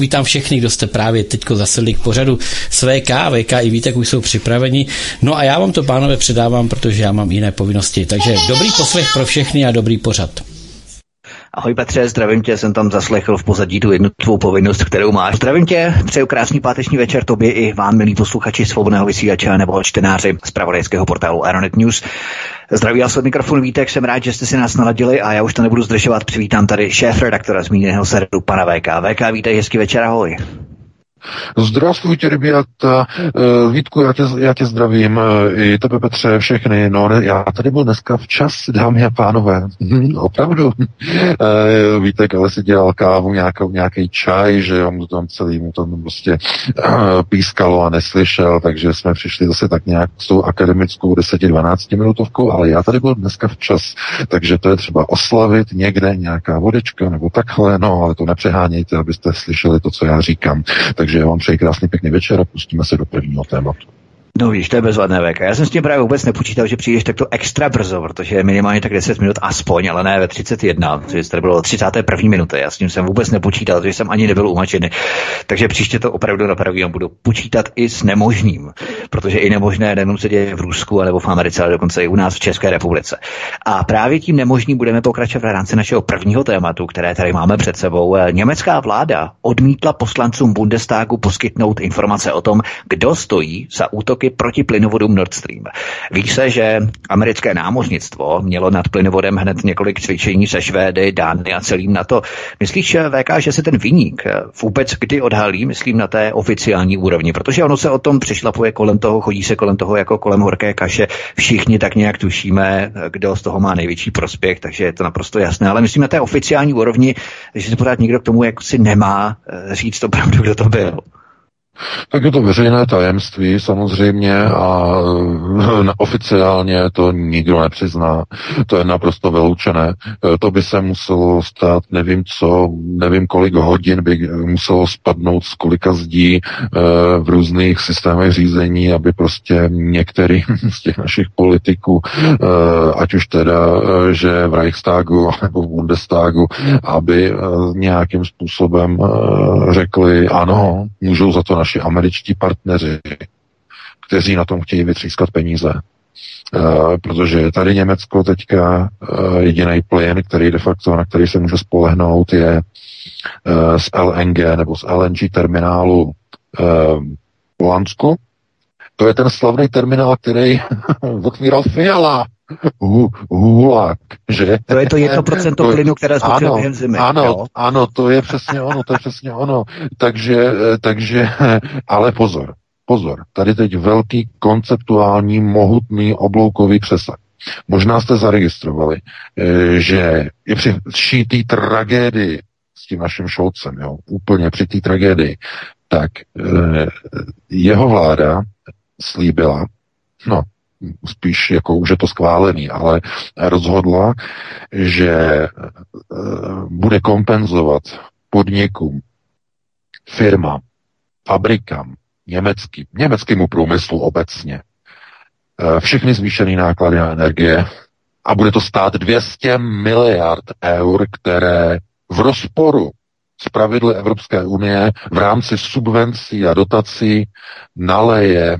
Vítám všechny, kdo jste právě teď zasedli k pořadu své VK. VK i Vítek už jsou připraveni. No a já vám to, pánové, předávám, protože já mám jiné povinnosti. Takže dobrý poslech pro všechny a dobrý pořad. Ahoj Petře, zdravím tě, jsem tam zaslechl v pozadí tu jednu tvou povinnost, kterou máš. Zdravím tě, přeju krásný páteční večer tobě i vám, milí posluchači svobodného vysílače nebo čtenáři z pravodejského portálu Aeronet News. Zdraví vás od mikrofonu Vítek, jsem rád, že jste si nás naladili a já už to nebudu zdržovat. Přivítám tady šéf redaktora zmíněného serveru pana VK. VK, vítej, hezký večer, ahoj. Zdravstvujte, ryběta. Vítku, já tě, já tě zdravím. I tebe, Petře, všechny. No, ne, já tady byl dneska včas, dámy a pánové. Opravdu. Э, Vítek ale si dělal kávu, nějakou, nějaký čaj, že on to tam celý mu to prostě eh, pískalo a neslyšel, takže jsme přišli zase tak nějak s tou akademickou 10-12 minutovkou, ale já tady byl dneska včas, takže to je třeba oslavit někde nějaká vodečka nebo takhle, no, ale to nepřehánějte, abyste slyšeli to, co já říkám. Takže takže já vám přeji krásný pěkný večer a pustíme se do prvního tématu. No víš, to je bezvadné VK. Já jsem s tím právě vůbec nepočítal, že přijdeš takto extra brzo, protože minimálně tak 10 minut aspoň, ale ne ve 31, protože to bylo 31. minuty. Já s tím jsem vůbec nepočítal, protože jsem ani nebyl umačený. Takže příště to opravdu na pravý budu počítat i s nemožným, protože i nemožné nejenom se děje v Rusku nebo v Americe, ale dokonce i u nás v České republice. A právě tím nemožným budeme pokračovat v rámci našeho prvního tématu, které tady máme před sebou. Německá vláda odmítla poslancům Bundestagu poskytnout informace o tom, kdo stojí za útoky proti plynovodům Nord Stream. Ví se, že americké námořnictvo mělo nad plynovodem hned několik cvičení se Švédy, Dány a celým NATO. Myslíš, VK, že se ten vyník vůbec kdy odhalí, myslím, na té oficiální úrovni? Protože ono se o tom přišlapuje kolem toho, chodí se kolem toho jako kolem horké kaše. Všichni tak nějak tušíme, kdo z toho má největší prospěch, takže je to naprosto jasné. Ale myslím na té oficiální úrovni, že se pořád nikdo k tomu jako si nemá eh, říct opravdu, kdo to byl. Tak je to veřejné tajemství samozřejmě a eh, oficiálně to nikdo nepřizná. To je naprosto vyloučené. Eh, to by se muselo stát, nevím co, nevím kolik hodin by muselo spadnout z kolika zdí eh, v různých systémech řízení, aby prostě některý z těch našich politiků, ať už teda, že v Reichstagu nebo v Bundestagu, aby nějakým způsobem řekli, ano, můžou za to naši naši američtí partneři, kteří na tom chtějí vytřískat peníze. Uh, protože tady Německo teďka uh, jediný plyn, který de facto, na který se může spolehnout, je uh, z LNG nebo z LNG terminálu uh, Holandsku. To je ten slavný terminál, který otvíral Fiala. Hulák, že? To je to jedno procento plynu, které spotřebuje během zimy. Ano, jo? ano, to je přesně ono, to je přesně ono. Takže, takže, ale pozor, pozor, tady teď velký konceptuální, mohutný obloukový přesah. Možná jste zaregistrovali, eh, že i při šítý tragédii s tím naším šolcem, jo, úplně při té tragédii, tak eh, jeho vláda slíbila, no, spíš jako už je to schválený, ale rozhodla, že eh, bude kompenzovat podnikům, firmám, fabrikám, německým, německému průmyslu obecně eh, všechny zvýšené náklady na energie. A bude to stát 200 miliard eur, které v rozporu s pravidly Evropské unie v rámci subvencí a dotací naleje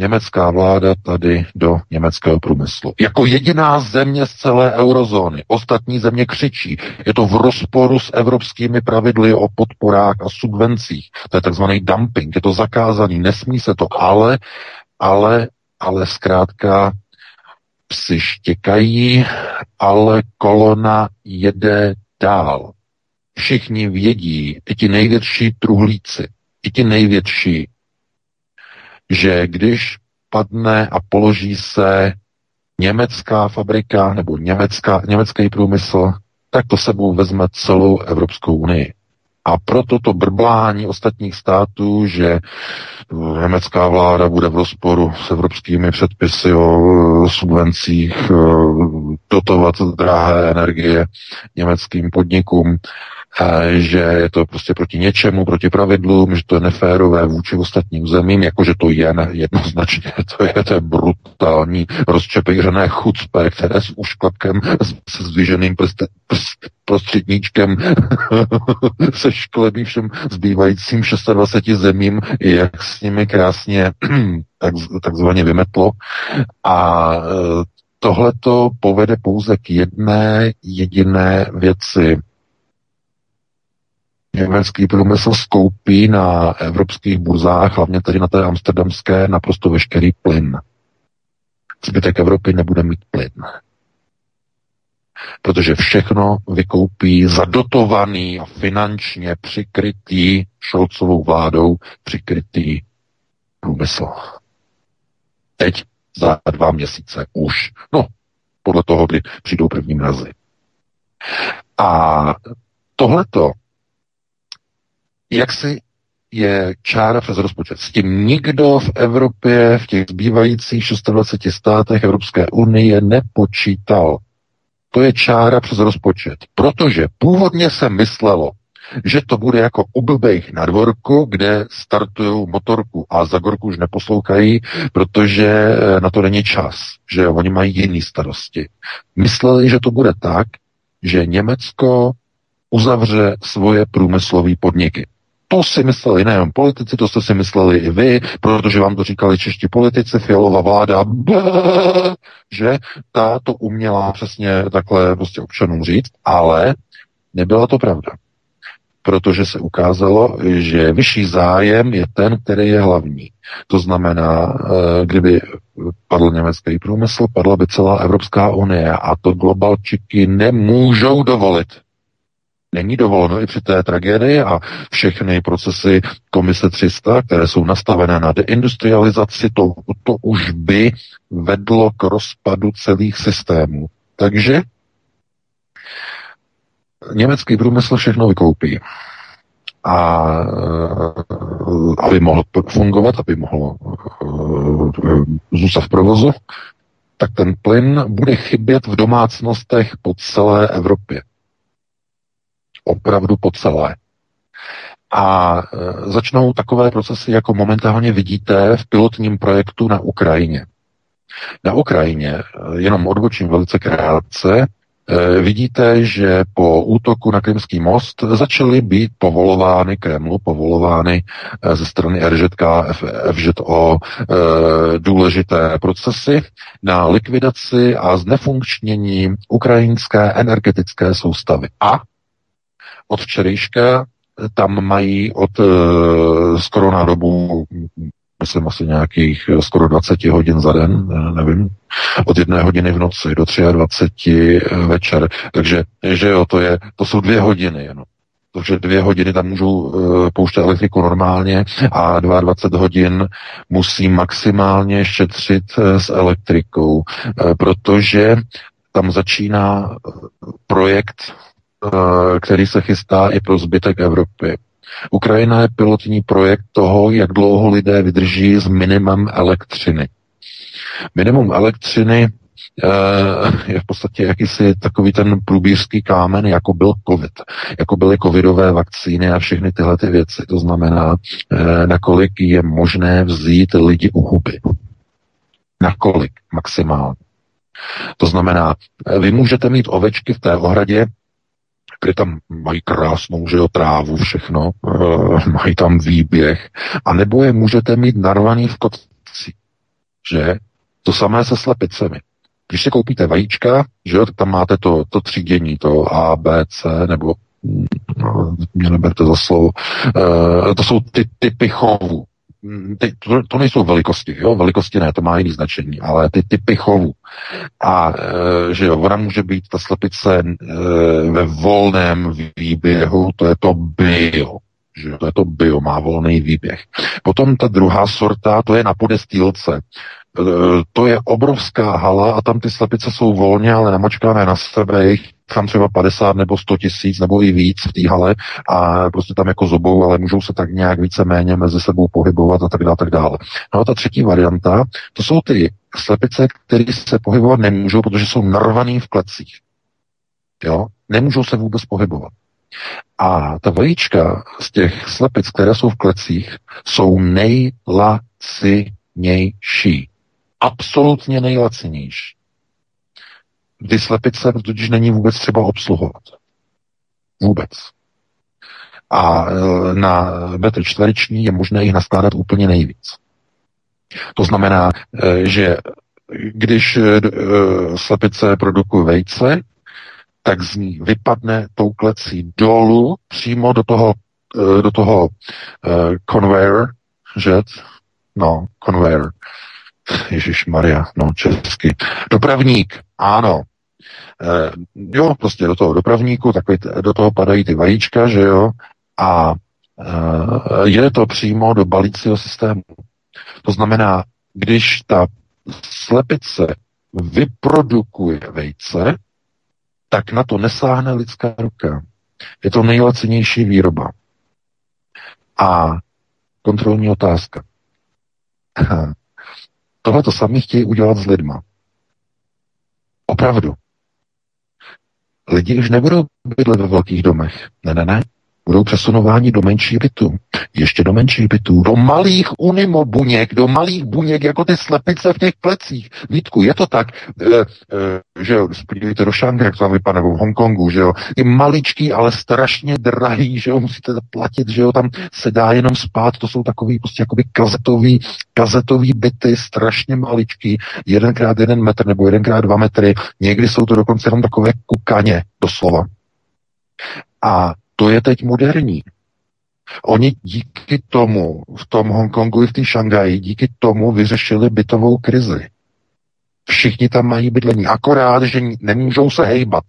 německá vláda tady do německého průmyslu. Jako jediná země z celé eurozóny. Ostatní země křičí. Je to v rozporu s evropskými pravidly o podporách a subvencích. To je takzvaný dumping. Je to zakázaný, nesmí se to, ale, ale, ale zkrátka psi štěkají, ale kolona jede dál. Všichni vědí, i ti největší truhlíci, i ti největší že když padne a položí se německá fabrika nebo německá, německý průmysl, tak to sebou vezme celou Evropskou unii. A proto to brblání ostatních států, že německá vláda bude v rozporu s evropskými předpisy o subvencích dotovat drahé energie německým podnikům, že je to prostě proti něčemu, proti pravidlům, že to je neférové vůči ostatním zemím, jakože to je jednoznačně, to je, je brutální rozčepejřené chucpe, které s úšklapkem, se zdviženým prst, prostředníčkem se šklebí všem zbývajícím 26 zemím, jak s nimi krásně tak, takzvaně vymetlo. A e, tohle to povede pouze k jedné jediné věci německý průmysl skoupí na evropských burzách, hlavně tedy na té amsterdamské, naprosto veškerý plyn. Zbytek Evropy nebude mít plyn. Protože všechno vykoupí zadotovaný a finančně přikrytý Šolcovou vládou přikrytý průmysl. Teď za dva měsíce už. No, podle toho, kdy přijdou první mrazy. A tohleto jak si je čára přes rozpočet. S tím nikdo v Evropě, v těch zbývajících 26 státech Evropské unie nepočítal. To je čára přes rozpočet. Protože původně se myslelo, že to bude jako u blbejch na dvorku, kde startují motorku a za gorku už neposlouchají, protože na to není čas, že oni mají jiné starosti. Mysleli, že to bude tak, že Německo uzavře svoje průmyslové podniky. To si mysleli nejen politici, to jste si mysleli i vy, protože vám to říkali čeští politici, fialová vláda, že ta to uměla přesně takhle prostě občanům říct, ale nebyla to pravda. Protože se ukázalo, že vyšší zájem je ten, který je hlavní. To znamená, eh, kdyby padl německý průmysl, padla by celá Evropská unie a to globalčiky nemůžou dovolit. Není dovoleno i při té tragédii a všechny procesy komise 300, které jsou nastavené na deindustrializaci, to, to už by vedlo k rozpadu celých systémů. Takže německý průmysl všechno vykoupí. A aby mohl fungovat, aby mohl eh, zůstat v provozu, tak ten plyn bude chybět v domácnostech po celé Evropě opravdu po celé. A e, začnou takové procesy, jako momentálně vidíte v pilotním projektu na Ukrajině. Na Ukrajině, e, jenom odbočím velice krátce, e, vidíte, že po útoku na Krymský most začaly být povolovány Kremlu, povolovány ze strany RŽK, FŽO důležité procesy na likvidaci a znefunkčnění ukrajinské energetické soustavy. A od včerejška tam mají od uh, skoro na dobu, myslím asi nějakých eh, skoro 20 hodin za den, nevím, od jedné hodiny v noci do 23 eh, večer. Takže, že jo, to, je, to jsou dvě hodiny jenom. Takže dvě hodiny tam můžou uh, pouštět elektriku normálně a 22 hodin musí maximálně šetřit uh, s elektrikou, uh, protože tam začíná projekt Eh, který se chystá i pro zbytek Evropy. Ukrajina je pilotní projekt toho, jak dlouho lidé vydrží s minimem elektřiny. Minimum elektřiny eh, je v podstatě jakýsi takový ten průbířský kámen, jako byl COVID, jako byly covidové vakcíny a všechny tyhle ty věci. To znamená, eh, nakolik je možné vzít lidi u huby. Nakolik maximálně. To znamená, vy můžete mít ovečky v té ohradě, kde tam mají krásnou že jo, trávu, všechno, uh, mají tam výběh, a nebo je můžete mít narvaný v kotci, že? To samé se slepicemi. Když si koupíte vajíčka, že jo, tak tam máte to, to třídění, to A, B, C, nebo no, mě neberte za slovo, uh, to jsou ty typy chovů. Mm, ty, to, to nejsou velikosti, jo, velikosti ne, to má jiný značení, ale ty typy chovů. A e, že jo, ona může být ta slepice e, ve volném výběhu, to je to bio, že to je to bio, má volný výběh. Potom ta druhá sorta, to je na podestýlce. E, to je obrovská hala a tam ty slepice jsou volně, ale namačkané na sebe, jejich tam třeba 50 nebo 100 tisíc nebo i víc v té hale a prostě tam jako zobou, ale můžou se tak nějak více-méně mezi sebou pohybovat a tak dále, tak dále. No a ta třetí varianta, to jsou ty slepice, které se pohybovat nemůžou, protože jsou narvaný v klecích. Jo? Nemůžou se vůbec pohybovat. A ta vajíčka z těch slepic, které jsou v klecích, jsou nejlacinější. Absolutně nejlacinější. Ty slepice totiž není vůbec třeba obsluhovat. Vůbec. A e, na metr čtvereční je možné jich naskládat úplně nejvíc. To znamená, e, že když e, slepice produkuje vejce, tak z ní vypadne tou klecí dolů přímo do toho, do toho conveyor, že? No, conveyor. Ježíš Maria, no česky. Dopravník, ano. E, jo, prostě do toho dopravníku, takový, do toho padají ty vajíčka, že jo, a e, jde to přímo do balícího systému. To znamená, když ta slepice vyprodukuje vejce, tak na to nesáhne lidská ruka. Je to nejlacenější výroba. A kontrolní otázka. Tohle to sami chtějí udělat s lidma. Opravdu. Lidi už nebudou bydlet ve velkých domech. Ne, ne, ne budou přesunováni do menších bytů. Ještě do menších bytů, do malých unimo buněk, do malých buněk, jako ty slepice v těch plecích. Vítku, je to tak, e, e, že jo, do Šangy, jak to tam vypadá, nebo v Hongkongu, že jo, i maličký, ale strašně drahý, že jo, musíte platit, že jo, tam se dá jenom spát, to jsou takový prostě jakoby kazetový, kazetový byty, strašně maličký, jedenkrát jeden metr nebo jedenkrát dva metry, někdy jsou to dokonce jenom takové kukaně, doslova. A to je teď moderní. Oni díky tomu v tom Hongkongu i v té Šangaji díky tomu vyřešili bytovou krizi. Všichni tam mají bydlení, akorát, že nemůžou se hejbat.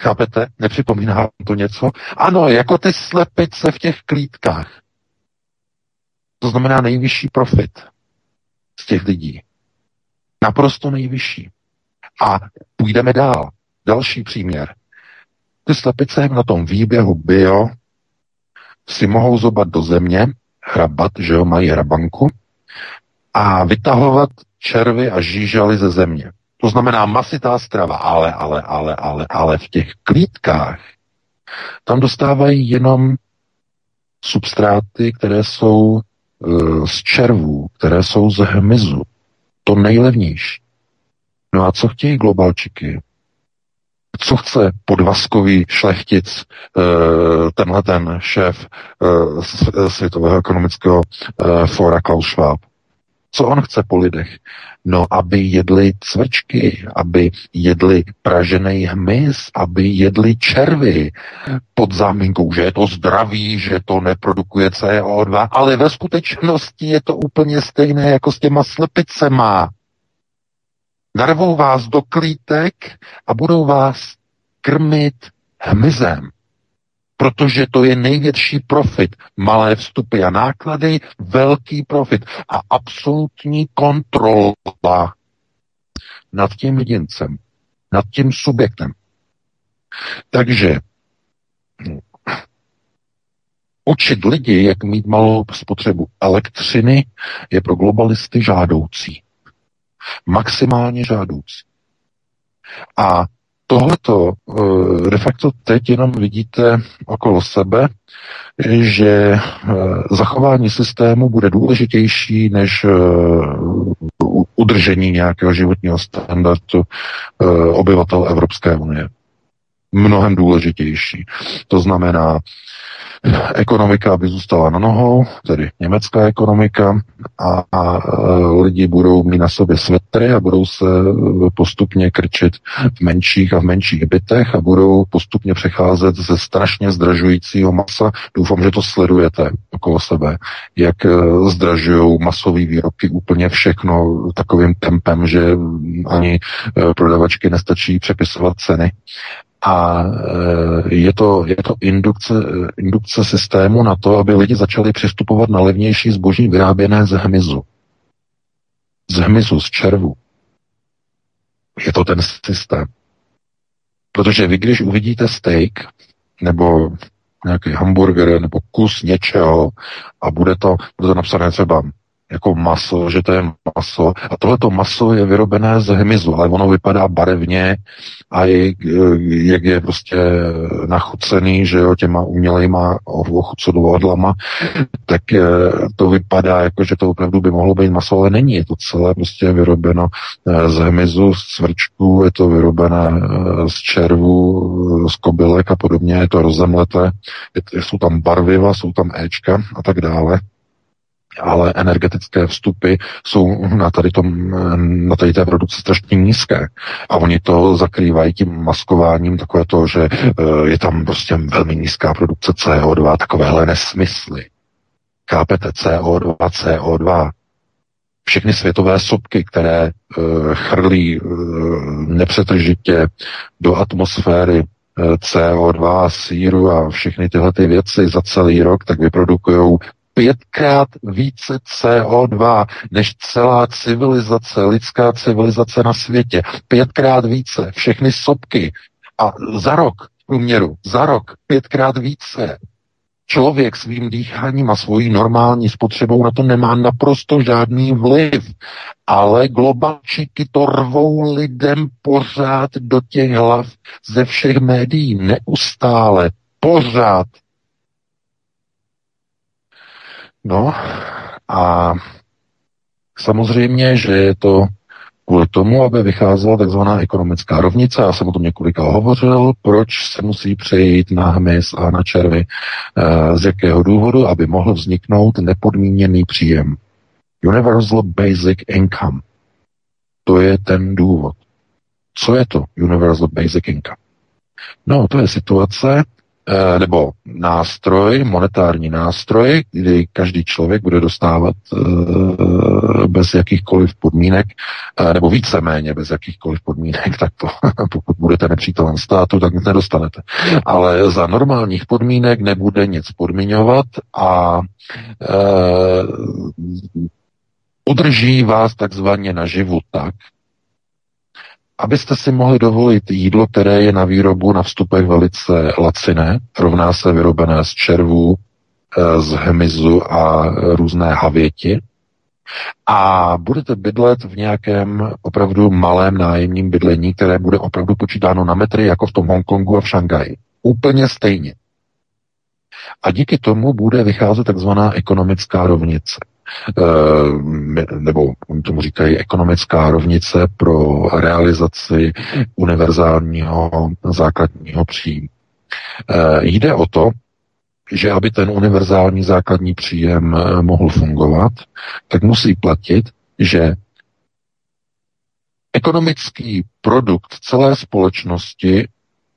Chápete? Nepřipomíná to něco? Ano, jako ty slepice v těch klítkách. To znamená nejvyšší profit z těch lidí. Naprosto nejvyšší. A půjdeme dál. Další příměr. Ty slepice na tom výběhu bio si mohou zobat do země, hrabat, že jo, mají hrabanku, a vytahovat červy a žížaly ze země. To znamená masitá strava, ale, ale, ale, ale, ale v těch klítkách tam dostávají jenom substráty, které jsou e, z červů, které jsou z hmyzu. To nejlevnější. No a co chtějí globalčiky? Co chce podvazkový šlechtic, eh, tenhle ten šéf eh, Světového ekonomického eh, fóra Klaus Schwab. Co on chce po lidech? No, aby jedli cvrčky, aby jedli pražený hmyz, aby jedli červy pod záminkou, že je to zdraví, že to neprodukuje CO2, ale ve skutečnosti je to úplně stejné jako s těma slepicema. Narvou vás do klítek a budou vás krmit hmyzem. Protože to je největší profit. Malé vstupy a náklady, velký profit a absolutní kontrola nad tím jedincem, nad tím subjektem. Takže učit lidi, jak mít malou spotřebu elektřiny, je pro globalisty žádoucí maximálně žádoucí. A tohleto eh, de facto teď jenom vidíte okolo sebe, že eh, zachování systému bude důležitější než eh, udržení nějakého životního standardu obyvatel Evropské unie. Mnohem důležitější. To znamená, ekonomika by zůstala na nohou, tedy německá ekonomika, a, a e, lidi budou mít na sobě svetry a budou se postupně krčit v menších a v menších bytech a budou postupně přecházet ze strašně zdražujícího masa. Doufám, že to sledujete okolo sebe, jak e, zdražují masové výrobky úplně všechno takovým tempem, že ani e, prodavačky nestačí přepisovat ceny. A e, je to, je to indukce, indukce systému na to, aby lidi začali přistupovat na levnější zboží vyráběné z hmyzu. Z hmyzu, z červu. Je to ten systém. Protože vy, když uvidíte steak nebo nějaký hamburger nebo kus něčeho a bude to, bude to napsané třeba jako maso, že to je maso. A tohleto maso je vyrobené z hmyzu, ale ono vypadá barevně a je, jak je prostě nachucený, že jo, těma umělejma ochucodlovadlama, tak to vypadá jako, že to opravdu by mohlo být maso, ale není. Je to celé prostě vyrobeno eh, z hmyzu, z cvrčků, je to vyrobené eh, z červu, z kobylek a podobně, je to rozemleté, jsou tam barviva, jsou tam éčka a tak dále ale energetické vstupy jsou na tady, tom, na tady té produkci strašně nízké. A oni to zakrývají tím maskováním, takové to, že eh, je tam prostě velmi nízká produkce CO2, takovéhle nesmysly. Chápete? CO2, CO2. Všechny světové sopky, které uh, chrlí uh, nepřetržitě do atmosféry CO2, síru a všechny tyhle ty věci za celý rok, tak vyprodukují pětkrát více CO2 než celá civilizace, lidská civilizace na světě. Pětkrát více. Všechny sopky. A za rok v průměru, za rok pětkrát více. Člověk svým dýcháním a svojí normální spotřebou na to nemá naprosto žádný vliv. Ale globalčiky to rvou lidem pořád do těch hlav ze všech médií. Neustále. Pořád. No a samozřejmě, že je to kvůli tomu, aby vycházela takzvaná ekonomická rovnice. Já jsem o tom několika hovořil, proč se musí přejít na hmyz a na červy, eh, z jakého důvodu, aby mohl vzniknout nepodmíněný příjem. Universal Basic Income. To je ten důvod. Co je to Universal Basic Income? No, to je situace, nebo nástroj, monetární nástroj, kdy každý člověk bude dostávat eh, bez jakýchkoliv podmínek, eh, nebo víceméně bez jakýchkoliv podmínek, tak to, pokud budete nepřítelem státu, tak nic nedostanete. Ale za normálních podmínek nebude nic podmiňovat a udrží vás takzvaně naživu tak, abyste si mohli dovolit jídlo, které je na výrobu na vstupech velice laciné, rovná se vyrobené z červů, eh, z hmyzu a různé havěti, a budete bydlet v nějakém opravdu malém nájemním bydlení, které bude opravdu počítáno na metry, jako v tom Hongkongu a v Šangaji. Úplně stejně. A díky tomu bude vycházet takzvaná ekonomická rovnice. Eh, nebo tomu říkají ekonomická rovnice pro realizaci univerzálního základního příjmu. Eh, jde o to, že aby ten univerzální základní příjem eh, mohl fungovat, tak musí platit, že ekonomický produkt celé společnosti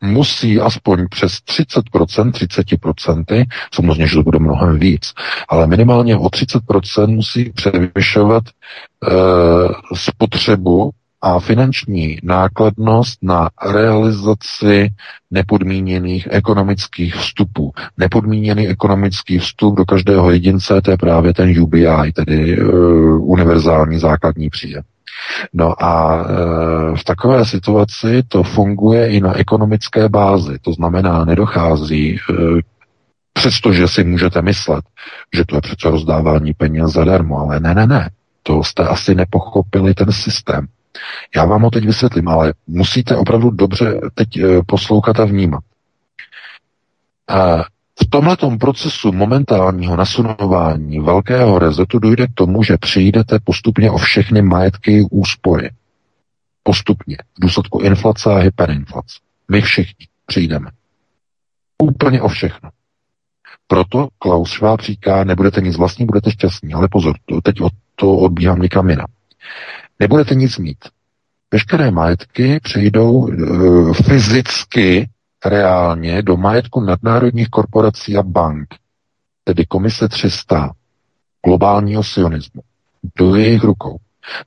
musí aspoň přes 30%, 30%, samozřejmě, že to bude mnohem víc, ale minimálně o 30% musí převyšovat e, spotřebu a finanční nákladnost na realizaci nepodmíněných ekonomických vstupů. Nepodmíněný ekonomický vstup do každého jedince, to je právě ten UBI, tedy uh, univerzální základní příjem. No a e, v takové situaci to funguje i na ekonomické bázi. To znamená, nedochází e, přestože si můžete myslet, že to je přece rozdávání peněz zadarmo, ale ne, ne, ne. To jste asi nepochopili ten systém. Já vám ho teď vysvětlím, ale musíte opravdu dobře teď e, poslouchat a vnímat. V tomto procesu momentálního nasunování velkého rezetu dojde k tomu, že přijdete postupně o všechny majetky úspory. Postupně. V důsledku inflace a hyperinflace. My všichni přijdeme. Úplně o všechno. Proto Klaus Schwab říká, nebudete nic vlastní, budete šťastní. Ale pozor, to, teď od to odbíhám někam jinam. Nebudete nic mít. Veškeré majetky přejdou e, fyzicky reálně do majetku nadnárodních korporací a bank, tedy komise 300 globálního sionismu, do jejich rukou.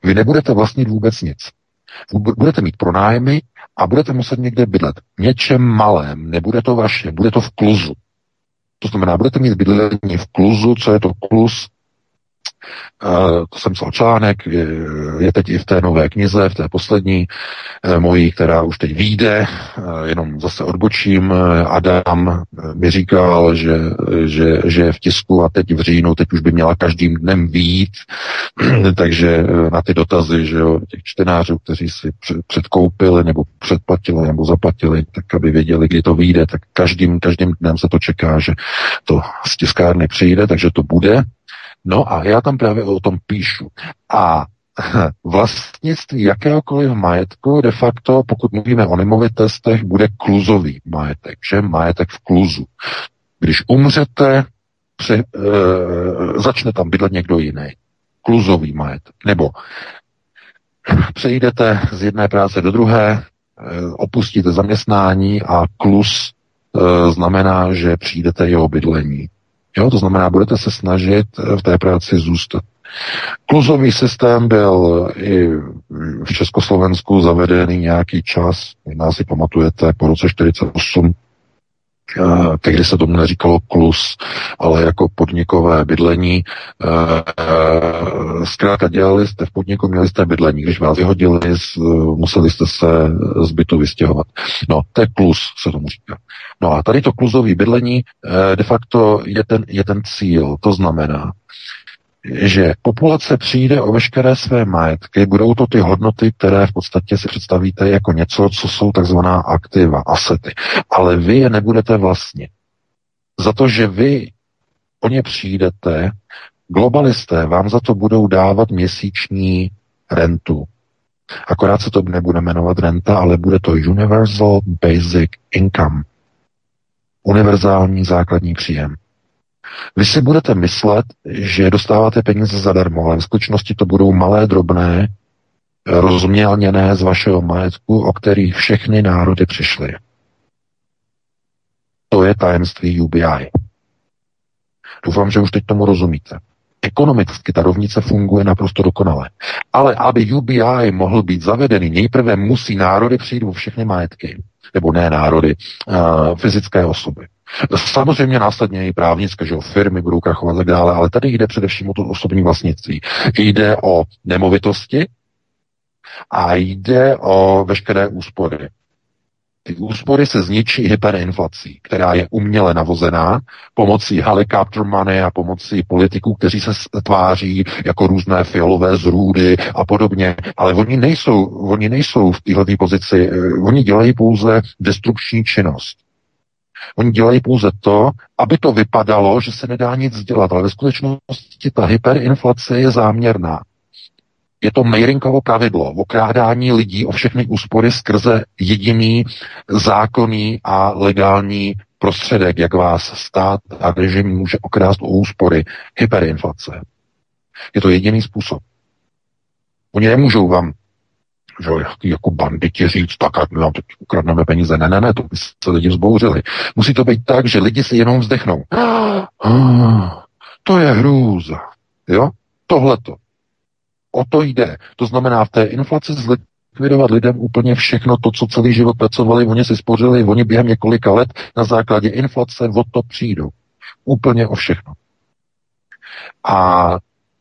Vy nebudete vlastnit vůbec nic. Budete mít pronájmy a budete muset někde bydlet. Něčem malém, nebude to vaše, bude to v kluzu. To znamená, budete mít bydlení v kluzu, co je to kluz? To jsem psal článek, je, je teď i v té nové knize, v té poslední eh, mojí, která už teď vyjde, eh, jenom zase odbočím. Adam mi říkal, že, že, že je v tisku a teď v říjnu, teď už by měla každým dnem výjít, takže na ty dotazy, že jo, těch čtenářů, kteří si předkoupili nebo předplatili nebo zaplatili, tak aby věděli, kdy to vyjde, tak každým, každým dnem se to čeká, že to z tiskárny přijde, takže to bude. No a já tam právě o tom píšu. A vlastnictví jakéhokoliv majetku de facto, pokud mluvíme o nemovitostech, bude kluzový majetek, že majetek v kluzu. Když umřete, při, e, začne tam bydlet někdo jiný. Kluzový majetek. Nebo přejdete z jedné práce do druhé, e, opustíte zaměstnání a kluz e, znamená, že přijdete jeho bydlení. Jo, to znamená, budete se snažit v té práci zůstat. Kluzový systém byl i v Československu zavedený nějaký čas, možná si pamatujete, po roce 48 Eh, tehdy se tomu neříkalo klus, ale jako podnikové bydlení. Eh, eh, zkrátka dělali jste v podniku, měli jste bydlení. Když vás vyhodili, museli jste se z bytu vystěhovat. No, to je klus, se tomu říká. No a tady to kluzové bydlení de facto je ten, je ten cíl. To znamená, že populace přijde o veškeré své majetky, budou to ty hodnoty, které v podstatě si představíte jako něco, co jsou takzvaná aktiva, asety. Ale vy je nebudete vlastně. Za to, že vy o ně přijdete, globalisté vám za to budou dávat měsíční rentu. Akorát se to nebude jmenovat renta, ale bude to Universal Basic Income. Univerzální základní příjem. Vy si budete myslet, že dostáváte peníze zadarmo, ale v skutečnosti to budou malé, drobné, rozmělněné z vašeho majetku, o kterých všechny národy přišly. To je tajemství UBI. Doufám, že už teď tomu rozumíte. Ekonomicky ta rovnice funguje naprosto dokonale. Ale aby UBI mohl být zavedený, nejprve musí národy přijít o všechny majetky. Nebo ne národy, uh, fyzické osoby. Samozřejmě následně i právnické, že firmy budou krachovat a tak dále, ale tady jde především o to osobní vlastnictví. Jde o nemovitosti a jde o veškeré úspory. Ty úspory se zničí hyperinflací, která je uměle navozená pomocí helicopter money a pomocí politiků, kteří se tváří jako různé fialové zrůdy a podobně. Ale oni nejsou, oni nejsou v této pozici, eh, oni dělají pouze destrukční činnost. Oni dělají pouze to, aby to vypadalo, že se nedá nic dělat, ale ve skutečnosti ta hyperinflace je záměrná. Je to Mejrinkovo pravidlo, okrádání lidí o všechny úspory skrze jediný zákonný a legální prostředek, jak vás stát a režim může okrást o úspory, hyperinflace. Je to jediný způsob. Oni nemůžou vám že jako banditi říct, tak ať vám teď ukradneme peníze. Ne, ne, ne, to by se lidi vzbouřili. Musí to být tak, že lidi si jenom vzdechnou. Ah, to je hrůza. Jo? Tohleto. O to jde. To znamená v té inflaci zlikvidovat lidem úplně všechno to, co celý život pracovali, oni si spořili, oni během několika let na základě inflace o to přijdou. Úplně o všechno. A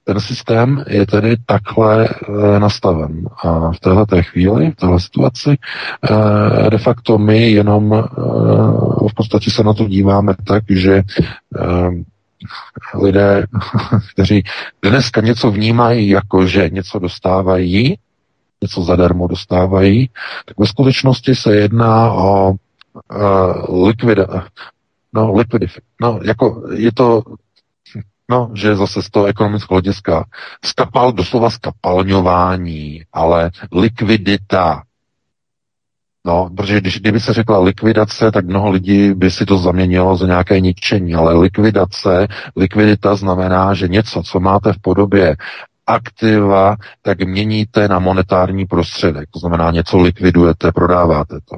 ten systém je tedy takhle e, nastaven. A v této chvíli, v této situaci, e, de facto my jenom e, v podstatě se na to díváme tak, že lidé, kteří dneska něco vnímají jako, že něco dostávají, něco zadarmo dostávají, tak ve skutečnosti se jedná o uh, likvida, no, liquidify. No, jako je to No, že zase z toho ekonomického hlediska skapal, doslova skapalňování, ale likvidita. No, protože když, kdyby se řekla likvidace, tak mnoho lidí by si to zaměnilo za nějaké ničení, ale likvidace, likvidita znamená, že něco, co máte v podobě aktiva, tak měníte na monetární prostředek. To znamená, něco likvidujete, prodáváte to.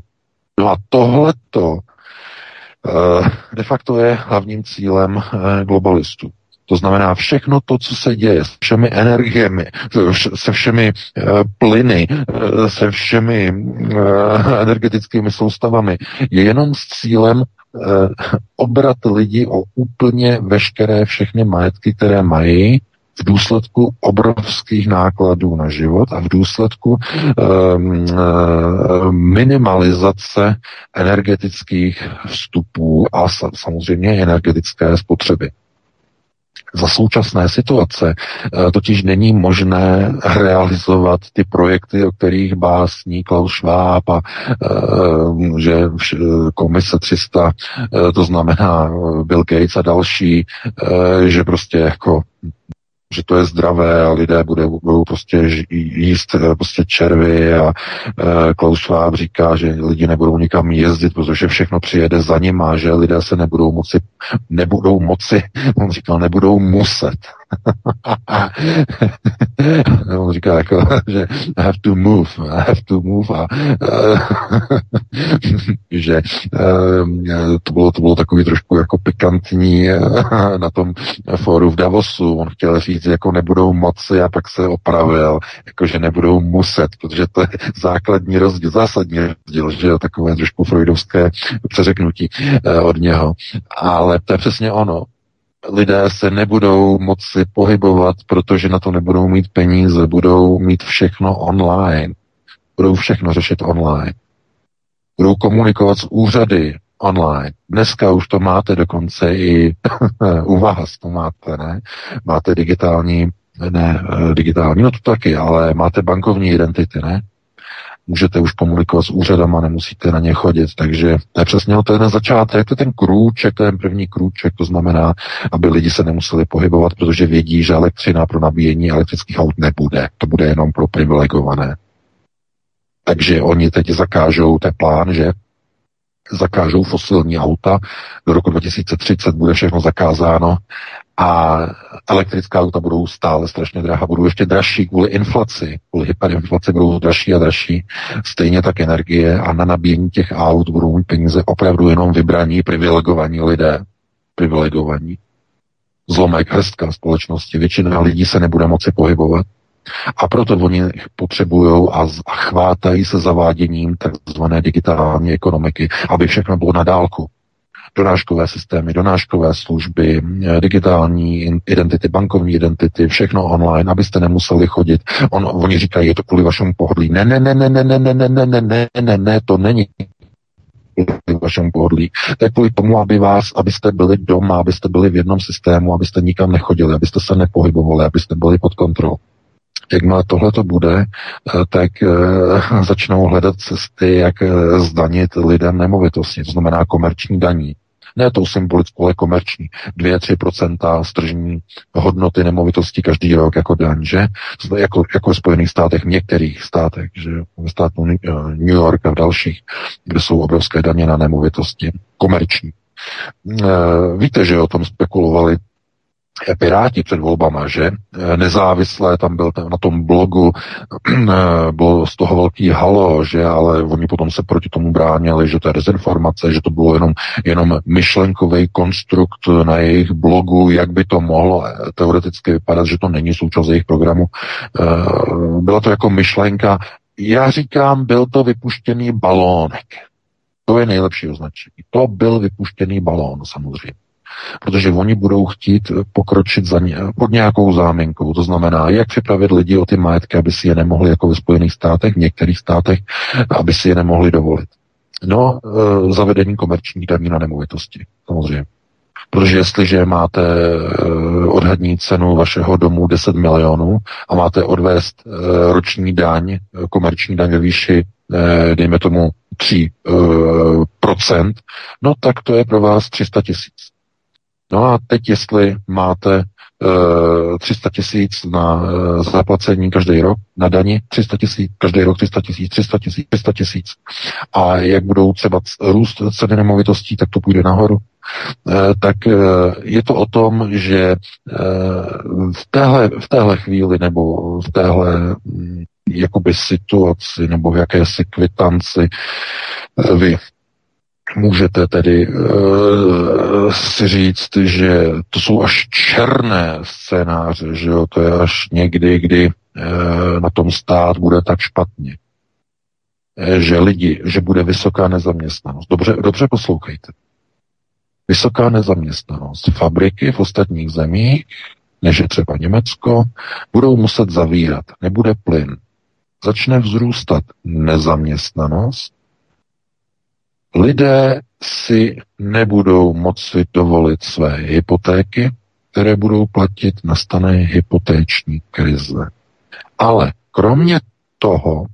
No a tohleto eh, de facto je hlavním cílem eh, globalistů. To znamená všechno to, co se děje s všemi energiemi, se všemi uh, plyny, uh, se všemi uh, energetickými soustavami, je jenom s cílem obrat lidi o úplně veškeré všechny majetky, které mají, v důsledku obrovských nákladů na život a v důsledku um, minimalizace energetických vstupů a samozřejmě energetické spotřeby. Za současné situace eh, totiž není možné realizovat ty projekty, o kterých básní Klaus Schwab a eh, že komise 300, eh, to znamená Bill Gates a další, že prostě jako že to je zdravé a lidé budou, budou prostě jíst eh, prostě červy a e, Klaus Schwab říká, že lidi nebudou nikam jezdit, protože všechno přijede za nima, že lidé se nebudou moci, nebudou moci, on říkal, nebudou muset. on říká jako, že I have to move, I have to move a že uh, to, bylo, to bylo takový trošku jako pikantní na tom fóru v Davosu. On chtěl říct, jako nebudou moci a pak se opravil, jako že nebudou muset, protože to je základní rozdíl, zásadní rozdíl, že takové trošku freudovské přeřeknutí uh, od něho. Ale to je přesně ono lidé se nebudou moci pohybovat, protože na to nebudou mít peníze, budou mít všechno online. Budou všechno řešit online. Budou komunikovat s úřady online. Dneska už to máte dokonce i u vás to máte, ne? Máte digitální, ne, eh, digitální, no to taky, ale máte bankovní identity, ne? Můžete už komunikovat s úřadama, nemusíte na ně chodit. Takže to je přesně to je ten začátek, to je ten krůček, to je ten první krůček, to znamená, aby lidi se nemuseli pohybovat, protože vědí, že elektřina pro nabíjení elektrických aut nebude. To bude jenom pro privilegované. Takže oni teď zakážou, je plán, že zakážou fosilní auta, do roku 2030 bude všechno zakázáno a elektrická auta budou stále strašně drahá, budou ještě dražší kvůli inflaci, kvůli hyperinflaci budou dražší a dražší, stejně tak energie a na nabíjení těch aut budou mít peníze opravdu jenom vybraní, privilegovaní lidé, privilegovaní. Zlomek, hrstka společnosti, většina lidí se nebude moci pohybovat. A proto oni potřebují a, chvátají se zaváděním takzvané digitální ekonomiky, aby všechno bylo na dálku donáškové systémy, donáškové služby, eh, digitální identity, bankovní identity, všechno online, abyste nemuseli chodit. On, oni říkají, je to kvůli vašemu pohodlí. Ne, ne, ne, ne, ne, ne, ne, ne, ne, ne, ne, ne, ne, to není kvůli vašemu pohodlí. To je kvůli tomu, aby vás, abyste byli doma, abyste byli v jednom systému, abyste nikam nechodili, abyste se nepohybovali, abyste byli pod kontrolou. Jakmile tohle to bude, tak začnou hledat cesty, jak zdanit lidem nemovitosti, to znamená komerční daní ne tou symbolickou, ale komerční. 2-3% stržní hodnoty nemovitosti každý rok jako daň, že? Jako, jako v Spojených státech, v některých státech, že ve státu New York a v dalších, kde jsou obrovské daně na nemovitosti, komerční. Eh, víte, že o tom spekulovali Piráti před volbama, že nezávislé, tam byl na tom blogu, bylo z toho velký halo, že ale oni potom se proti tomu bránili, že to je dezinformace, že to bylo jenom, jenom myšlenkový konstrukt na jejich blogu, jak by to mohlo teoreticky vypadat, že to není součást jejich programu. Eh, byla to jako myšlenka, já říkám, byl to vypuštěný balónek. To je nejlepší označení. To byl vypuštěný balón, samozřejmě protože oni budou chtít pokročit za ně, pod nějakou záminkou. To znamená, jak připravit lidi o ty majetky, aby si je nemohli, jako ve Spojených státech, v některých státech, aby si je nemohli dovolit. No, e, zavedení komerčních daní na nemovitosti, samozřejmě. Protože jestliže máte e, odhadní cenu vašeho domu 10 milionů a máte odvést e, roční daň, komerční daň ve výši, dejme tomu 3 procent, no tak to je pro vás 300 tisíc. No a teď, jestli máte uh, eh, 300 tisíc na uh, zaplacení každý rok, na dani 300 tisíc, každý rok 300 tisíc, 300 tisíc, 300 tisíc. A jak budou třeba růst ceny nemovitostí, tak to půjde nahoru. Uh, tak uh, je to o tom, že uh, v, téhle, v téhle chvíli nebo v téhle um, jakoby situaci nebo v jakési kvitanci vy Můžete tedy uh, si říct, že to jsou až černé scénáře, že jo, to je až někdy, kdy uh, na tom stát bude tak špatně. Uh, že lidi, že bude vysoká nezaměstnanost. Dobře, dobře poslouchejte. Vysoká nezaměstnanost. Fabriky v ostatních zemích než je třeba Německo, budou muset zavírat. Nebude plyn. Začne vzrůstat nezaměstnanost. Lidé si nebudou moci dovolit své hypotéky, které budou platit, nastane hypotéční krize. Ale kromě toho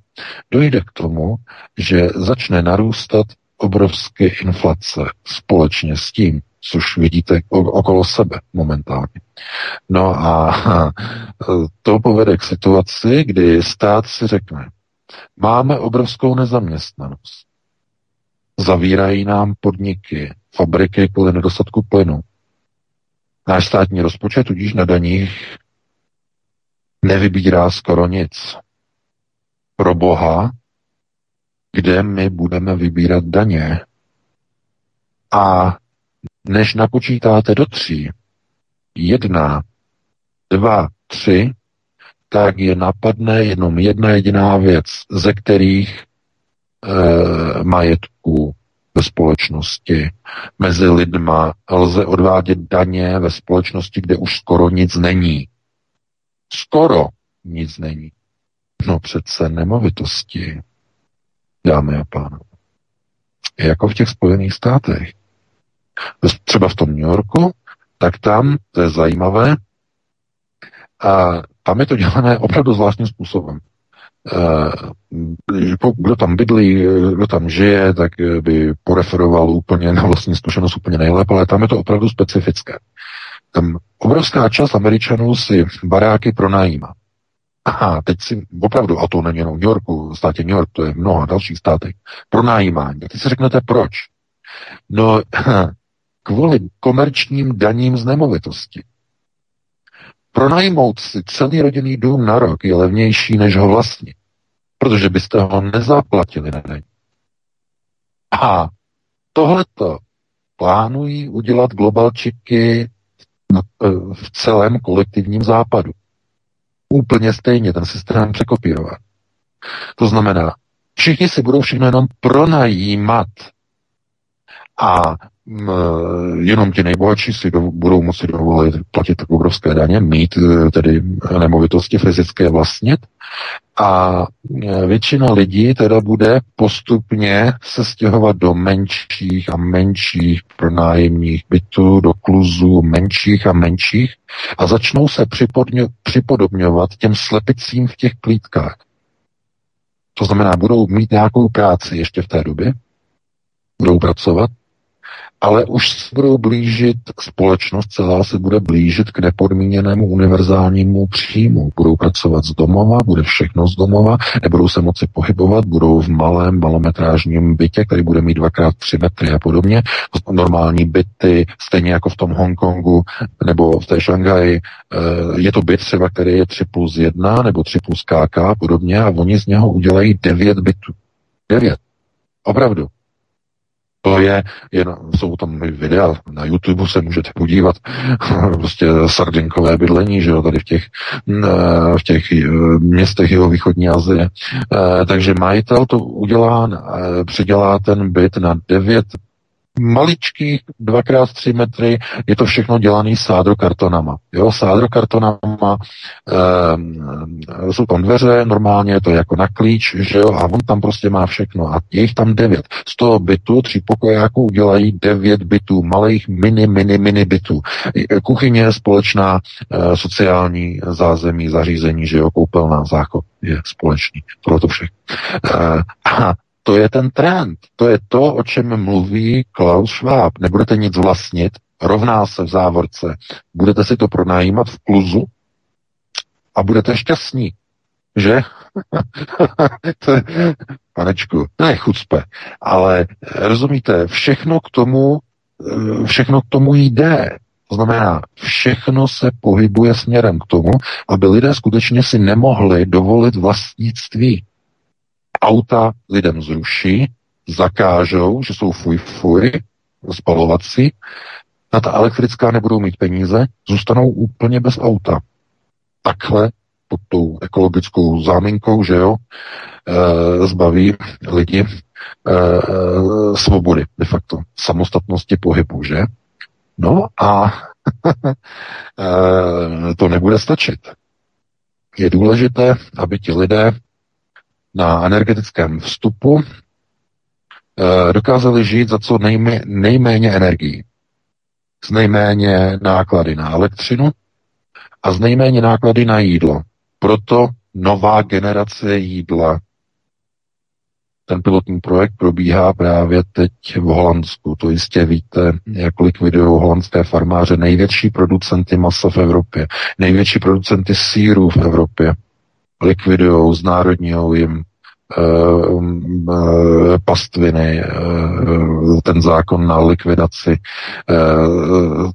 dojde k tomu, že začne narůstat obrovské inflace společně s tím, což vidíte okolo sebe momentálně. No a to povede k situaci, kdy stát si řekne, máme obrovskou nezaměstnanost. Zavírají nám podniky, fabriky kvůli nedostatku plynu. Náš státní rozpočet tudíž na daních nevybírá skoro nic. Pro Boha, kde my budeme vybírat daně. A než napočítáte do tří, jedna, dva, tři, tak je napadne jenom jedna jediná věc, ze kterých e, majetků ve společnosti mezi lidma lze odvádět daně ve společnosti, kde už skoro nic není. Skoro nic není. No přece nemovitosti, dámy a pánové. Jako v těch Spojených státech. Třeba v tom New Yorku, tak tam, to je zajímavé, a tam je to dělané opravdu zvláštním způsobem. Kdo tam bydlí, kdo tam žije, tak by poreferoval úplně na vlastní zkušenost úplně nejlépe, ale tam je to opravdu specifické. Tam obrovská část Američanů si baráky pronajímá. Aha, teď si opravdu, a to není jenom New Yorku, v státě New York, to je mnoha dalších státech, pronajímání. Tak teď si řeknete, proč? No, kvůli komerčním daním z nemovitosti. Pronajmout si celý rodinný dům na rok je levnější, než ho vlastnit, protože byste ho nezaplatili na daň. A tohleto plánují udělat globalčiky v celém kolektivním západu. Úplně stejně ten systém překopírovat. To znamená, všichni si budou všechno jenom pronajímat a jenom ti nejbohatší si do, budou moci dovolit platit tak obrovské daně, mít e, tedy nemovitosti fyzické vlastnit a e, většina lidí teda bude postupně se stěhovat do menších a menších pronájemních bytů, do kluzů menších a menších a začnou se připodobňovat těm slepicím v těch klítkách. To znamená, budou mít nějakou práci ještě v té době, budou pracovat, ale už se budou blížit, společnost celá se bude blížit k nepodmíněnému univerzálnímu příjmu. Budou pracovat z domova, bude všechno z domova, nebudou se moci pohybovat, budou v malém malometrážním bytě, který bude mít dvakrát tři metry a podobně. Normální byty, stejně jako v tom Hongkongu nebo v té Šanghaji, eh, je to byt třeba, který je 3 plus 1 nebo 3 plus KK a podobně a oni z něho udělají 9 bytů. 9. Opravdu. To je, jen, jsou tam videa, na YouTube se můžete podívat, prostě sardinkové bydlení, že jo, tady v těch, v těch eh, městech jeho východní Azie. Eh, takže majitel to udělá, eh, předělá ten byt na 9 maličkých, dvakrát tři metry, je to všechno dělaný sádrokartonama. Jo, sádrokartonama, e, jsou tam dveře, normálně je to jako na klíč, že jo, a on tam prostě má všechno. A je jich tam devět. Z toho bytu, tří pokojáků udělají devět bytů, malých mini, mini, mini bytů. Kuchyně, společná e, sociální zázemí, zařízení, že jo, koupelná záchod je společný. Tohle to všechno. E, a to je ten trend. To je to, o čem mluví Klaus Schwab. Nebudete nic vlastnit, rovná se v závorce. Budete si to pronajímat v kluzu a budete šťastní. Že? to je, panečku, chucpe, ale rozumíte, všechno k tomu, všechno k tomu jde. To znamená, všechno se pohybuje směrem k tomu, aby lidé skutečně si nemohli dovolit vlastnictví auta lidem zruší, zakážou, že jsou fuj fuj, spalovací, na ta elektrická nebudou mít peníze, zůstanou úplně bez auta. Takhle pod tou ekologickou záminkou, že jo, e, zbaví lidi e, svobody, de facto, samostatnosti pohybu, že? No a to nebude stačit. Je důležité, aby ti lidé na energetickém vstupu dokázali žít za co nejmé, nejméně energií. Z nejméně náklady na elektřinu a z nejméně náklady na jídlo. Proto nová generace jídla. Ten pilotní projekt probíhá právě teď v Holandsku. To jistě víte, jak likvidují holandské farmáře největší producenty masa v Evropě, největší producenty sírů v Evropě. Likvidují, znárodňují jim Eh, eh, pastviny, eh, ten zákon na likvidaci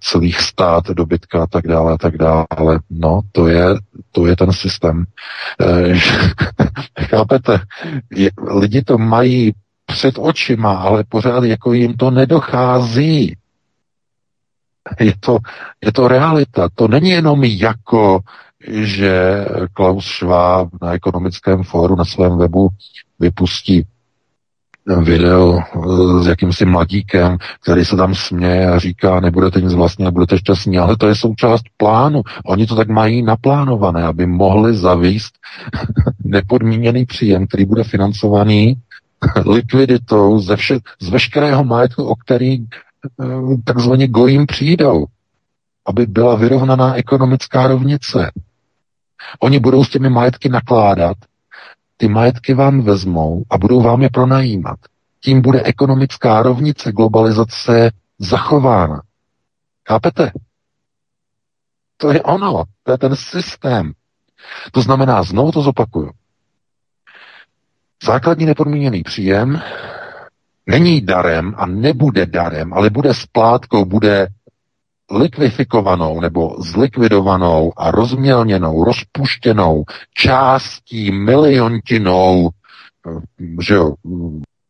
celých stát, dobytka a tak dále a tak dále. No, to je, to je ten systém. Chápete? Lidi to mají před očima, ale pořád jako jim to nedochází. Je to, je to realita. To není jenom jako že Klaus Schwab na ekonomickém fóru na svém webu vypustí video s jakýmsi mladíkem, který se tam směje a říká, nebudete nic vlastně a budete šťastní, ale to je součást plánu. Oni to tak mají naplánované, aby mohli zavíst nepodmíněný příjem, který bude financovaný likviditou ze vše, z veškerého majetku, o který eh, takzvaně gojím přijdou, aby byla vyrovnaná ekonomická rovnice. Oni budou s těmi majetky nakládat, ty majetky vám vezmou a budou vám je pronajímat. Tím bude ekonomická rovnice globalizace zachována. Chápete? To je ono, to je ten systém. To znamená, znovu to zopakuju. Základní nepodmíněný příjem není darem a nebude darem, ale bude splátkou, bude likvifikovanou nebo zlikvidovanou a rozmělněnou, rozpuštěnou částí miliontinou, eh, že jo,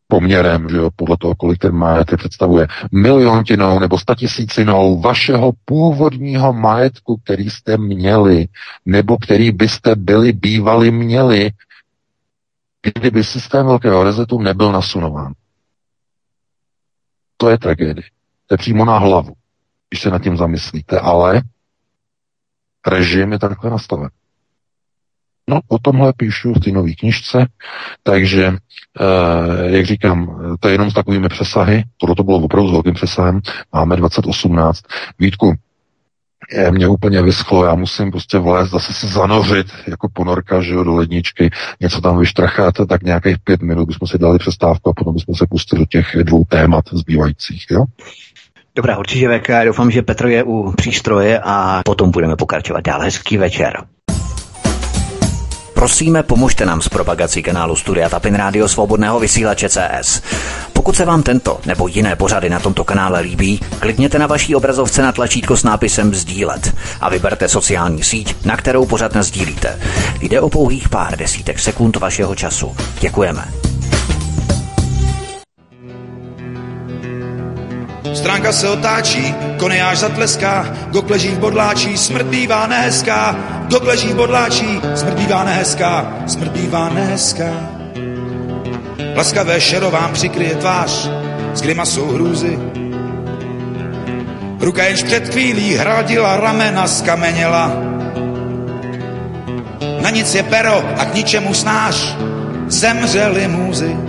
poměrem, že jo, podle toho, kolik ten majetek představuje, miliontinou nebo statisícinou vašeho původního majetku, který jste měli, nebo který byste byli bývali měli, kdyby systém velkého rezetu nebyl nasunován. To je tragédie. To je přímo na hlavu když se nad tím zamyslíte, ale režim je takhle nastaven. No, o tomhle píšu v té nové knižce, takže, eh, jak říkám, to je jenom s takovými přesahy, tohle to bylo opravdu s velkým přesahem, máme 2018. Vítku, je, mě úplně vyschlo, já musím prostě vlézt, zase se zanořit jako ponorka, že jo, do ledničky, něco tam vyštrachat, tak nějakých pět minut bychom si dali přestávku a potom bychom se pustili do těch dvou témat zbývajících, jo? Dobrá, určitě VK, doufám, že Petro je u přístroje a potom budeme pokračovat dál. Hezký večer. Prosíme, pomožte nám s propagací kanálu Studia Tapin Rádio Svobodného vysílače CS. Pokud se vám tento nebo jiné pořady na tomto kanále líbí, klikněte na vaší obrazovce na tlačítko s nápisem Sdílet a vyberte sociální síť, na kterou pořád sdílíte. Jde o pouhých pár desítek sekund vašeho času. Děkujeme. Stránka se otáčí, konejáž zatleská, gok leží v bodláčí, smrt bývá nehezká. Gok leží v bodláčí, smrt bývá nehezká, smrt bývá nehezká. Laskavé šero vám přikryje tvář, s grimasou hrůzy. Ruka jenž před chvílí hradila ramena, skameněla. Na nic je pero a k ničemu snáš, zemřeli můzy.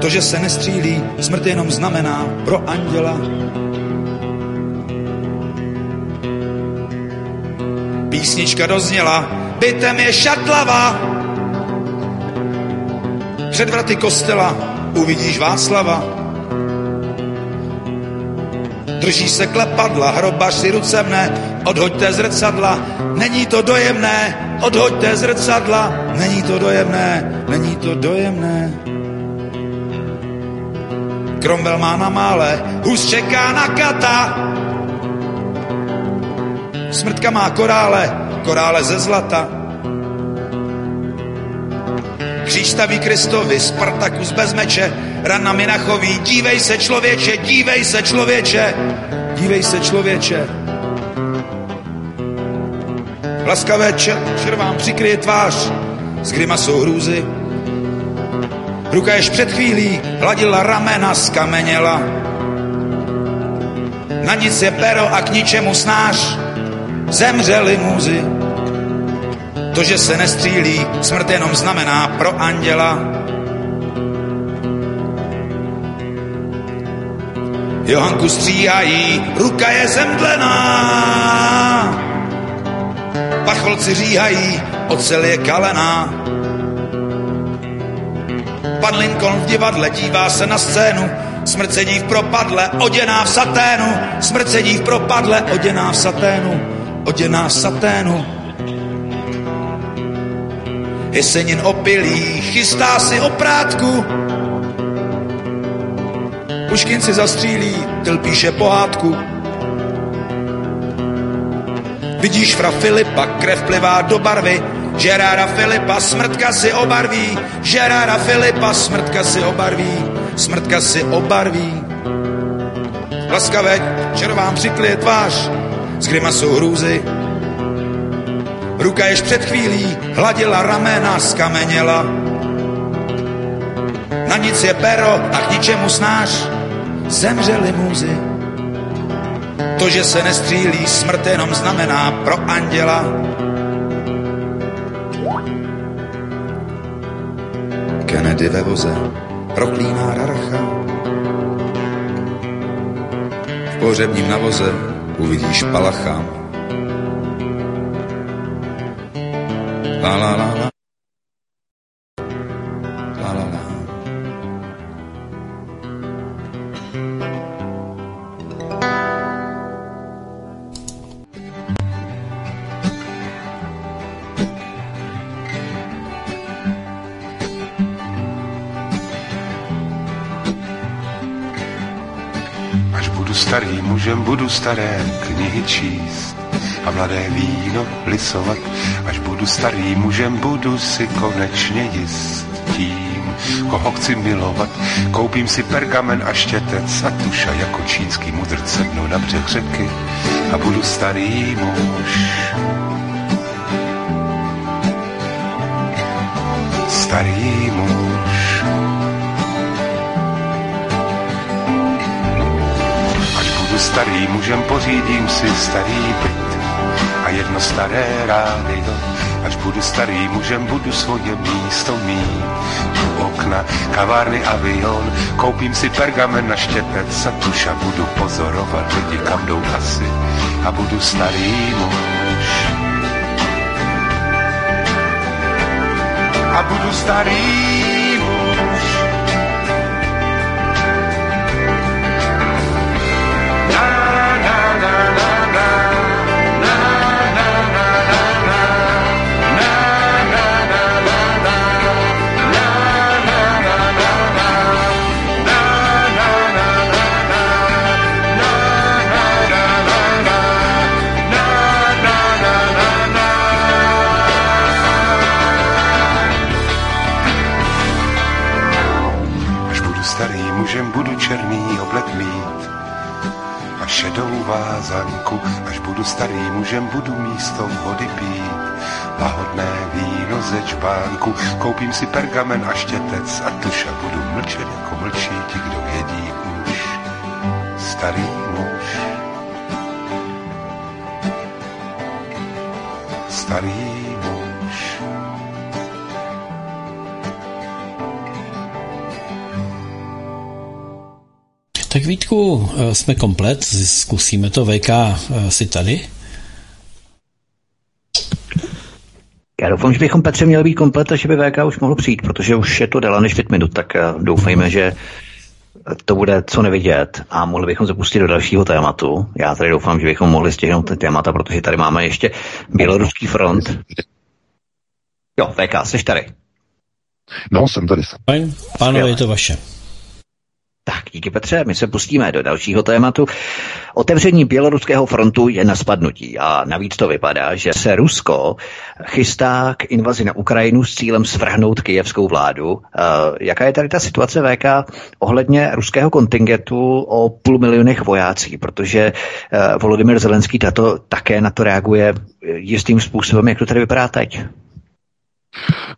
To, že se nestřílí, smrt jenom znamená pro anděla. Písnička dozněla, bytem je šatlava. Před vraty kostela uvidíš Václava. Drží se klepadla, hrobař si ruce mne, odhoďte zrcadla, není to dojemné, odhoďte zrcadla, není to dojemné, není to dojemné. Cromwell má na mále, hus čeká na kata. Smrtka má korále, korále ze zlata. Kříž staví Kristovi, Spartakus bez meče, rana Minachový, dívej se člověče, dívej se člověče, dívej se člověče. Laskavé čer, červám přikryje tvář, s grimasou hrůzy, Ruka jež před chvílí hladila ramena, skameněla. na nic je pero a k ničemu snář. Zemřeli muzy, to, že se nestřílí, smrt jenom znamená pro anděla. Johanku stříhají, ruka je zemdlená. Pacholci říhají, ocel je kalená. Pan Lincoln v divadle dívá se na scénu, smrt sedí v propadle, oděná v saténu, smrt sedí v propadle, oděná v saténu, oděná v saténu. Jesenin opilý, chystá si oprátku, Puškin si zastřílí, Tyl píše pohádku. Vidíš fra Filipa, krev plivá do barvy, Žerára Filipa, smrtka si obarví, Žerára Filipa, smrtka si obarví, smrtka si obarví. Laskavé červám přiklie tvář, s grimasou hrůzy. Ruka jež před chvílí hladila ramena, skameněla. Na nic je pero a k ničemu snáš, zemřeli muzy. To, že se nestřílí, smrt jenom znamená pro anděla. Kennedy ve voze proklíná rarcha. V pohřebním navoze uvidíš palacha. La la la la. La Až budu starý mužem, budu staré knihy číst a mladé víno lisovat. Až budu starý mužem, budu si konečně jist tím, koho chci milovat. Koupím si pergamen a štětec a tuša jako čínský mudrc sednu na břeh řeky a budu starý muž. Starý muž. Starý mužem, pořídím si starý byt a jedno staré rádio. Až budu starý mužem, budu svoje místo mít. U okna, kavárny, avion, koupím si pergamen na štěpec a tuša budu pozorovat lidi, kam jdou asi a budu starý muž. A budu starý vázanku. Až budu starý mužem, budu místo vody pít lahodné víno ze čbánku. Koupím si pergamen a štětec a tuša budu mlčet jako mlčí ti, kdo vědí už. Starý muž. Starý Vítku, eh, jsme komplet, zkusíme to VK eh, si tady. Já doufám, že bychom Petře měli být komplet a že by VK už mohl přijít, protože už je to déle než 5 minut, tak eh, doufejme, že to bude co nevidět a mohli bychom zapustit do dalšího tématu. Já tady doufám, že bychom mohli stihnout ty témata, protože tady máme ještě Běloruský front. Jo, VK, jsi tady. No, jsem tady. Fajn, pánové, je to vaše. Tak, díky Petře, my se pustíme do dalšího tématu. Otevření běloruského frontu je na spadnutí a navíc to vypadá, že se Rusko chystá k invazi na Ukrajinu s cílem svrhnout kijevskou vládu. Uh, jaká je tady ta situace VK ohledně ruského kontingentu o půl milionech vojácí, protože uh, Volodymyr Zelenský tato také na to reaguje jistým způsobem, jak to tady vypadá teď?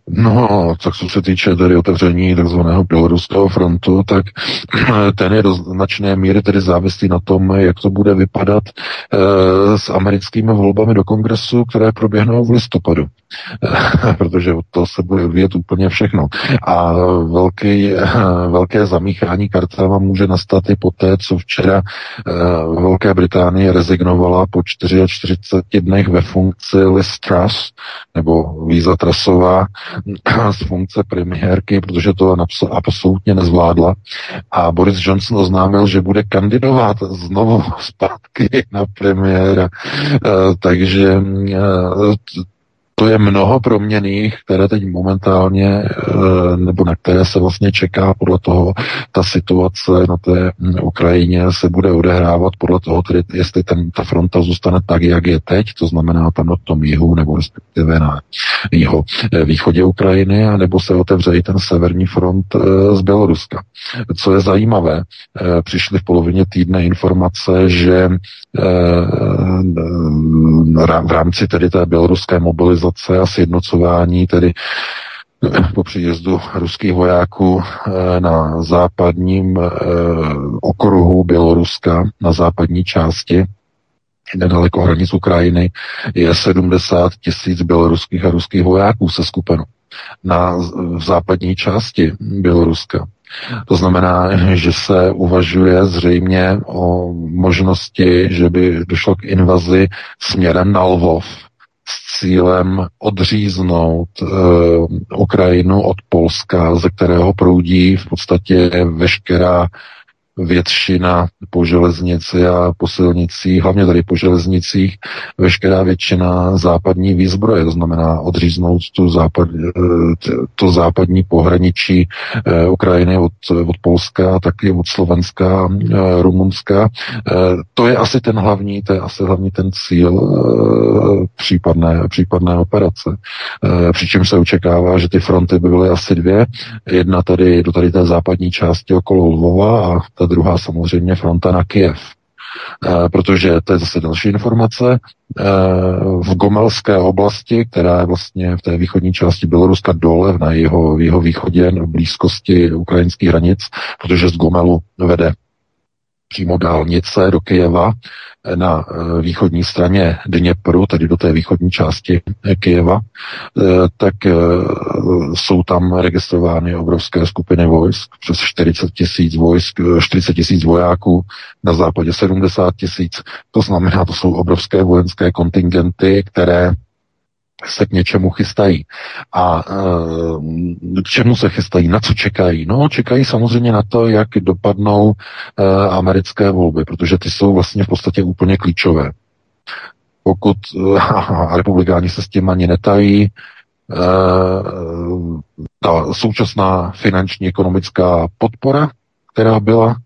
No, tak co se týče tedy otevření takzvaného běloruského frontu, tak ten je do značné míry tedy závislý na tom, jak to bude vypadat e, s americkými volbami do kongresu, které proběhnou v listopadu. E, protože to se bude vyjet úplně všechno. A velký, e, velké zamíchání kartama může nastat i poté, co včera e, Velké Británie rezignovala po 44 dnech ve funkci Liz nebo Víza Trasová, z funkce premiérky, protože to absolutně nezvládla. A Boris Johnson oznámil, že bude kandidovat znovu zpátky na premiéra. Takže to je mnoho proměných, které teď momentálně, eh, nebo na které se vlastně čeká podle toho, ta situace na té hm, Ukrajině se bude odehrávat podle toho, tedy jestli ten, ta fronta zůstane tak, jak je teď, to znamená tam na tom jihu, nebo respektive na jeho eh, východě Ukrajiny, nebo se otevře i ten severní front eh, z Běloruska. Co je zajímavé, přišly v polovině týdne informace, že v rámci tedy té běloruské mobilizace mobilizace a sjednocování, tedy eh, po příjezdu ruských vojáků eh, na západním eh, okruhu Běloruska, na západní části, nedaleko hranic Ukrajiny, je 70 tisíc běloruských a ruských vojáků se skupeno na v západní části Běloruska. To znamená, že se uvažuje zřejmě o možnosti, že by došlo k invazi směrem na Lvov, s cílem odříznout e, Ukrajinu od Polska, ze kterého proudí v podstatě veškerá většina po železnici a po silnicích, hlavně tady po železnicích, veškerá většina západní výzbroje, to znamená odříznout tu západ, eh, to západní pohraničí eh, Ukrajiny od, od Polska, taky od Slovenska, eh, Rumunska. To je asi ten hlavní, to je asi hlavní ten cíl případné, případné operace. Přičemž se očekává, že ty fronty by byly asi dvě. Jedna tady do tady té západní části okolo Lvova a ta druhá samozřejmě fronta na Kiev. E, protože to je zase další informace. E, v Gomelské oblasti, která je vlastně v té východní části Běloruska dole, na jeho, jeho východě, v blízkosti ukrajinských hranic, protože z Gomelu vede přímo dálnice do Kyjeva na eh, východní straně Dněpru, tedy do té východní části eh, Kyjeva, eh, tak jsou tam registrovány obrovské skupiny vojsk, přes 40 tisíc vojsk, 40 tisíc vojáků, na západě 70 tisíc. To znamená, to jsou obrovské vojenské kontingenty, které se k něčemu chystají. A e, čemu se chystají? Na co čekají? No, čekají samozřejmě na to, jak dopadnou e, americké volby, protože ty jsou vlastně v podstatě úplně klíčové. Pokud e, republikáni se s tím ani netají, e, ta současná finanční ekonomická podpora, která byla,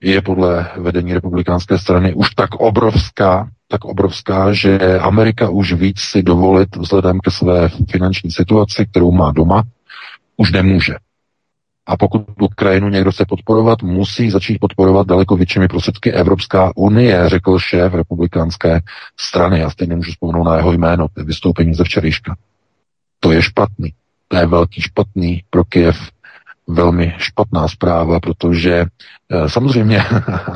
je podle vedení republikánské strany už tak obrovská, tak obrovská, že Amerika už víc si dovolit vzhledem ke své finanční situaci, kterou má doma, už nemůže. A pokud Ukrajinu někdo chce podporovat, musí začít podporovat daleko většími prostředky Evropská unie, řekl šéf republikánské strany. Já stejně můžu vzpomenout na jeho jméno, vystoupení ze včerejška. To je špatný. To je velký špatný pro Kiev velmi špatná zpráva, protože eh, samozřejmě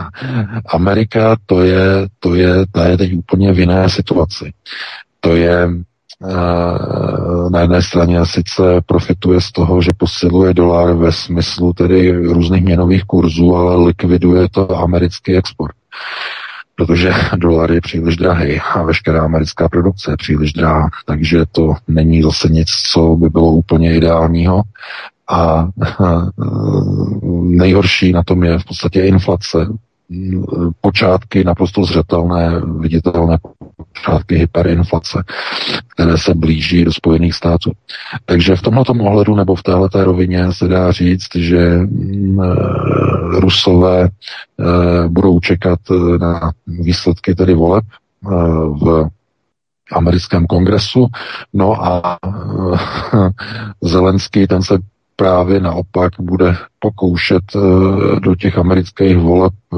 Amerika to je, to je, ta je teď úplně v jiné situaci. To je eh, na jedné straně sice profituje z toho, že posiluje dolar ve smyslu tedy různých měnových kurzů, ale likviduje to americký export protože dolar je příliš drahý a veškerá americká produkce je příliš drahá, takže to není zase nic, co by bylo úplně ideálního. A nejhorší na tom je v podstatě inflace. Počátky naprosto zřetelné, viditelné počátky hyperinflace, které se blíží do Spojených států. Takže v tomto ohledu nebo v této rovině se dá říct, že mm, Rusové eh, budou čekat na výsledky tedy voleb v americkém kongresu. No a Zelenský ten se právě naopak bude pokoušet eh, do těch amerických voleb eh,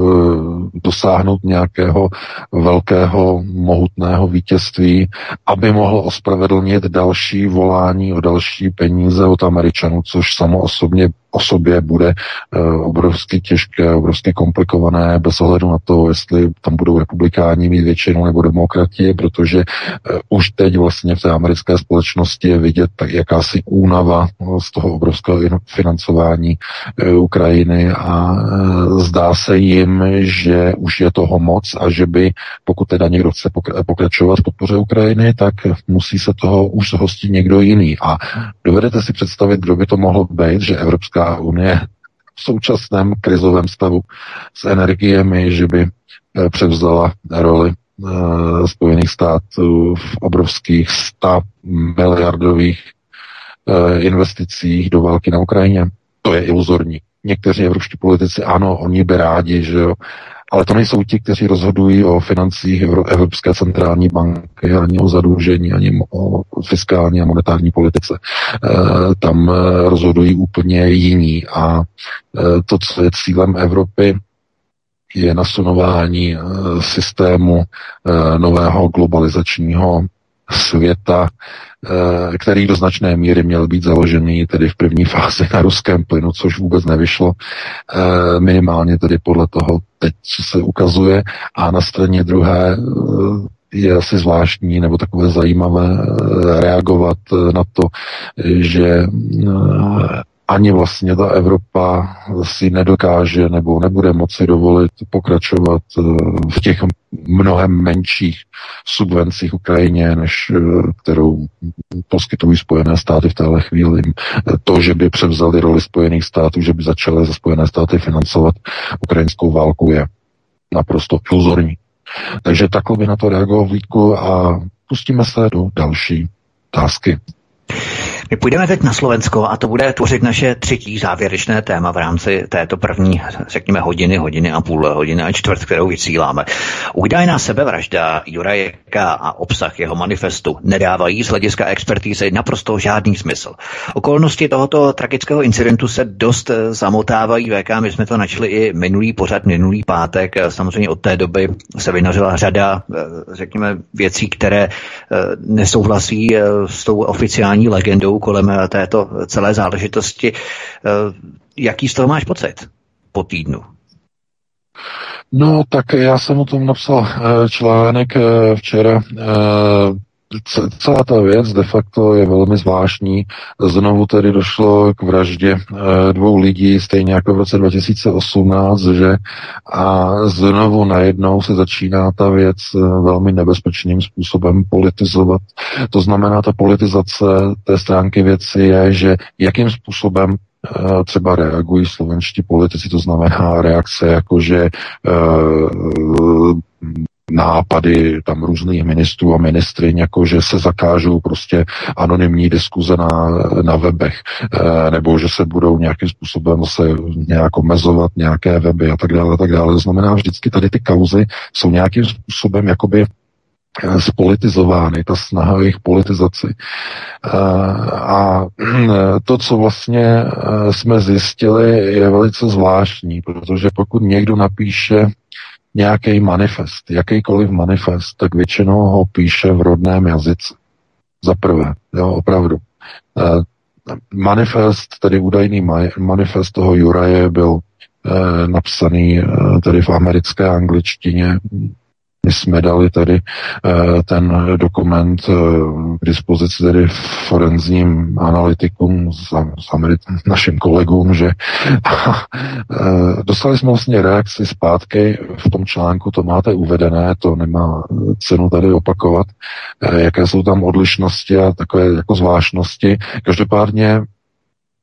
dosáhnout nějakého velkého, mohutného vítězství, aby mohl ospravedlnit další volání o další peníze od Američanů, což samo osobně o sobě bude uh, obrovsky těžké, obrovsky komplikované, bez ohledu na to, jestli tam budou republikáni mít většinu nebo demokrati, protože uh, už teď vlastně v té americké společnosti je vidět tak jakási únava z toho obrovského financování Ukrajiny a zdá se jim, že už je toho moc a že by, pokud teda někdo chce pokračovat v podpoře Ukrajiny, tak musí se toho už zhostit někdo jiný. A dovedete si představit, kdo by to mohl být, že Evropská unie v současném krizovém stavu s energiemi, že by eh, převzala roli uh, Spojených států v obrovských 100 miliardových uh, investicích do války na Ukrajině. To je iluzorní. Někteří evropští politici, ano, oni by rádi, že jo, ale to nejsou ti, kteří rozhodují o financích Evropské centrální banky, ani o zadlužení, ani o fiskální a monetární politice. E, tam e, rozhodují úplně jiní. A e, to, co je cílem Evropy, je nasunování systému nového globalizačního světa, Eh, který do značné míry měl být založený tedy v první fázi na ruském plynu, což vůbec nevyšlo, eh, minimálně tedy podle toho teď, co se ukazuje, a na straně druhé eh, je asi zvláštní nebo takové zajímavé reagovat na to, že ani vlastně ta Evropa si nedokáže nebo nebude moci dovolit pokračovat eh, v těch mnohem menších subvencích Ukrajině, než eh, kterou poskytují Spojené státy v téhle chvíli. To, že by převzali roli Spojených států, že by začaly za Spojené státy financovat ukrajinskou válku, je naprosto iluzorní. Takže takhle by na to reagoval Vítku a pustíme se do další otázky. My půjdeme teď na Slovensko a to bude tvořit naše třetí závěrečné téma v rámci této první, řekněme, hodiny, hodiny a půl, hodiny a čtvrt, kterou vysíláme. Údajná sebevražda Jurajeka a obsah jeho manifestu nedávají z hlediska expertízy naprosto žádný smysl. Okolnosti tohoto tragického incidentu se dost eh, zamotávají VK, my jsme to načli i minulý pořad, minulý pátek. Samozřejmě od té doby se vynořila řada, eh, řekněme, věcí, které eh, nesouhlasí s tou oficiální legendou kolem eh, této celé záležitosti. Eh, jaký z toho máš pocit po týdnu? No, tak já jsem o tom napsal eh, článek včera celá ta věc de facto je velmi zvláštní. Znovu tedy došlo k vraždě eh, dvou lidí, stejně jako v roce 2018, že a znovu najednou se začíná ta věc eh, velmi nebezpečným způsobem politizovat. To znamená, ta politizace té stránky věci je, že jakým způsobem eh, třeba reagují slovenští politici, to znamená reakce jako, že nápady tam různých ministrů a ministry, jako že se zakážou prostě anonymní diskuze na, na webech, e, nebo že se budou nějakým způsobem se nějak omezovat nějaké weby a tak dále, a tak dále. To znamená, vždycky tady ty kauzy jsou nějakým způsobem jakoby eh, spolitizovány, ta snaha o jejich politizaci. Eh, a to, co vlastně jsme zjistili, je velice zvláštní, protože pokud někdo napíše nějaký manifest, jakýkoliv manifest, tak většinou ho píše v rodném jazyce. Za prvé, jo, opravdu. Uh, manifest, tedy údajný manifest toho Juraje byl uh, napsaný uh, tedy v americké angličtině, my jsme dali tady eh, ten dokument eh, k dispozici tedy forenzním analytikům, našim kolegům, že eh, dostali jsme vlastně reakci zpátky v tom článku, to máte uvedené, to nemá cenu tady opakovat, jaké jsou tam odlišnosti a takové jako zvláštnosti. Každopádně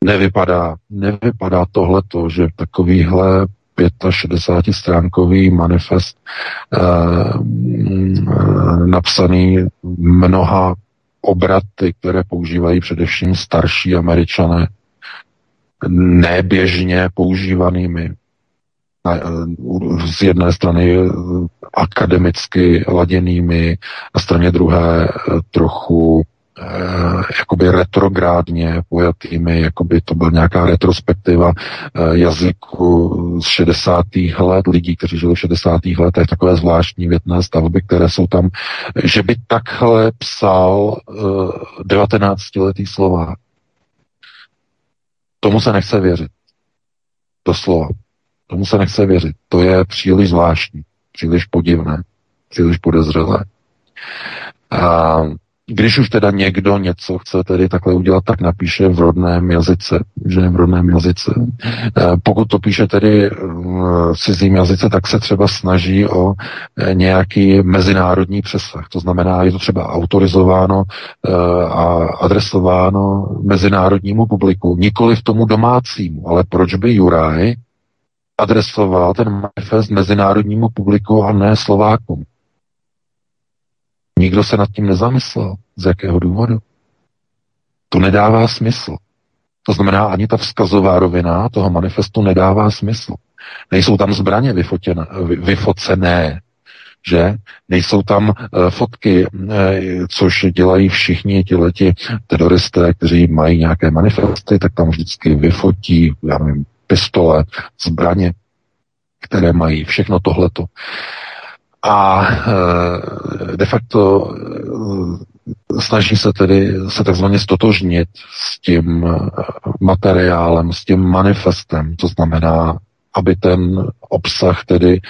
nevypadá, nevypadá tohleto, že takovýhle 65-stránkový manifest eh, napsaný mnoha obraty, které používají především starší američané, neběžně používanými. Z jedné strany akademicky laděnými, na straně druhé trochu Eh, jakoby retrográdně pojatými, jakoby to byl nějaká retrospektiva eh, jazyku z 60. let, lidí, kteří žili v 60. letech, takové zvláštní větné stavby, které jsou tam, že by takhle psal uh, 19-letý Slovák. Tomu se nechce věřit. Doslova. Tomu se nechce věřit. To je příliš zvláštní, příliš podivné, příliš podezřelé. A když už teda někdo něco chce tedy takhle udělat, tak napíše v rodném jazyce, že v rodném jazyce. Pokud to píše tedy v cizím jazyce, tak se třeba snaží o e, nějaký mezinárodní přesah. To znamená, je to třeba autorizováno a adresováno mezinárodnímu publiku, nikoli v tomu domácímu. Ale proč by Juraj adresoval ten manifest mezinárodnímu publiku a ne Slovákům? Nikdo se nad tím nezamyslel. Z jakého důvodu? To nedává smysl. To znamená, ani ta vzkazová rovina toho manifestu nedává smysl. Nejsou tam zbraně vyfotěné, vyfocené, že? Nejsou tam uh, fotky, uh, což dělají všichni leti teroristé, kteří mají nějaké manifesty, tak tam vždycky vyfotí, já nevím, pistole, zbraně, které mají všechno tohleto a eh, de facto eh, snaží se tedy se takzvaně stotožnit s tím eh, materiálem, s tím manifestem, to znamená aby ten obsah tedy e,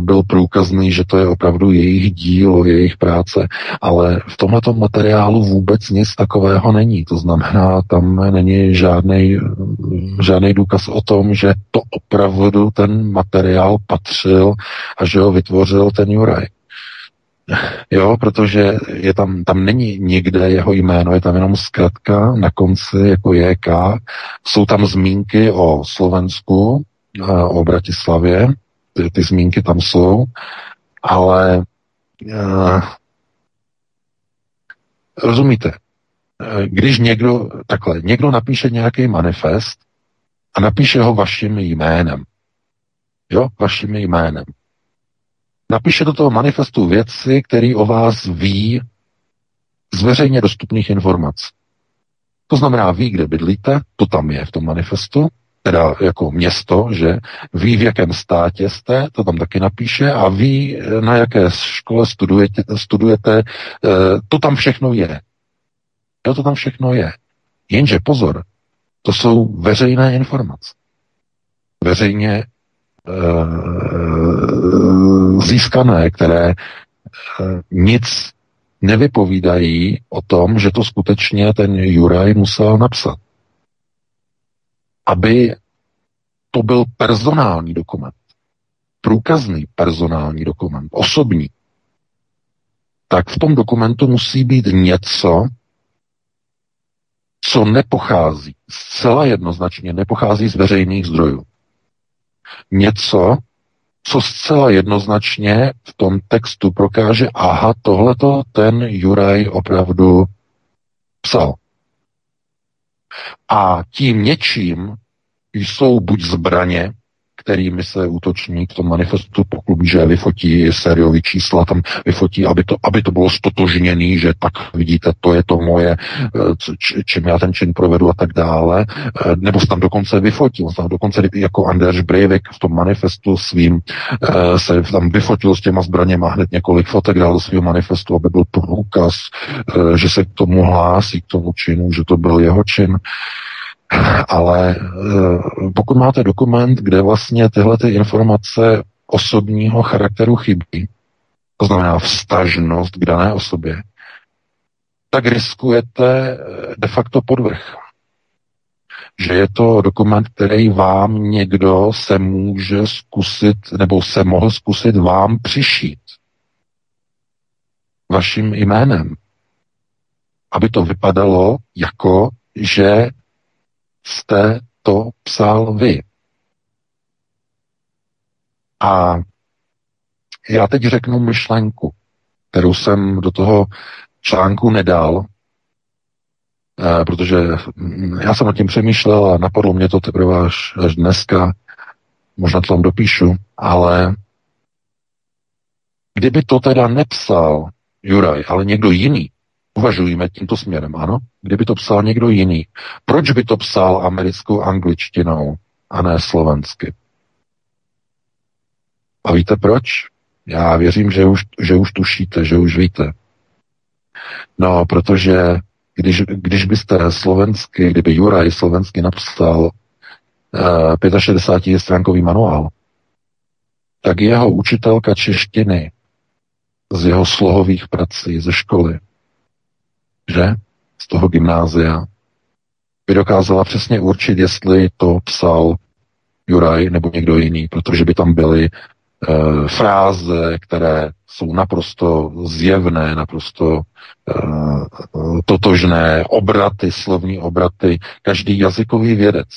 byl průkazný, že to je opravdu jejich dílo, jejich práce, ale v tomto materiálu vůbec nic takového není. To znamená, tam není žádný žádný důkaz o tom, že to opravdu ten materiál patřil a že ho vytvořil ten Juraj. Jo, protože je tam, tam není nikde jeho jméno, je tam jenom zkratka na konci jako JK. Jsou tam zmínky o Slovensku, o Bratislavě, ty, ty zmínky tam jsou, ale uh, rozumíte, když někdo, takhle, někdo napíše nějaký manifest a napíše ho vaším jménem, jo, vaším jménem. Napíše do toho manifestu věci, které o vás ví z veřejně dostupných informací. To znamená, ví, kde bydlíte, to tam je v tom manifestu, teda jako město, že ví, v jakém státě jste, to tam taky napíše, a ví, na jaké škole studujete, studujete eh, to tam všechno je. Jo, to tam všechno je. Jenže pozor, to jsou veřejné informace. Veřejně e, získané, které e, nic nevypovídají o tom, že to skutečně ten Juraj musel napsat aby to byl personální dokument, průkazný personální dokument, osobní, tak v tom dokumentu musí být něco, co nepochází, zcela jednoznačně nepochází z veřejných zdrojů. Něco, co zcela jednoznačně v tom textu prokáže, aha, tohleto ten Juraj opravdu psal. A tím něčím jsou buď zbraně, kterými se útočník v tom manifestu poklubí, že vyfotí sériový čísla, tam vyfotí, aby to, aby to bylo stotožněný, že tak vidíte, to je to moje, eh, čím já ten čin provedu a tak dále. Eh, nebo se tam dokonce vyfotí, on se tam dokonce jako Anders Breivik v tom manifestu svým eh, se tam vyfotil s těma zbraněma hned několik fotek dal do svého manifestu, aby byl průkaz, že se k tomu hlásí, k tomu činu, že to byl jeho čin. Ale eh, pokud máte dokument, kde vlastně tyhle ty informace osobního charakteru chybí, to znamená vztažnost k dané osobě, tak riskujete eh, de facto podvrh. Že je to dokument, který vám někdo se může zkusit, nebo se mohl zkusit vám přišít vaším jménem. Aby to vypadalo jako, že jste to psal vy. A já teď řeknu myšlenku, kterou jsem do toho článku nedal, eh, protože já jsem o tím přemýšlel a napadlo mě to teprve až, až dneska, možná to tam dopíšu, ale kdyby to teda nepsal Juraj, ale někdo jiný, Uvažujeme tímto směrem, ano? Kdyby to psal někdo jiný. Proč by to psal americkou angličtinou a ne slovensky? A víte proč? Já věřím, že už, že už tušíte, že už víte. No, protože když, když byste slovensky, kdyby Juraj slovensky napsal uh, 65 stránkový manuál, tak jeho učitelka češtiny z jeho slohových prací ze školy, že? Z toho gymnázia, by dokázala přesně určit, jestli to psal Juraj nebo někdo jiný, protože by tam byly e, fráze, které jsou naprosto zjevné, naprosto e, totožné, obraty, slovní obraty. Každý jazykový vědec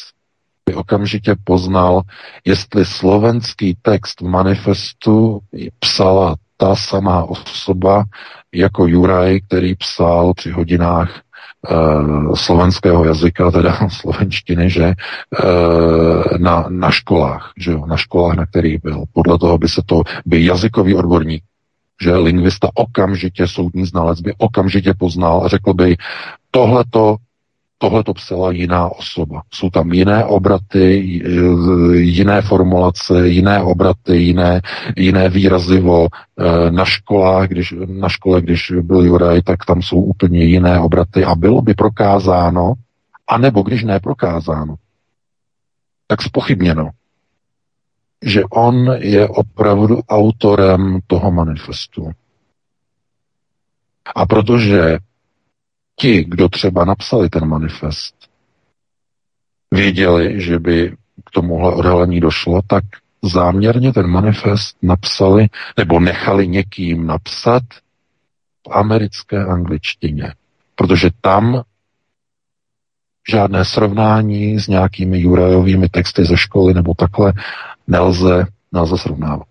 by okamžitě poznal, jestli slovenský text manifestu psala ta samá osoba jako Juraj, který psal při hodinách uh, slovenského jazyka, teda slovenštiny, že uh, na, na školách, že jo, na školách, na kterých byl. Podle toho by se to, by jazykový odborník, že lingvista okamžitě, soudní znalec by okamžitě poznal a řekl by, tohleto tohle to psala jiná osoba. Jsou tam jiné obraty, jiné formulace, jiné obraty, jiné, jiné výrazivo. E, na školách, když, na škole, když byl Juraj, tak tam jsou úplně jiné obraty a bylo by prokázáno, anebo když neprokázáno, tak spochybněno, že on je opravdu autorem toho manifestu. A protože ti, kdo třeba napsali ten manifest, věděli, že by k tomuhle odhalení došlo, tak záměrně ten manifest napsali nebo nechali někým napsat v americké angličtině. Protože tam žádné srovnání s nějakými Jurajovými texty ze školy nebo takhle nelze, nelze srovnávat.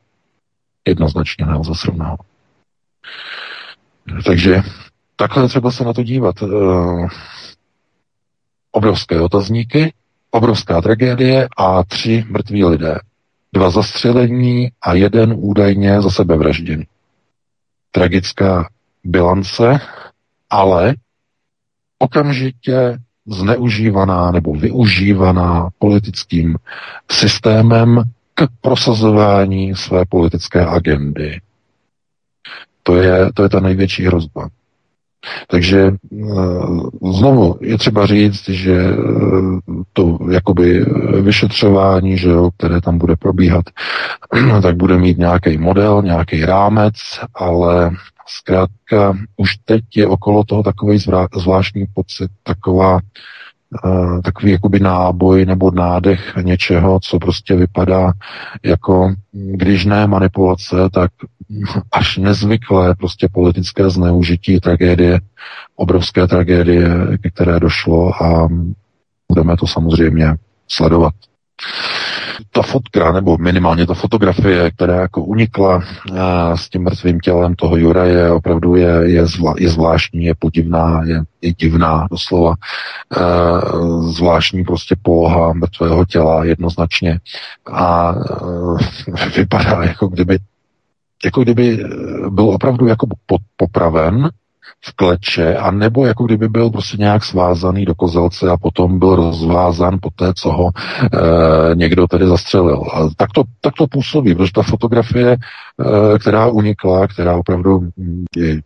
Jednoznačně nelze srovnávat. Takže Takhle třeba se na to dívat. Uh, obrovské otazníky, obrovská tragédie a tři mrtví lidé. Dva zastřelení a jeden údajně za sebevražděný. Tragická bilance, ale okamžitě zneužívaná nebo využívaná politickým systémem k prosazování své politické agendy. To je, to je ta největší hrozba. Takže eh, znovu je třeba říct, že eh, to jakoby vyšetřování, že jo, které tam bude probíhat, tak bude mít nějaký model, nějaký rámec, ale zkrátka už teď je okolo toho takový zvláštní pocit, taková Uh, takový jakoby náboj nebo nádech něčeho, co prostě vypadá jako, když ne manipulace, tak až nezvyklé prostě politické zneužití tragédie, obrovské tragédie, které došlo a budeme to samozřejmě sledovat. Ta fotka, nebo minimálně ta fotografie, která jako unikla a, s tím mrtvým tělem toho Juraje, opravdu je, je, zvla, je zvláštní, je podivná, je, je divná doslova. E, zvláštní prostě poloha mrtvého těla jednoznačně a e, vypadá jako kdyby jako kdyby eh, byl opravdu jako popraven v kleče, a nebo jako kdyby byl prostě nějak svázaný do kozelce a potom byl rozvázan po té, co ho e, někdo tedy zastřelil. A tak to, tak to působí, protože ta fotografie, e, která unikla, která opravdu je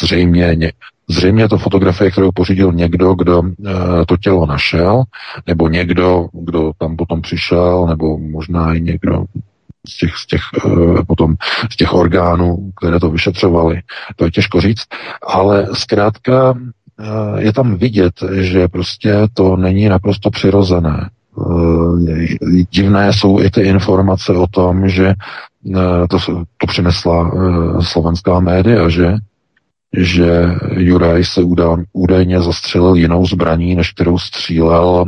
zřejmě ně, Zřejmě to fotografie, kterou pořídil někdo, kdo e, to tělo našel, nebo někdo, kdo tam potom přišel, nebo možná i někdo, z těch, z těch eh, potom z těch orgánů, které to vyšetřovaly. To je těžko říct, ale zkrátka eh, je tam vidět, že prostě to není naprosto přirozené. Eh, divné jsou i ty informace o tom, že to, to přinesla slovenská média, že že Juraj se údajně zastřelil jinou zbraní, než kterou střílel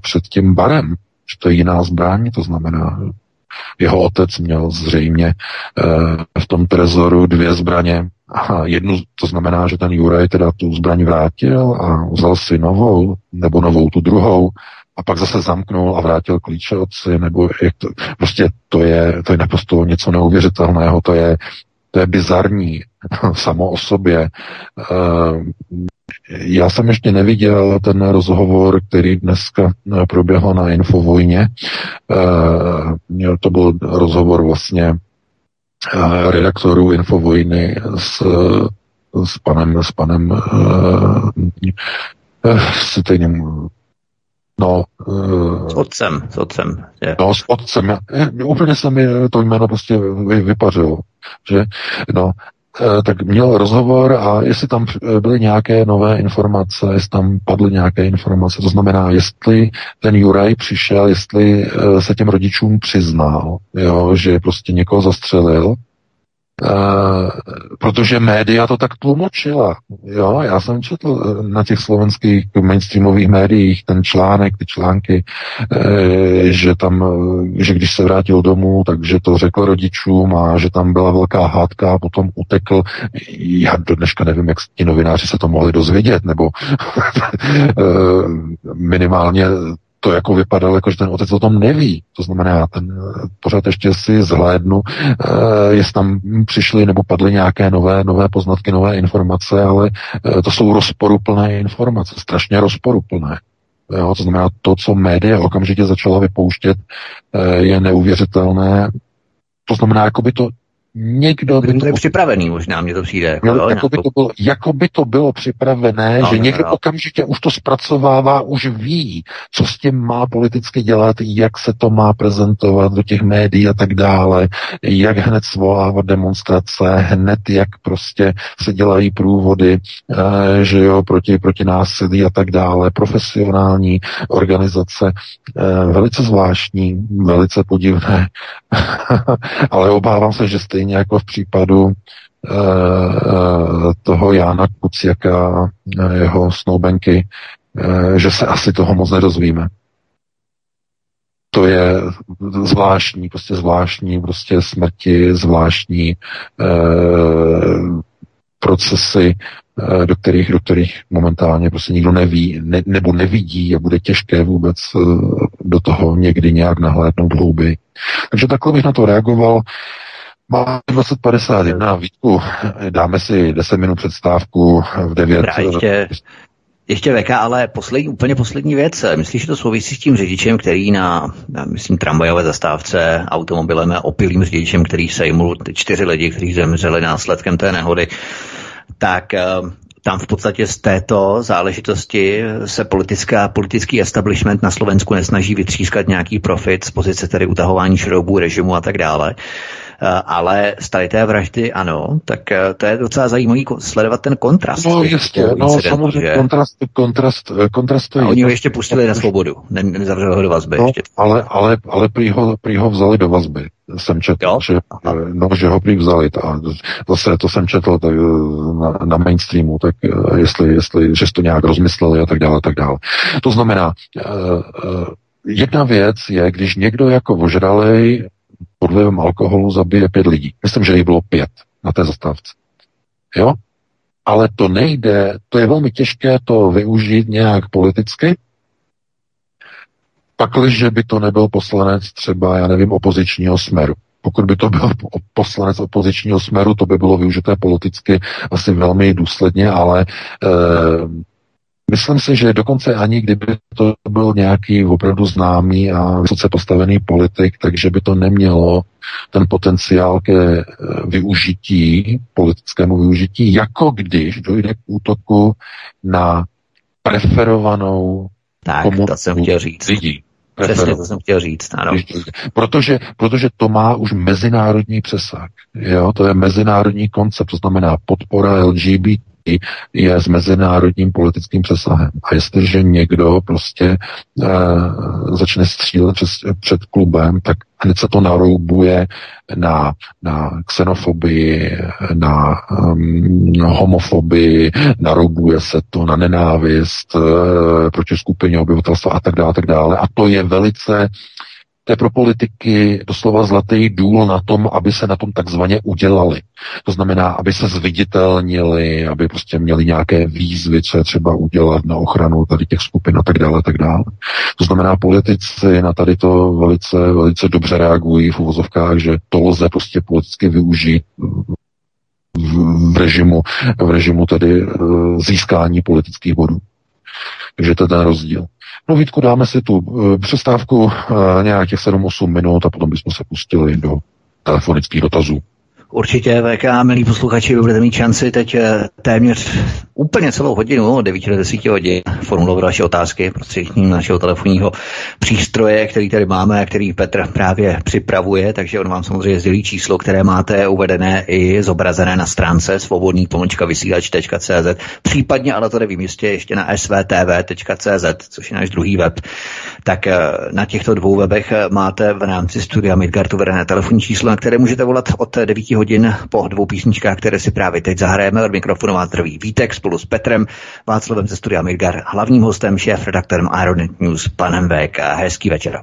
před tím barem. Že to je jiná zbraň, to znamená, jeho otec měl zřejmě eh, v tom trezoru dvě zbraně. A jednu, to znamená, že ten Juraj teda tu zbraň vrátil a vzal si novou, nebo novou tu druhou, a pak zase zamknul a vrátil klíče otci, nebo jak to, prostě to je, to je naprosto něco neuvěřitelného, to je, To je bizarní samo o sobě. Eh, já jsem ještě neviděl ten rozhovor, který dneska eh, proběhl na Infovojně. Eh, to byl rozhovor vlastně redaktorů Infovojny s, s panem, s panem s tím, No, s otcem, s otcem. Je. No, s otcem. Já, úplně se mi to jméno prostě vypařilo. Že, no, Eh, tak měl rozhovor a jestli tam byly nějaké nové informace, jestli tam padly nějaké informace, to znamená, jestli ten Juraj přišel, jestli eh, se těm rodičům přiznal, jo, že prostě někoho zastřelil, protože média to tak tlumočila. Jo, já jsem četl eh, na těch slovenských mainstreamových médiích ten článek, ty články, uh, že tam, že když se vrátil domů, takže to řekl rodičům a že tam byla velká hádka a potom utekl. Já do dneška nevím, jak ti novináři se to mohli dozvědět, nebo minimálně to jako vypadalo, jako že ten otec o tom neví. To znamená, ten pořád ještě si zhlédnu, uh, jestli tam přišly nebo padly nějaké nové, nové poznatky, nové informace, ale uh, to jsou rozporuplné informace, strašně rozporuplné. Jo, to znamená, to, co média okamžitě začala vypouštět, uh, je neuvěřitelné. To znamená, jako by to někdo by to... připravený možná, mně to přijde. Jako, jo, jako, by to bylo, jako by to bylo připravené, no, že no, někdo no. okamžitě už to zpracovává, už ví, co s tím má politicky dělat, jak se to má prezentovat do těch médií a tak dále, jak hned svolávat demonstrace, hned jak prostě se dělají průvody, eh, že jo, proti, proti násilí a tak dále, profesionální organizace, eh, velice zvláštní, velice podivné, ale obávám se, že jste stejně jako v případu uh, toho Jána Kuciaka, jeho snoubenky, že se asi toho moc nedozvíme. To je zvláštní, prostě zvláštní, prostě smrti, zvláštní procesy, do kterých, do kterých momentálně prostě nikdo neví ne, nebo nevidí a bude těžké vůbec do toho někdy nějak nahlédnout hlouby. Takže takhle bych na to reagoval. Máme 2051, Vítku, dáme si 10 minut předstávku v 9. Dobrá, ještě, ještě VK, ale poslední, úplně poslední věc. Myslíš, že to souvisí s tím řidičem, který na, na myslím, tramvajové zastávce automobilem a opilým řidičem, který sejmul ty čtyři lidi, kteří zemřeli následkem té nehody, tak eh, tam v podstatě z této záležitosti se politická, politický establishment na Slovensku nesnaží vytřískat nějaký profit z pozice tedy utahování šroubů, režimu a tak dále. Eh, ale z tady té vraždy ano, tak eh, to je docela zajímavý sledovat ten kontrast. No jistě, no samozřejmě že... kontrast, kontrast, eh, kontrast to je... A oni ho ještě pustili na svobodu, ne, nezavřeli ho do vazby no, ještě. Ale, ale, ale prý, ho, prý ho vzali do vazby, jsem četl, jo? že, no, že ho prý vzali. A zase to jsem četl tak, na, na mainstreamu, tak jestli, jestli, že to nějak rozmysleli a tak dále, tak dále. To znamená, jedna věc je, když někdo jako ožralej pod vlivem alkoholu zabije pět lidí. Myslím, že jich bylo pět na té zastávce. Jo? Ale to nejde, to je velmi těžké to využít nějak politicky, pakliže by to nebyl poslanec třeba, já nevím, opozičního smeru. Pokud by to byl poslanec opozičního smeru, to by bylo využité politicky asi velmi důsledně, ale e, Myslím si, že dokonce ani kdyby to byl nějaký opravdu známý a vysoce postavený politik, takže by to nemělo ten potenciál ke eh, využití, politickému využití, jako když dojde k útoku na preferovanou tak, to jsem chtěl říct. lidí. Přesně to jsem chtěl říct, ano. Protože, protože to má už mezinárodní přesah. Jo? To je mezinárodní koncept, to znamená podpora LGBT je s mezinárodním politickým přesahem. A jestliže někdo prostě e, začne střílet přes, před klubem, tak hned se to naroubuje na, na xenofobii, na um, homofobii, naroubuje se to na nenávist e, proti skupině obyvatelstva a tak dále, a tak dále. A to je velice to je pro politiky doslova zlatý důl na tom, aby se na tom takzvaně udělali. To znamená, aby se zviditelnili, aby prostě měli nějaké výzvy, co je třeba udělat na ochranu tady těch skupin a tak dále, tak dále. To znamená, politici na tady to velice, velice dobře reagují v uvozovkách, že to lze prostě politicky využít v, režimu, v režimu tedy získání politických bodů. Takže to je ten rozdíl. Vítku, dáme si tu přestávku nějak těch 7-8 minut a potom bychom se pustili do telefonických dotazů. Určitě, VK, milí posluchači, vy budete mít šanci teď eh, téměř úplně celou hodinu, od 9 do 10 hodin, formulovat vaše otázky prostřednictvím našeho telefonního přístroje, který tady máme a který Petr právě připravuje, takže on vám samozřejmě sdělí číslo, které máte uvedené i zobrazené na stránce svobodný pomočka vysílač.cz, případně, ale to nevím jistě, ještě na svtv.cz, což je náš druhý web. Tak eh, na těchto dvou webech máte v rámci studia Midgardu vedené telefonní číslo, na které můžete volat od 9 hodin po dvou písničkách, které si právě teď zahrajeme. Od mikrofonu vás zdraví Vítek spolu s Petrem Václavem ze studia Midgar, hlavním hostem, šéf redaktorem Ironet News, panem VK. Hezký večer.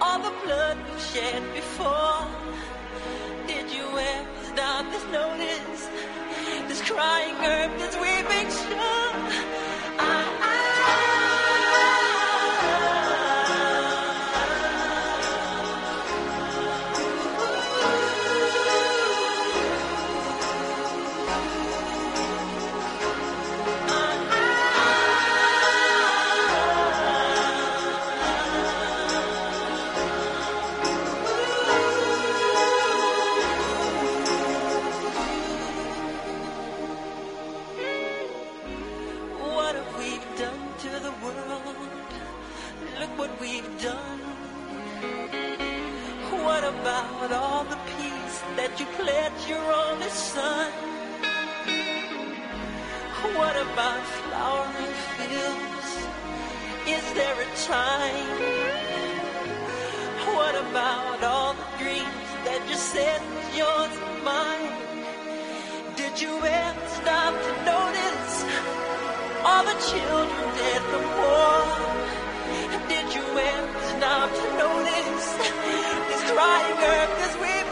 all the blood we've shed before? Did you ever stop to notice this crying earth, this weeping shore? Children dead from war? Did you ever stop to notice this crying earth as we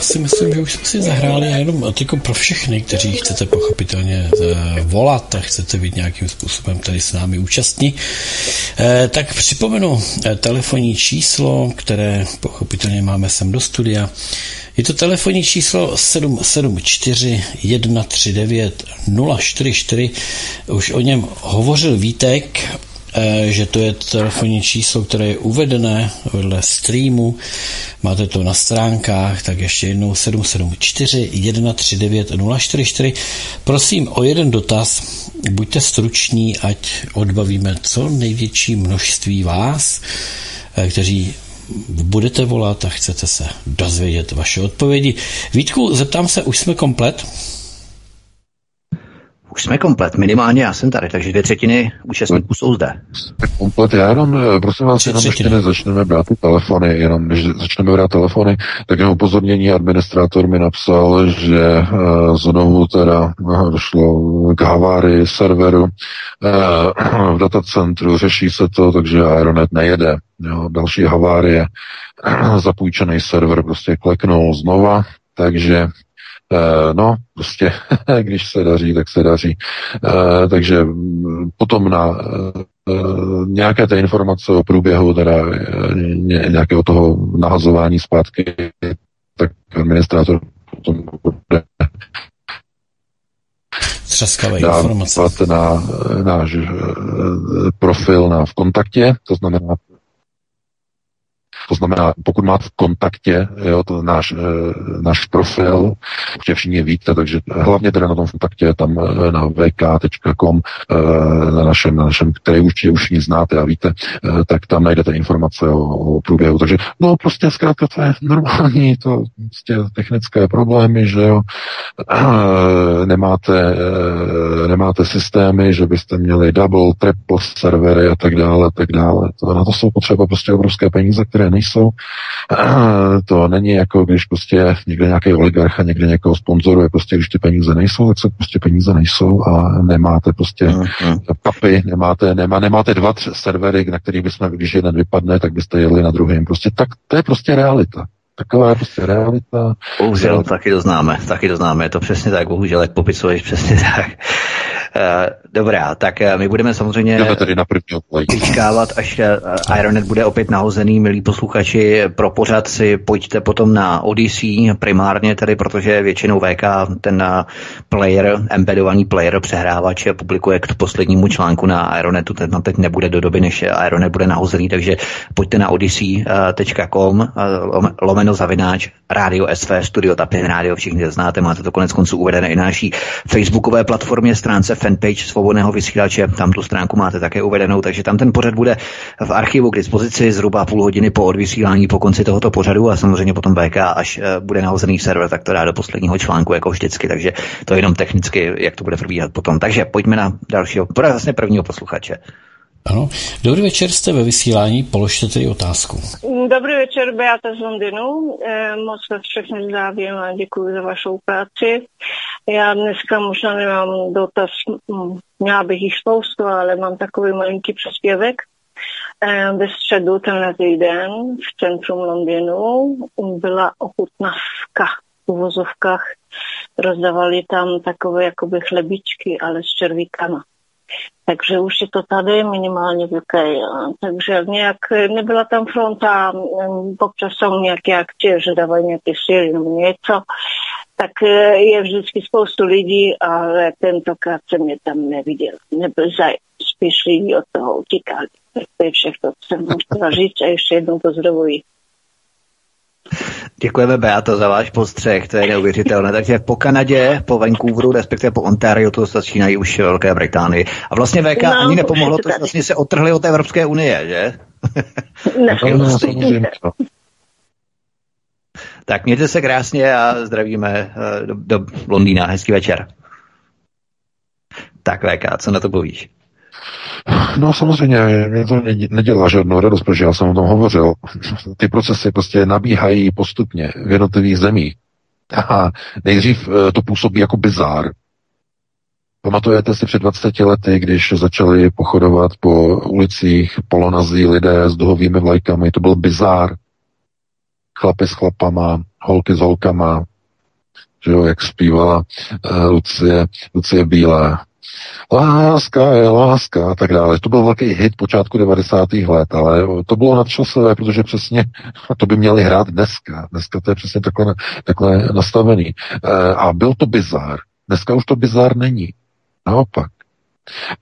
si myslím, že už jsme si zahráli a jenom tyko pro všechny, kteří chcete pochopitelně eh, volat a chcete být nějakým způsobem tady s námi účastní. Eh, Tak připomenu eh, telefonní číslo, které pochopitelně máme sem do studia. Je to telefonní číslo 774 139 044. Už o něm hovořil Vítek, že to je telefonní číslo, které je uvedené vedle streamu. Máte to na stránkách, tak ještě jednou 774 139 044. Prosím o jeden dotaz. Buďte struční, ať odbavíme co největší množství vás, eh, kteří budete volat a chcete se dozvědět vaše odpovědi. Vítku, zeptám se, už jsme komplet? Už jsme komplet, minimálně já jsem tady, takže dvě třetiny účastníků jsou zde. Komplet, já jenom, eh, prosím vás, jenom ještě než začneme brát ty telefony, jenom než začneme brát telefony, tak jenom upozornění, administrátor mi napsal, že uh, znovu teda uh, došlo k havárii serveru uh, v datacentru, řeší se to, takže Aeronet nejede. Jo, další havárie, zapůjčený server prostě kleknul znova, takže no, prostě, když se daří, tak se daří. Takže mm, potom na nějaké té informace o průběhu teda eh, ně- nějakého toho nahazování zpátky, tak administrátor potom bude Třaskavé informace. na eh, náš eh, profil na v kontaktě, to znamená To znamená, pokud máte v kontaktě jo, to náš, eh, náš profil, určitě všichni víte, takže hlavně teda na tom kontaktě tam eh, na vk.com, eh, na našem, na našem, který určitě už všichni znáte a víte, tak tam najdete informace o, o průběhu. Takže no prostě zkrátka to je normální, to prostě technické problémy, že jo, nemáte, nemáte systémy, že byste měli double, triple servery a tak dále, tak dále. To, na to jsou potřeba prostě obrovské peníze, které nejsou. Eh, To není jako když prostě někde nějaký oligarcha někde někoho sponzoruje, prostě když ty peníze nejsou, tak se prostě peníze nejsou a nemáte prostě Mhm. papy, nemáte, nemá, nemáte dva tři servery, na kterých bychom, když jeden vypadne, tak byste jeli na druhém. Prostě tak, to je prostě realita. Taková je prostě realita. Bohužel, taky to známe, taky to známe, je to přesně tak, bohužel, jak popisuješ, přesně tak. Eh, Dobrá, tak eh, my budeme samozřejmě Jdeme na vyčkávat, až eh, Ironet bude opět nahozený, milí posluchači, pro pořad si pojďte potom na Odyssey primárně tedy, protože většinou VK ten player, embedovaný player, přehrávač publikuje k poslednímu článku na Ironetu, ten tam teď nebude do doby, než Ironet bude nahozený, takže pojďte na odyssey.com lomeno zavináč Radio SV, Studio Tapin Radio, všichni to znáte, máte to konec konců uvedené i na naší facebookové platformě, stránce fanpage svobodného vysílače, tam tu stránku máte také uvedenou, takže tam ten pořad bude v archivu k dispozici zhruba půl hodiny po odvysílání po konci tohoto pořadu a samozřejmě potom BK, až eh, bude nahozený server, tak to dá do posledního článku jako vždycky, takže to je jenom technicky, jak to bude probíhat potom. Takže pojďme na dalšího, vlastně prvního posluchače. Ano. Dobrý večer, jste ve vysílání, položte tedy otázku. Dobrý večer, Beata z. Eh, Moc vás všechny zdravím a děkuji za vašou práci. Já dneska možná nemám dotaz, hm, měla bych jich spoustu, ale mám takový malinký příspěvek. Eh, Ve středu tenhle týden v centrum Londýnu byla ochutnávka v uvozovkách. Rozdávali tam takové jakoby chlebičky, ale s červíkama. Takže už je to tady minimálně v UK. a Takže nějak nebyla tam fronta, mm, občas jsou nějaké akcie, že dávají nějaké síly nebo něco, tak eh, je vždycky spoustu lidí, ale tentokrát jsem je tam neviděl. Nebyl zájem. Spíš lidi od toho utíkali. Tak to je všechno, co jsem chtěla říct a ještě jednou. Děkujeme, Beato, za váš postřeh, to je neuvěřitelné. Takže po Kanadě, po Vancouveru, respektive po Ontario, to začínají už Velké Británii. A vlastně VK No, ani nepomohlo, to tady. vlastně se otrhli od Evropské unie, že? Ne, No, samozřejmě. no. Tak mějte se krásně a zdravíme eh, do, do Londýna. Hezký večer. Tak VK, co na to povíš? No samozřejmě, mě to ne- nedělá žádnou radost, protože já jsem o tom hovořil. Ty procesy prostě nabíhají postupně v jednotlivých zemích. A nejdřív eh, to působí jako bizár. Pamatujete si před 20 lety, když začali pochodovat po ulicích polonazí lidé s duhovými vlajkami, to byl bizár. Chlapy s chlapama, holky s holkama, že jo, jak zpívala uh, Lucie, Lucie Bílá. Láska je láska a tak dále. To byl velký hit počátku 90. let, ale to bylo nadčasové, protože přesně to by měli hrát dneska. Dneska to je přesně takhle, takhle nastavený. E, a byl to bizár. Dneska už to bizár není. Naopak.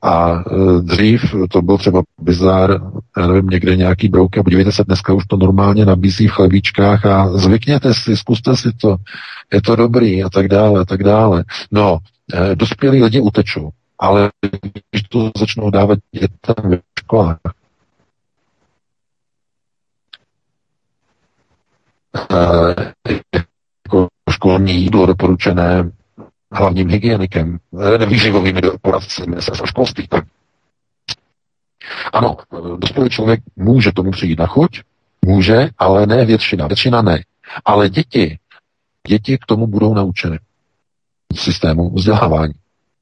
A e, dřív to byl třeba bizár, já nevím, někde nějaký brouk a podívejte se, dneska už to normálně nabízí v chlebíčkách a zvykněte si, zkuste si to, je to dobrý a tak dále, a tak dále. No, dospělí lidi utečou, ale když to začnou dávat dětem ve školách, e, jako školní jídlo doporučené hlavním hygienikem, eh, výživovými poradci ministerstva školství. Tak. Ano, eh, dospělý člověk může tomu přijít na chuť, může, ale ne většina. Většina ne. Ale děti, děti k tomu budou naučeny systému vzdělávání.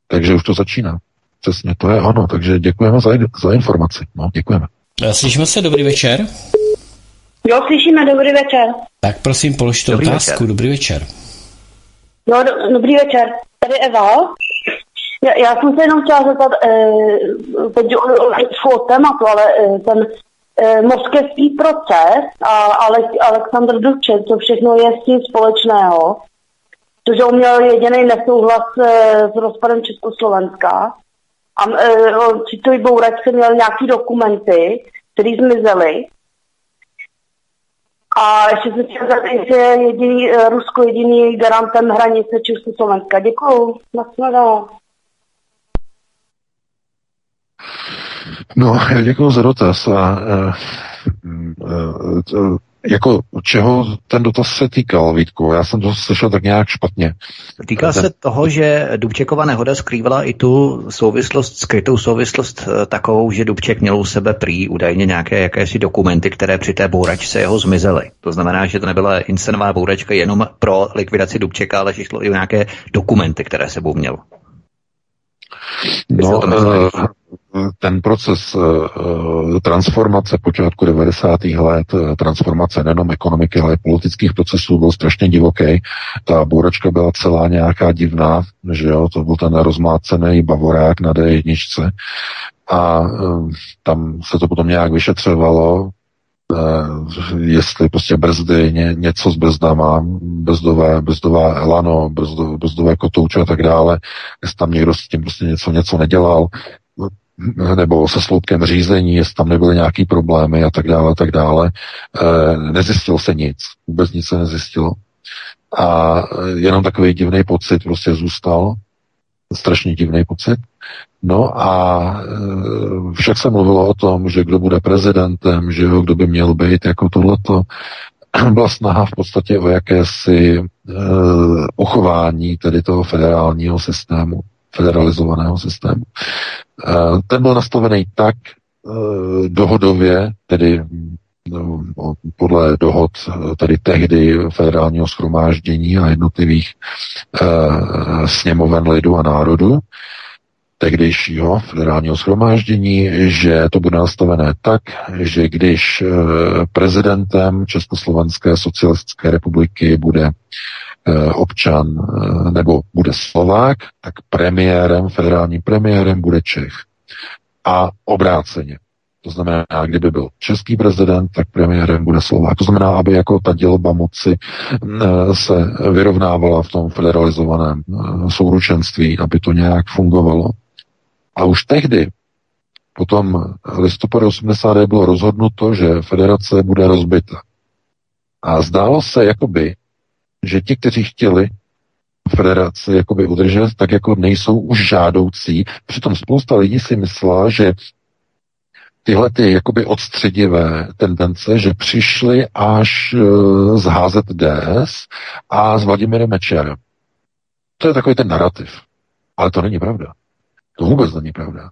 Takže už to začíná. Přesně to je ono. Takže děkujeme za, za informaci. No, děkujeme. Eh, Slyšíme se, dobrý večer. Jo, slyšíme, dobrý večer. Tak prosím, položte Dobrý otázku, večer. dobrý večer. Jo, do, dobrý večer. Tady Eva. Já, já jsem se jenom chtěla zeptat, eh, teď o, o, o tématu, ale eh, ten eh, moskevský proces a Ale, Aleksandr Dubček, to všechno je s tím společného, protože on měl jediný nesouhlas eh, s rozpadem Československa a eh, on citový bouračce měl nějaký dokumenty, které zmizely A ještě se chtěl zeptat, jestli je jediný, eh, Rusko jediný garantem hranice Československa. Děkuju. Nashledanou. No, děkuji za dotaz. A, e, e, to, jako čeho ten dotaz se týkal, Vítku? Já jsem to slyšel tak nějak špatně. Týká se toho, že Dubčekova nehoda skrývala i tu souvislost, skrytou souvislost eh, takovou, že Dubček měl u sebe prý údajně nějaké jakési dokumenty, které při té bouračce jeho zmizely. To znamená, že to nebyla inscenová bouračka jenom pro likvidaci Dubčeka, ale že šlo i o nějaké dokumenty, které sebou měl. No, eh, ten proces eh, transformace počátku 90. let, eh, transformace nejenom ekonomiky, ale i politických procesů byl strašně divoký. Ta bůračka byla celá nějaká divná, že jo, to byl ten rozmácený bavorák na D1 a eh, tam se to potom nějak vyšetřovalo, eh, jestli prostě brzdy, ně, něco s brzdama, brzdové, brzdová elano, brzdo, brzdové kotouče a tak dále, jestli tam někdo s tím prostě něco, něco nedělal, nebo se sloupkem řízení, jestli tam nebyly nějaký problémy a tak dále, a tak dále. E, nezjistil se nic, vůbec nic se nezjistilo. A jenom takový divný pocit prostě zůstal, strašně divný pocit. No a e, však se mluvilo o tom, že kdo bude prezidentem, že jo, kdo by měl být jako tohleto. Byla snaha v podstatě o jakési e, uchování tedy toho federálního systému, federalizovaného systému. E, ten byl nastavený tak e, dohodově, tedy podle dohod e, tedy tehdy federálního schromáždění a jednotlivých e, sněmoven lidu a národu, tehdejšího federálního schromáždění, že to bude nastavené tak, že když e, prezidentem Československé socialistické republiky bude e, občan nebo bude Slovák, tak premiérem, federálním premiérem bude Čech. A obráceně. To znamená, kdyby byl český prezident, tak premiérem bude Slovák. To znamená, aby jako ta dělba moci e, se vyrovnávala v tom federalizovaném e, souručenství, aby to nějak fungovalo. A už tehdy, potom listopadu 80. bylo rozhodnuto, že federace bude rozbita. A zdálo se jakoby, že ti, kteří chtěli federaci jakoby udržet, tak jako nejsou už žádoucí. Přitom spousta lidí si myslela, že tyhle ty jakoby odstředivé tendence, že přišly až e, z HZDS a s Vladimirem Mečerem. To je takový ten narrativ. Ale to není pravda. To vůbec není pravda.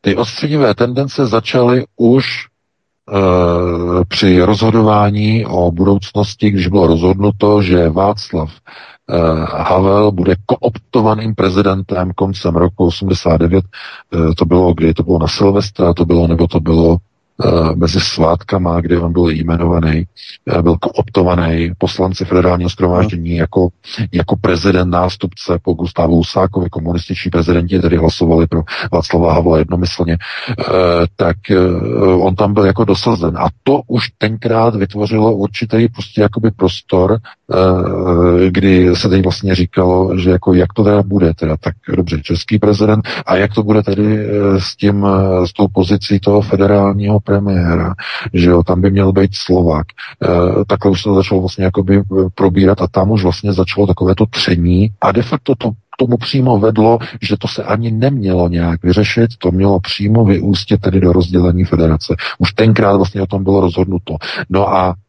Ty odstředivé tendence začaly už e, při rozhodování o budoucnosti, když bylo rozhodnuto, že Václav Havel bude kooptovaným prezidentem koncem roku 89. E, to bylo, kdy to bylo na Silvestra, to bylo, nebo to bylo e, mezi svátkama, kdy on byl jmenovaný, byl kooptovaný poslanci federálního schromáždění jako, jako prezident nástupce po Gustávu Husákovi, komunističní prezidenti tedy hlasovali pro Václava Havla jednomyslně, tak on tam byl jako dosazen. A to už tenkrát vytvořilo určitý prostě jakoby prostor, kdy se teď vlastně říkalo, že jako jak to teda bude, teda tak dobře, český prezident, a jak to bude tedy e, s tím, e, s tou pozicí toho federálního premiéra, že jo, tam by měl být Slovák. E, takhle už se to začalo vlastně jakoby probírat a tam už vlastně začalo takové to tření a de facto to tomu přímo vedlo, že to se ani nemělo nějak vyřešit, to mělo přímo vyústit tedy do rozdělení federace. Už tenkrát vlastně o tom bylo rozhodnuto. No a eh,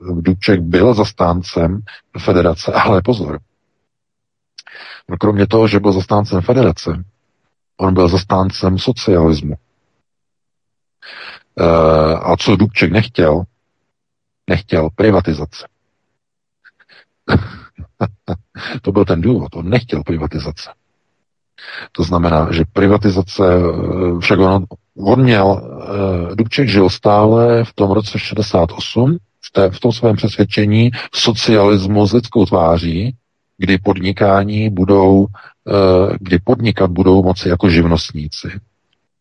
Dubček byl zastáncem federace, ale pozor. No, kromě toho, že byl zastáncem federace, on byl zastáncem socialismu. E, a co Dubček nechtěl, nechtěl privatizace. to byl ten důvod, on nechtěl privatizace. To znamená, že privatizace, eh, však on, on měl, eh, Dubček žil stále v tom roce 68, v, té, v tom svém přesvědčení socialismu s lidskou tváří, kdy podnikání budou, eh, kdy podnikat budou moci jako živnostníci.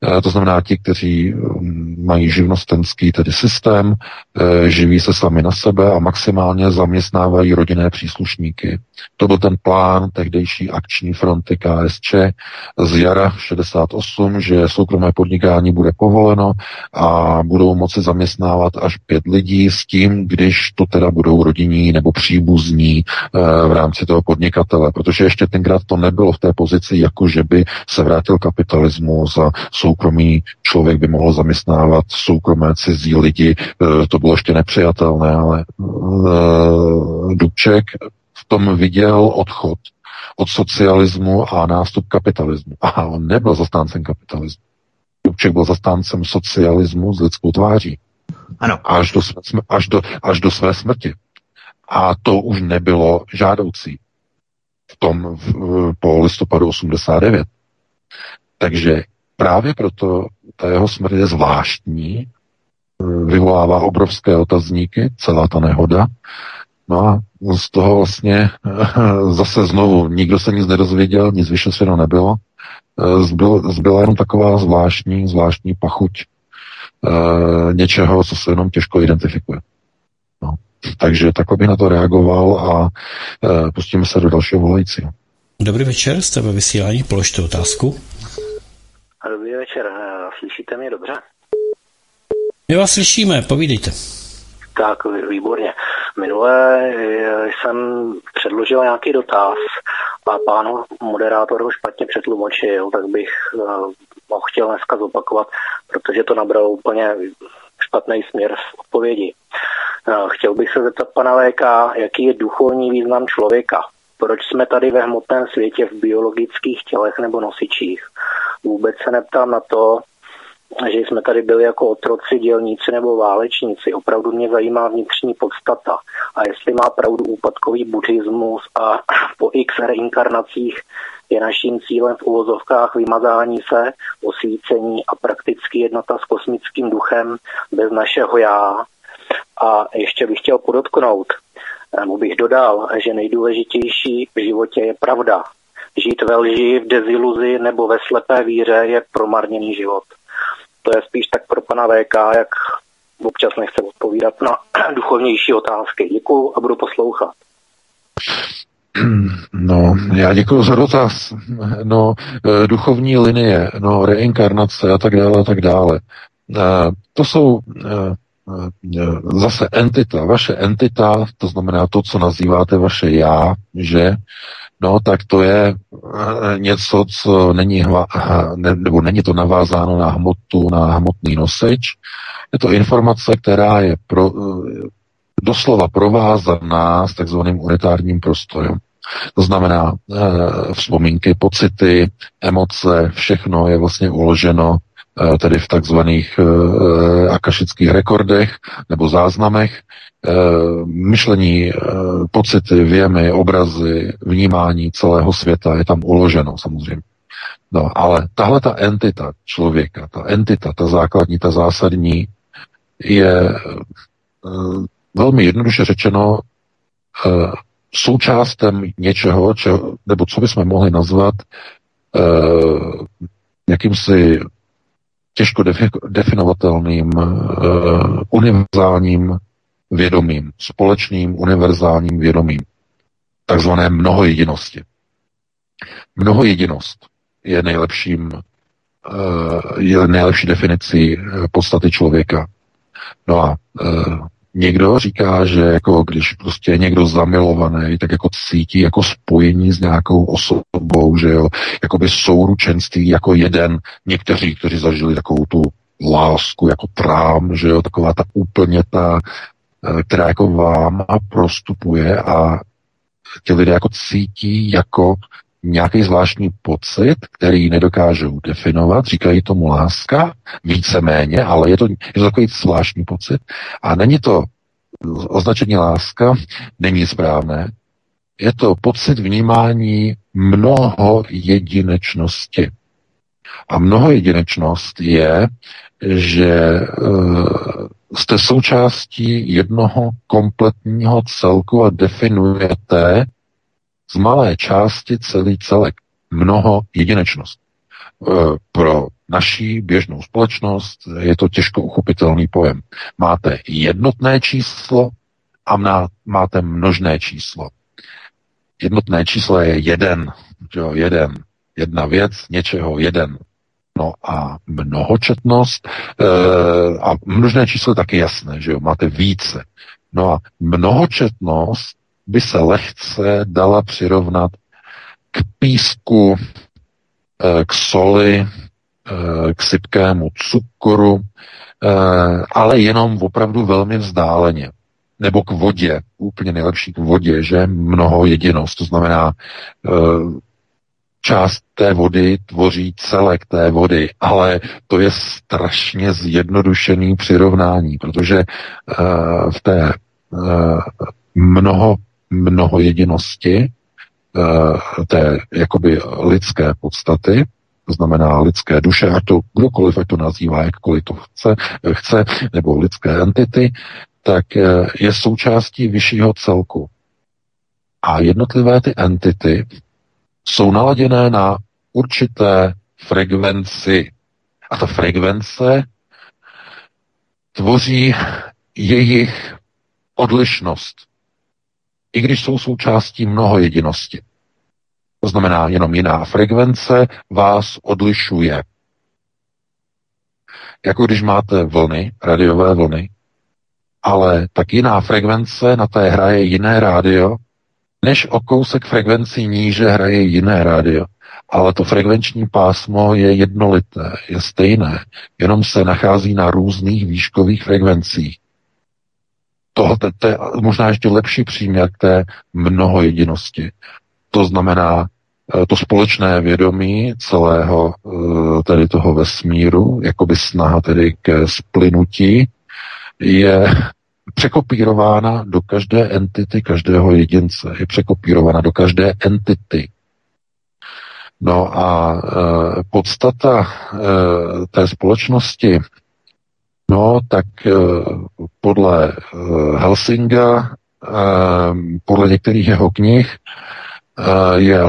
Eh, To znamená ti, kteří mm, mají živnostenský tedy systém, eh, živí se sami na sebe a maximálně zaměstnávají rodinné příslušníky. To byl ten plán tehdejší akční fronty KSČ z jara 68, že soukromé podnikání bude povoleno a budou moci zaměstnávat až pět lidí s tím, když to teda budou rodinní nebo příbuzní eh, v rámci toho podnikatele, protože ještě tenkrát to nebylo v té pozici, jako že by se vrátil kapitalismus a soukromý člověk by mohl zaměstnávat soukromé cizí lidi, eh, to bylo ještě nepřijatelné, ale eh, Dubček v tom viděl odchod od socialismu a nástup kapitalismu. A on nebyl zastáncem kapitalismu. Dubček byl zastáncem socialismu s lidskou tváří. Ano. Až do, své, až, do, až do své smrti. A to už nebylo žádoucí v tom v, po listopadu 89. Takže právě proto ta jeho smrt je zvláštní, vyvolává obrovské otazníky, celá ta nehoda. No a z toho vlastně zase znovu nikdo se nic nedozvěděl, nic vyšetřeno nebylo. Zbyl, zbyla jenom taková zvláštní, zvláštní pachuť e, něčeho, co se jenom těžko identifikuje. No. Takže takhle bych na to reagoval a e, pustíme se do dalšího volajícího. Dobrý večer, jste ve vysílání, položte otázku. Dobrý večer, eh, slyšíte mě dobře? My vás slyšíme, povídejte. Tak, vý- výborně. Minule eh, jsem předložil nějaký dotaz a pán moderátor ho špatně přetlumočil, tak bych eh, ho chtěl dneska zopakovat, protože to nabralo úplně špatný směr v odpovědi. Chtěl bych se zeptat pana VK, jaký je duchovní význam člověka? Proč jsme tady ve hmotném světě v biologických tělech nebo nosičích? Vůbec se neptám na to, že jsme tady byli jako otroci, dělníci nebo válečníci. Opravdu mě zajímá vnitřní podstata. A jestli má pravdu úpadkový buddhismus a po x reinkarnacích je naším cílem v uvozovkách vymazání se, osvícení a prakticky jednota s kosmickým duchem bez našeho já. A ještě bych chtěl podotknout, nebo bych dodal, že nejdůležitější v životě je pravda. Žít ve lži, v deziluzi nebo ve slepé víře je promarněný život. To je spíš tak pro pana VK, jak občas nechce odpovídat na duchovnější otázky. Děkuju a budu poslouchat. No, já děkuji za dotaz. No, eh, duchovní linie, no, reinkarnace a tak dále a tak dále. Eh, To jsou eh, zase entita, vaše entita, to znamená to, co nazýváte vaše já, že, no, tak to je eh, něco, co není, hva, ne, nebo není to navázáno na hmotu, na hmotný nosič. Je to informace, která je pro, eh, doslova provázaná s takzvaným unitárním prostorem. To znamená e, vzpomínky, pocity, emoce, všechno je vlastně uloženo e, tedy v takzvaných e, akašických rekordech nebo záznamech. E, myšlení, e, pocity, věmy, obrazy, vnímání celého světa je tam uloženo samozřejmě. No, ale tahle ta entita člověka, ta entita, ta základní, ta zásadní, je e, velmi jednoduše řečeno součástem něčeho, čeho, nebo co bychom mohli nazvat jakýmsi těžko defi- definovatelným univerzálním vědomím, společným univerzálním vědomím, takzvané mnohojedinosti. Mnohojedinost je nejlepším e, je nejlepší definicí e, podstaty člověka. No a e, někdo říká, že jako když prostě je někdo zamilovaný, tak jako cítí jako spojení s nějakou osobou, že jo, jako by souručenství jako jeden. Někteří, kteří zažili takovou tu lásku jako trám, že jo, taková ta úplně ta, eh, která jako vám a prostupuje a ti lidé jako cítí jako nějaký zvláštní pocit, který nedokážou definovat, říkají tomu láska, víceméně, ale je to, je to takový zvláštní pocit. A není to označení láska, není správné. Je to pocit vnímání mnoho jedinečnosti. A mnoho jedinečnost je, že uh, jste součástí jednoho kompletního celku a definujete z malé části celý celek. Mnoho jedinečnost. E, pro naší běžnou společnost je to těžko uchopitelný pojem. Máte jednotné číslo a máte množné číslo. Jednotné číslo je jeden, jo, jeden, jedna věc, něčeho jeden. No a mnohočetnost e, a množné číslo je taky jasné, že jo, máte více. No a mnohočetnost by se lehce dala přirovnat k písku, e, k soli, e, k sypkému cukru, ale jenom opravdu velmi vzdáleně. Nebo k vodě, úplně nejlepší k vodě, že mnoho jedinost, to znamená část té vody tvoří celek té vody, ale to je strašně zjednodušený přirovnání, protože uh, v té uh, mnoho, mnoho jedinosti uh, té jakoby lidské podstaty, to znamená lidské duše, ať to kdokoliv, ať to nazývá, jakkoliv to chce, chce nebo lidské entity, tak je součástí vyššího celku. A jednotlivé ty entity jsou naladěné na určité frekvenci. A ta frekvence tvoří jejich odlišnost, i když jsou součástí mnoho jedinosti. To znamená, jenom jiná frekvence vás odlišuje. Jako když máte vlny, radiové vlny, ale tak jiná frekvence na té hraje jiné rádio, než o kousek frekvencí níže hraje jiné rádio. Ale to frekvenční pásmo je jednolité, je stejné, jenom se nachází na různých výškových frekvencích. Tohle to je možná ještě lepší příměr k té mnohojedinosti. To znamená, eh, to společné vědomí celého eh, tedy toho vesmíru, jakoby snaha tedy ke splynutí, je překopírována do každé entity, každého jedince. Je překopírována do každé entity. No a e, podstata e, té společnosti, no tak e, podle e, Helsinga, e, podle některých jeho knih, e, je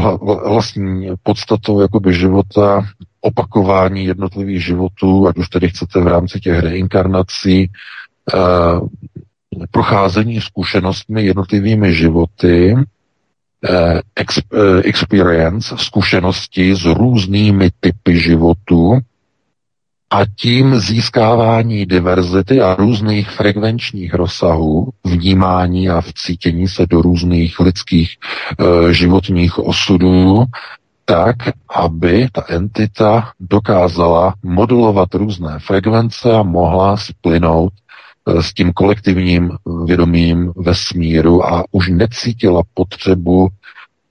vlastní podstatou jakoby života opakování jednotlivých životů, ať už tedy chcete v rámci těch reinkarnací, procházení zkušenostmi jednotlivými životy, ex, uh, experience, zkušenosti s různými typy životů a tím získávání diverzity a různých frekvenčních rozsahů vnímání a vcítění se do různých lidských životních osudů tak, aby ta entita dokázala modulovat různé frekvence a mohla splynout s tím kolektivním vědomím vesmíru a už necítila potřebu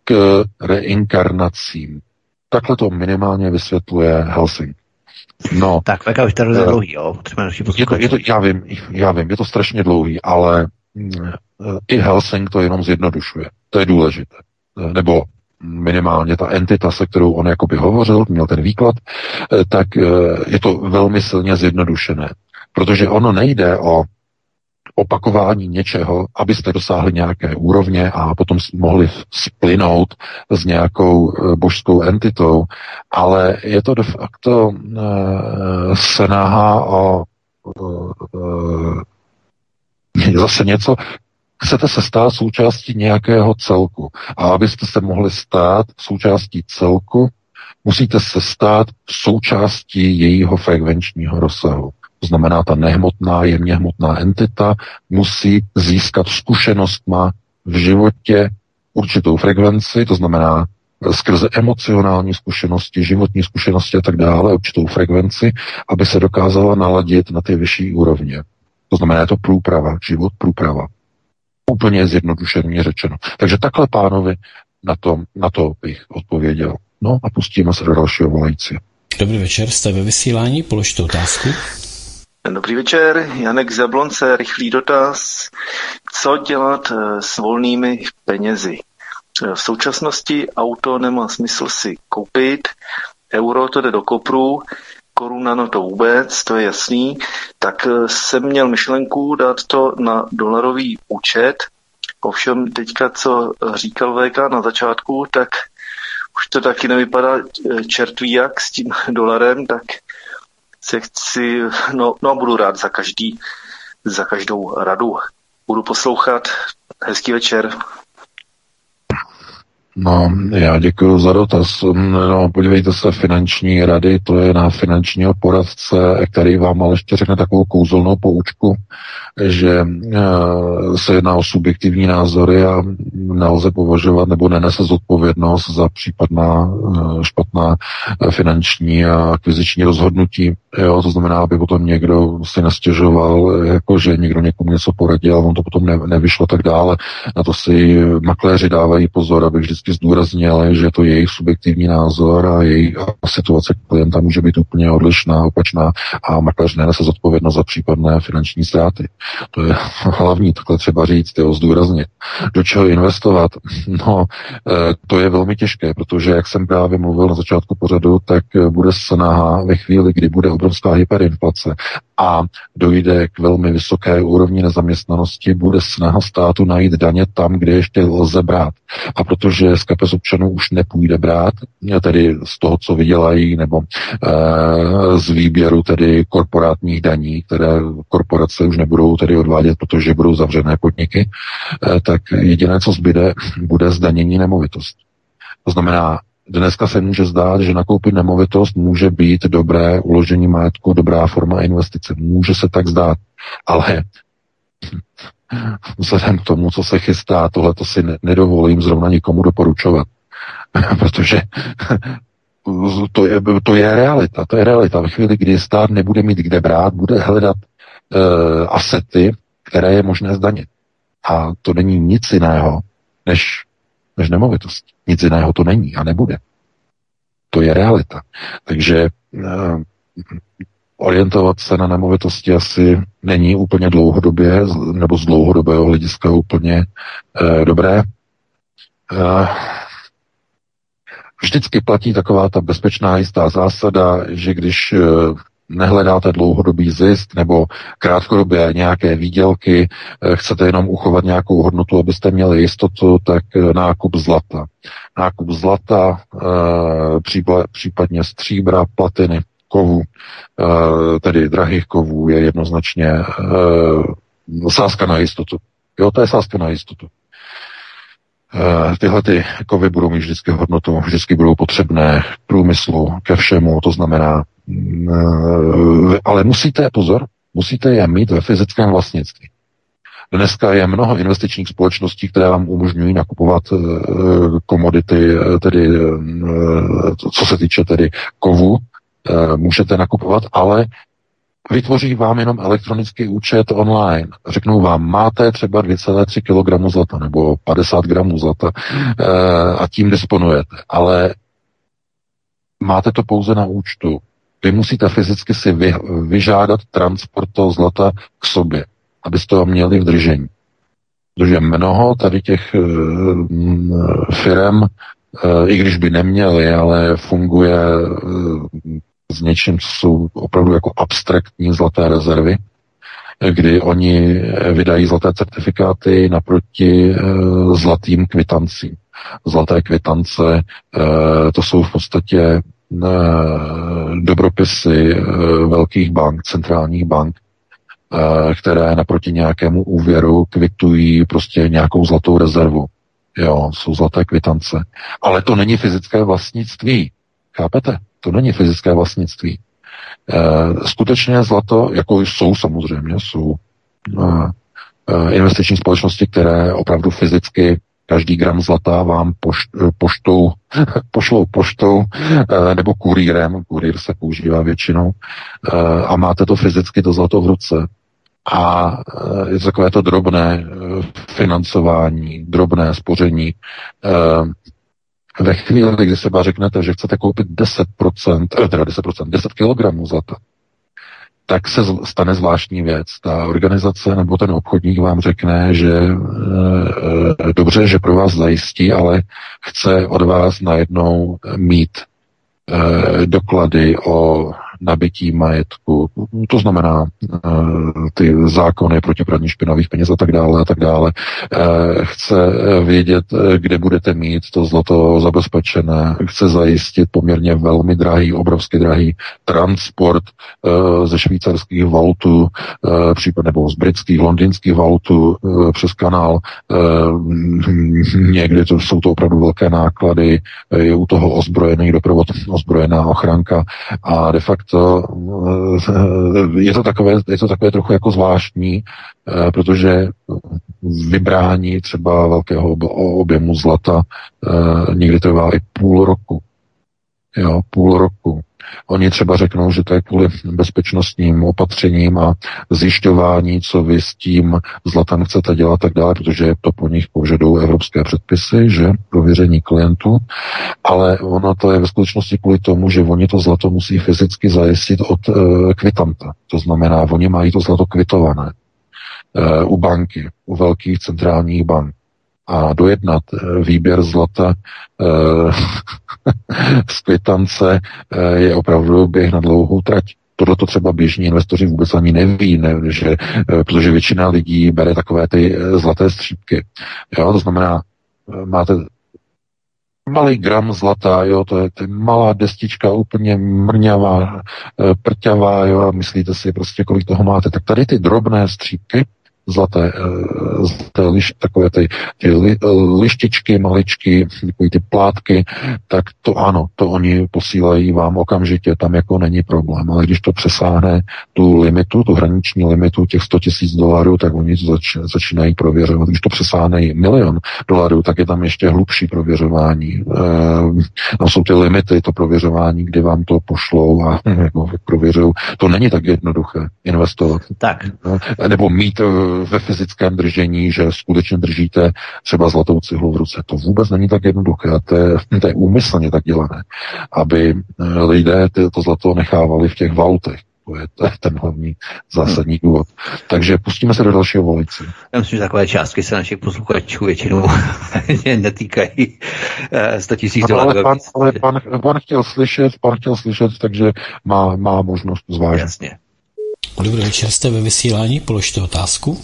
k reinkarnacím. Takhle to minimálně vysvětluje Helsing. No, tak Veka už to je dlouhý, jo. Je to, je to, já vím, já vím, je to strašně dlouhý, ale i Helsing to jenom zjednodušuje. To je důležité. Nebo minimálně ta entita, se kterou on jakoby hovořil, měl ten výklad, tak je to velmi silně zjednodušené. Protože ono nejde o opakování něčeho, abyste dosáhli nějaké úrovně a potom mohli splynout s nějakou božskou entitou, ale je to de facto uh, snaha o uh, zase něco, chcete se stát součástí nějakého celku. A abyste se mohli stát součástí celku, musíte se stát součástí jejího frekvenčního rozsahu. To znamená, ta nehmotná, jemně hmotná entita musí získat zkušenostma v životě určitou frekvenci, to znamená skrze emocionální zkušenosti, životní zkušenosti a tak dále, určitou frekvenci, aby se dokázala naladit na ty vyšší úrovně. To znamená, je to průprava, život průprava. Úplně zjednodušeně řečeno. Takže takhle, pánovi, na to, na to bych odpověděl. No a pustíme se do dalšího volající. Dobrý večer, jste ve vysílání, položte otázku. Dobrý večer, Janek Zablonce, rychlý dotaz. Co dělat eh, s volnými penězi? V současnosti auto nemá smysl si koupit, euro to jde do kopru, koruna no to vůbec, to je jasný, tak eh, jsem měl myšlenku dát to na dolarový účet, ovšem teďka, co říkal VK na začátku, tak už to taky nevypadá čertví jak s tím dolarem, tak se chci, no, no a budu rád za každý, za každou radu. Budu poslouchat. Hezký večer. No, já děkuji za dotaz. No, podívejte se, finanční rady, to je na finančního poradce, který vám ale ještě řekne takovou kouzelnou poučku, že eh, se jedná o subjektivní názory a nelze považovat nebo nenese zodpovědnost za případná eh, špatná eh, finanční a akviziční rozhodnutí. Jo, to znamená, aby potom někdo si nestěžoval, jako že někdo někomu něco poradil, on to potom ne, nevyšlo tak dále. Na to si makléři dávají pozor, aby vždycky zdůraznili, že to je jejich subjektivní názor a a situace klienta může být úplně odlišná, opačná a makléř nenese zodpovědnost za případné finanční ztráty. To je hlavní, takhle třeba říct, jo, zdůraznit. Do čeho investovat? No, eh, to je velmi těžké, protože, jak jsem právě mluvil na začátku pořadu, tak eh, bude snaha ve chvíli, kdy bude obrovská hyperinflace a dojde k velmi vysoké úrovni nezaměstnanosti, bude snaha státu najít daně tam, kde ještě lze brát. A protože z kapes občanů už nepůjde brát, tedy z toho, co vydělají, nebo e, z výběru tedy korporátních daní, které korporace už nebudou tedy odvádět, protože budou zavřené podniky, e, tak jediné, co zbyde, bude zdanění nemovitost. To znamená, Dneska se může zdát, že nakoupit nemovitost může být dobré uložení majetku, dobrá forma investice. Může se tak zdát, ale vzhledem k tomu, co se chystá, tohle to si nedovolím zrovna nikomu doporučovat. Protože to je, to je realita. To je realita. Ve chvíli, kdy stát nebude mít kde brát, bude hledat uh, asety, které je možné zdanit. A to není nic jiného, než, než nemovitost. Nic jiného to není a nebude. To je realita. Takže uh, orientovat se na nemovitosti asi není úplně dlouhodobě, nebo z dlouhodobého hlediska úplně uh, dobré. Uh, vždycky platí taková ta bezpečná jistá zásada, že když nehledáte dlouhodobý zisk nebo krátkodobě nějaké výdělky, chcete jenom uchovat nějakou hodnotu, abyste měli jistotu, tak nákup zlata. Nákup zlata, případně stříbra, platiny, kovů, tedy drahých kovů, je jednoznačně sázka na jistotu. Jo, to je sázka na jistotu. Tyhle ty kovy budou mít vždycky hodnotu, vždycky budou potřebné k průmyslu, ke všemu, to znamená Eh, ale musíte, pozor, musíte je mít ve fyzickém vlastnictví. Dneska je mnoho investičních společností, které vám umožňují nakupovat eh, komodity, eh, tedy co se týče tedy kovu, můžete nakupovat, ale vytvoří vám jenom elektronický účet online. Řeknou vám, máte třeba 2,3 kg zlata nebo 50 gramů zlata a tím disponujete. Ale máte to pouze na účtu. Vy musíte fyzicky si vy, vyžádat transport toho zlata k sobě, abyste ho měli v držení. Protože mnoho tady těch uh, firm, uh, i když by neměli, ale funguje uh, s něčím, co jsou opravdu jako abstraktní zlaté rezervy, kdy oni vydají zlaté certifikáty naproti zlatým kvitancím. Zlaté kvitance, to jsou v podstatě dobropisy eh, velkých bank, centrálních bank, eh, které naproti nějakému úvěru kvitují prostě nějakou zlatou rezervu. Jo, jsou zlaté kvitance. Ale to není fyzické vlastnictví. Chápete? To není fyzické vlastnictví. Eh, skutečně zlato, jako jsou samozřejmě, jsou investiční společnosti, které opravdu fyzicky každý gram zlata vám poš, poštou, pošlou poštou eh, nebo kurýrem, kurýr se používá většinou, eh, a máte to fyzicky to zlato v ruce. A eh, je to takové to drobné financování, drobné spoření. Ve chvíli, kdy se řeknete, že chcete koupit 10%, teda 10%, 10 kg zlata, tak se stane zvláštní věc. Ta organizace nebo ten obchodník vám řekne, že e, dobře, že pro vás zajistí, ale chce od vás najednou mít e, doklady o nabití majetku, to znamená eh, ty zákony proti praní špinavých peněz a tak dále a tak dále. Eh, Chce eh, vědět, kde budete mít to zlato zabezpečené, chce zajistit poměrně velmi drahý, obrovsky drahý transport ze švýcarských vautů, eh, případ nebo z britských, londýnských vautů eh, přes kanál. Někdy to jsou to opravdu velké náklady, je u toho ozbrojený doprovod, ozbrojená ochranka a de facto eh, je to takové, je to takové trochu jako zvláštní, eh, protože vybrání třeba velkého ob- objemu zlata eh, někdy trvá i půl roku. Jo, půl roku. Oni třeba řeknou, že to je kvůli bezpečnostním opatřením a zjišťování, co vy s tím zlatem chcete dělat tak dále, protože to po nich požadují evropské předpisy, že? Prověření klientů, ale ono to je ve skutečnosti kvůli tomu, že oni to zlato musí fyzicky zajistit od e, kvitanta. To znamená, oni mají to zlato kvitované e, u banky, u velkých centrálních bank a dojednat eh, výběr zlata eh, z kvitance eh, je opravdu běh na dlouhou trať. Tohle to třeba běžní investoři vůbec ani neví, ne, že, protože většina lidí bere takové ty zlaté střípky. Jo, to znamená, máte malý gram zlata, jo, to je, je malá destička, úplně mrňavá, prťavá, jo, a myslíte si prostě, kolik toho máte. Tak tady ty drobné střípky, zlaté, eh, zlaté liš, takové ty, ty li, eh, lištičky, maličky, takové ty plátky, tak to ano, to oni posílají vám okamžitě, tam jako není problém. Ale když to přesáhne tu limitu, tu hraniční limitu těch 100 tisíc dolarů, tak oni zač, začínají prověřovat. Když to přesáhne i milion dolarů, tak je tam ještě hlubší prověřování. E, tam jsou ty limity, to prověřování, kdy vám to pošlou a jako prověřují. To není tak jednoduché investovat. Tak. No, nebo mít eh, ve fyzickém držení, že skutečně držíte třeba zlatou cihlu v ruce. To vůbec není tak jednoduché. A to je, to je úmyslně tak dělané, aby eh, lidé to zlato nechávali v těch vautech. To je, to je ten hlavní zásadní důvod. Takže pustíme se do dalšího volající. Já myslím, že takové částky se našich posluchačů většinou netýkají eh, 100 tisíc Ano, ale dolarů. pan, ale pan, pan chtěl slyšet, pan chtěl slyšet, takže má, má možnost zvážit. Jasně. Dobrý večer, jste ve vysílání, položte otázku.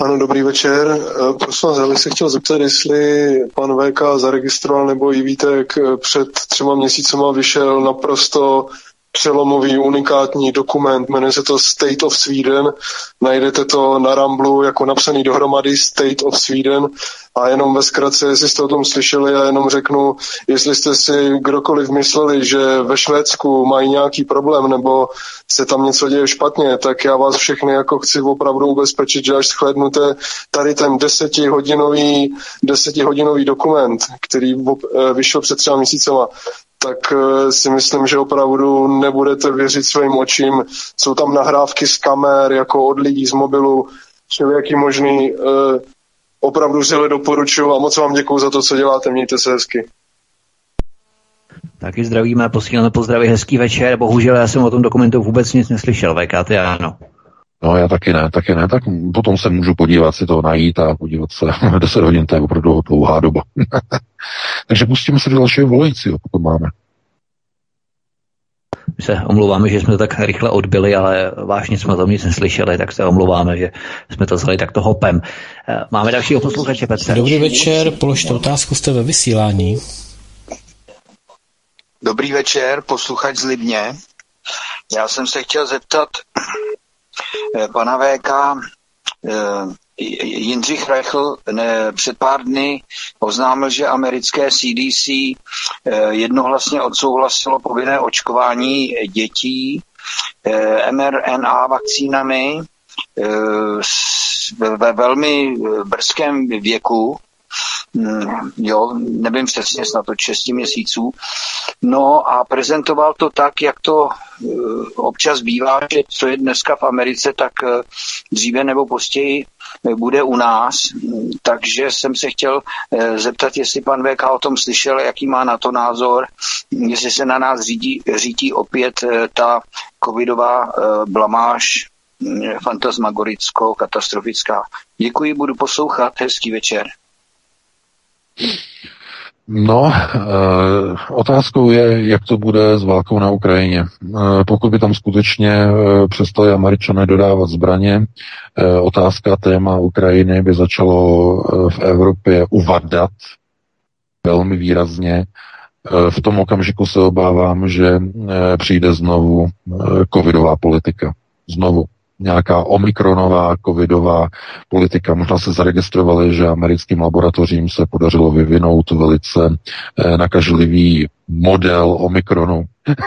Ano, dobrý večer. Eh, Prosím vás, já bych se chtěl zeptat, jestli pan VK zaregistroval nebo i Vítek eh, před třema měsícema vyšel naprosto přelomový, unikátní dokument, jmenuje se to State of Sweden, najdete to na Ramblu jako napsaný dohromady State of Sweden. A jenom ve zkratce, jestli jste o tom slyšeli, já jenom řeknu, jestli jste si kdokoliv mysleli, že ve Švédsku mají nějaký problém nebo se tam něco děje špatně, tak já vás všechny jako chci opravdu ubezpečit, že až shlédnete tady ten desetihodinový, desetihodinový dokument, který eh, vyšel před třema měsícema, tak eh, si myslím, že opravdu nebudete věřit svým očím. Jsou tam nahrávky z kamer, jako od lidí z mobilu, všelijaký možný. eh, Opravdu vřele doporučuji a moc vám děkuji za to, co děláte. Mějte se hezky. Taky zdravíme, posíláme pozdravy, hezký večer. Bohužel já jsem o tom dokumentu vůbec nic neslyšel. VK, ty ano. No já taky ne, taky ne, tak potom se můžu podívat si to najít a podívat se 10 hodin, to je opravdu dlouhá doba. Takže pustíme se do dalšího volajícího, pokud máme. My se omlouváme, že jsme to tak rychle odbili, ale vážně jsme o tom nic neslyšeli, tak se omlouváme, že jsme to vzali takto hopem. Eh, Máme dalšího posluchače, Petře. Dobrý večer, položte otázku, jste ve vysílání. Dobrý večer, posluchač z Libně. Já jsem se chtěl zeptat pana VK, eh, Jindřich Reichl ne, před pár dny oznámil, že americké CDC eh, jednohlasně odsouhlasilo povinné očkování dětí eh, mRNA vakcínami eh, ve, ve velmi brzkém věku, jo, nevím přesně, snad to 6 měsíců. No a prezentoval to tak, jak to eh, občas bývá, že co je dneska v Americe, tak eh, dříve nebo později eh, bude u nás. Takže jsem se chtěl zeptat, jestli pan VK o tom slyšel, jaký má na to názor, jestli se na nás řídí, řídí opět ta covidová blamáž mm, fantasmagoricko, katastrofická. Děkuji, budu poslouchat. Hezký večer. No, e, otázkou je, jak to bude s válkou na Ukrajině. E, pokud by tam skutečně e, přestali američané dodávat zbraně, otázka téma Ukrajiny by začalo v Evropě uvadat velmi výrazně. V tom okamžiku se obávám, že přijde znovu covidová politika. Znovu nějaká omikronová covidová politika. Možná se zaregistrovali, že americkým laboratořím se podařilo vyvinout velice eh, nakažlivý model omikronu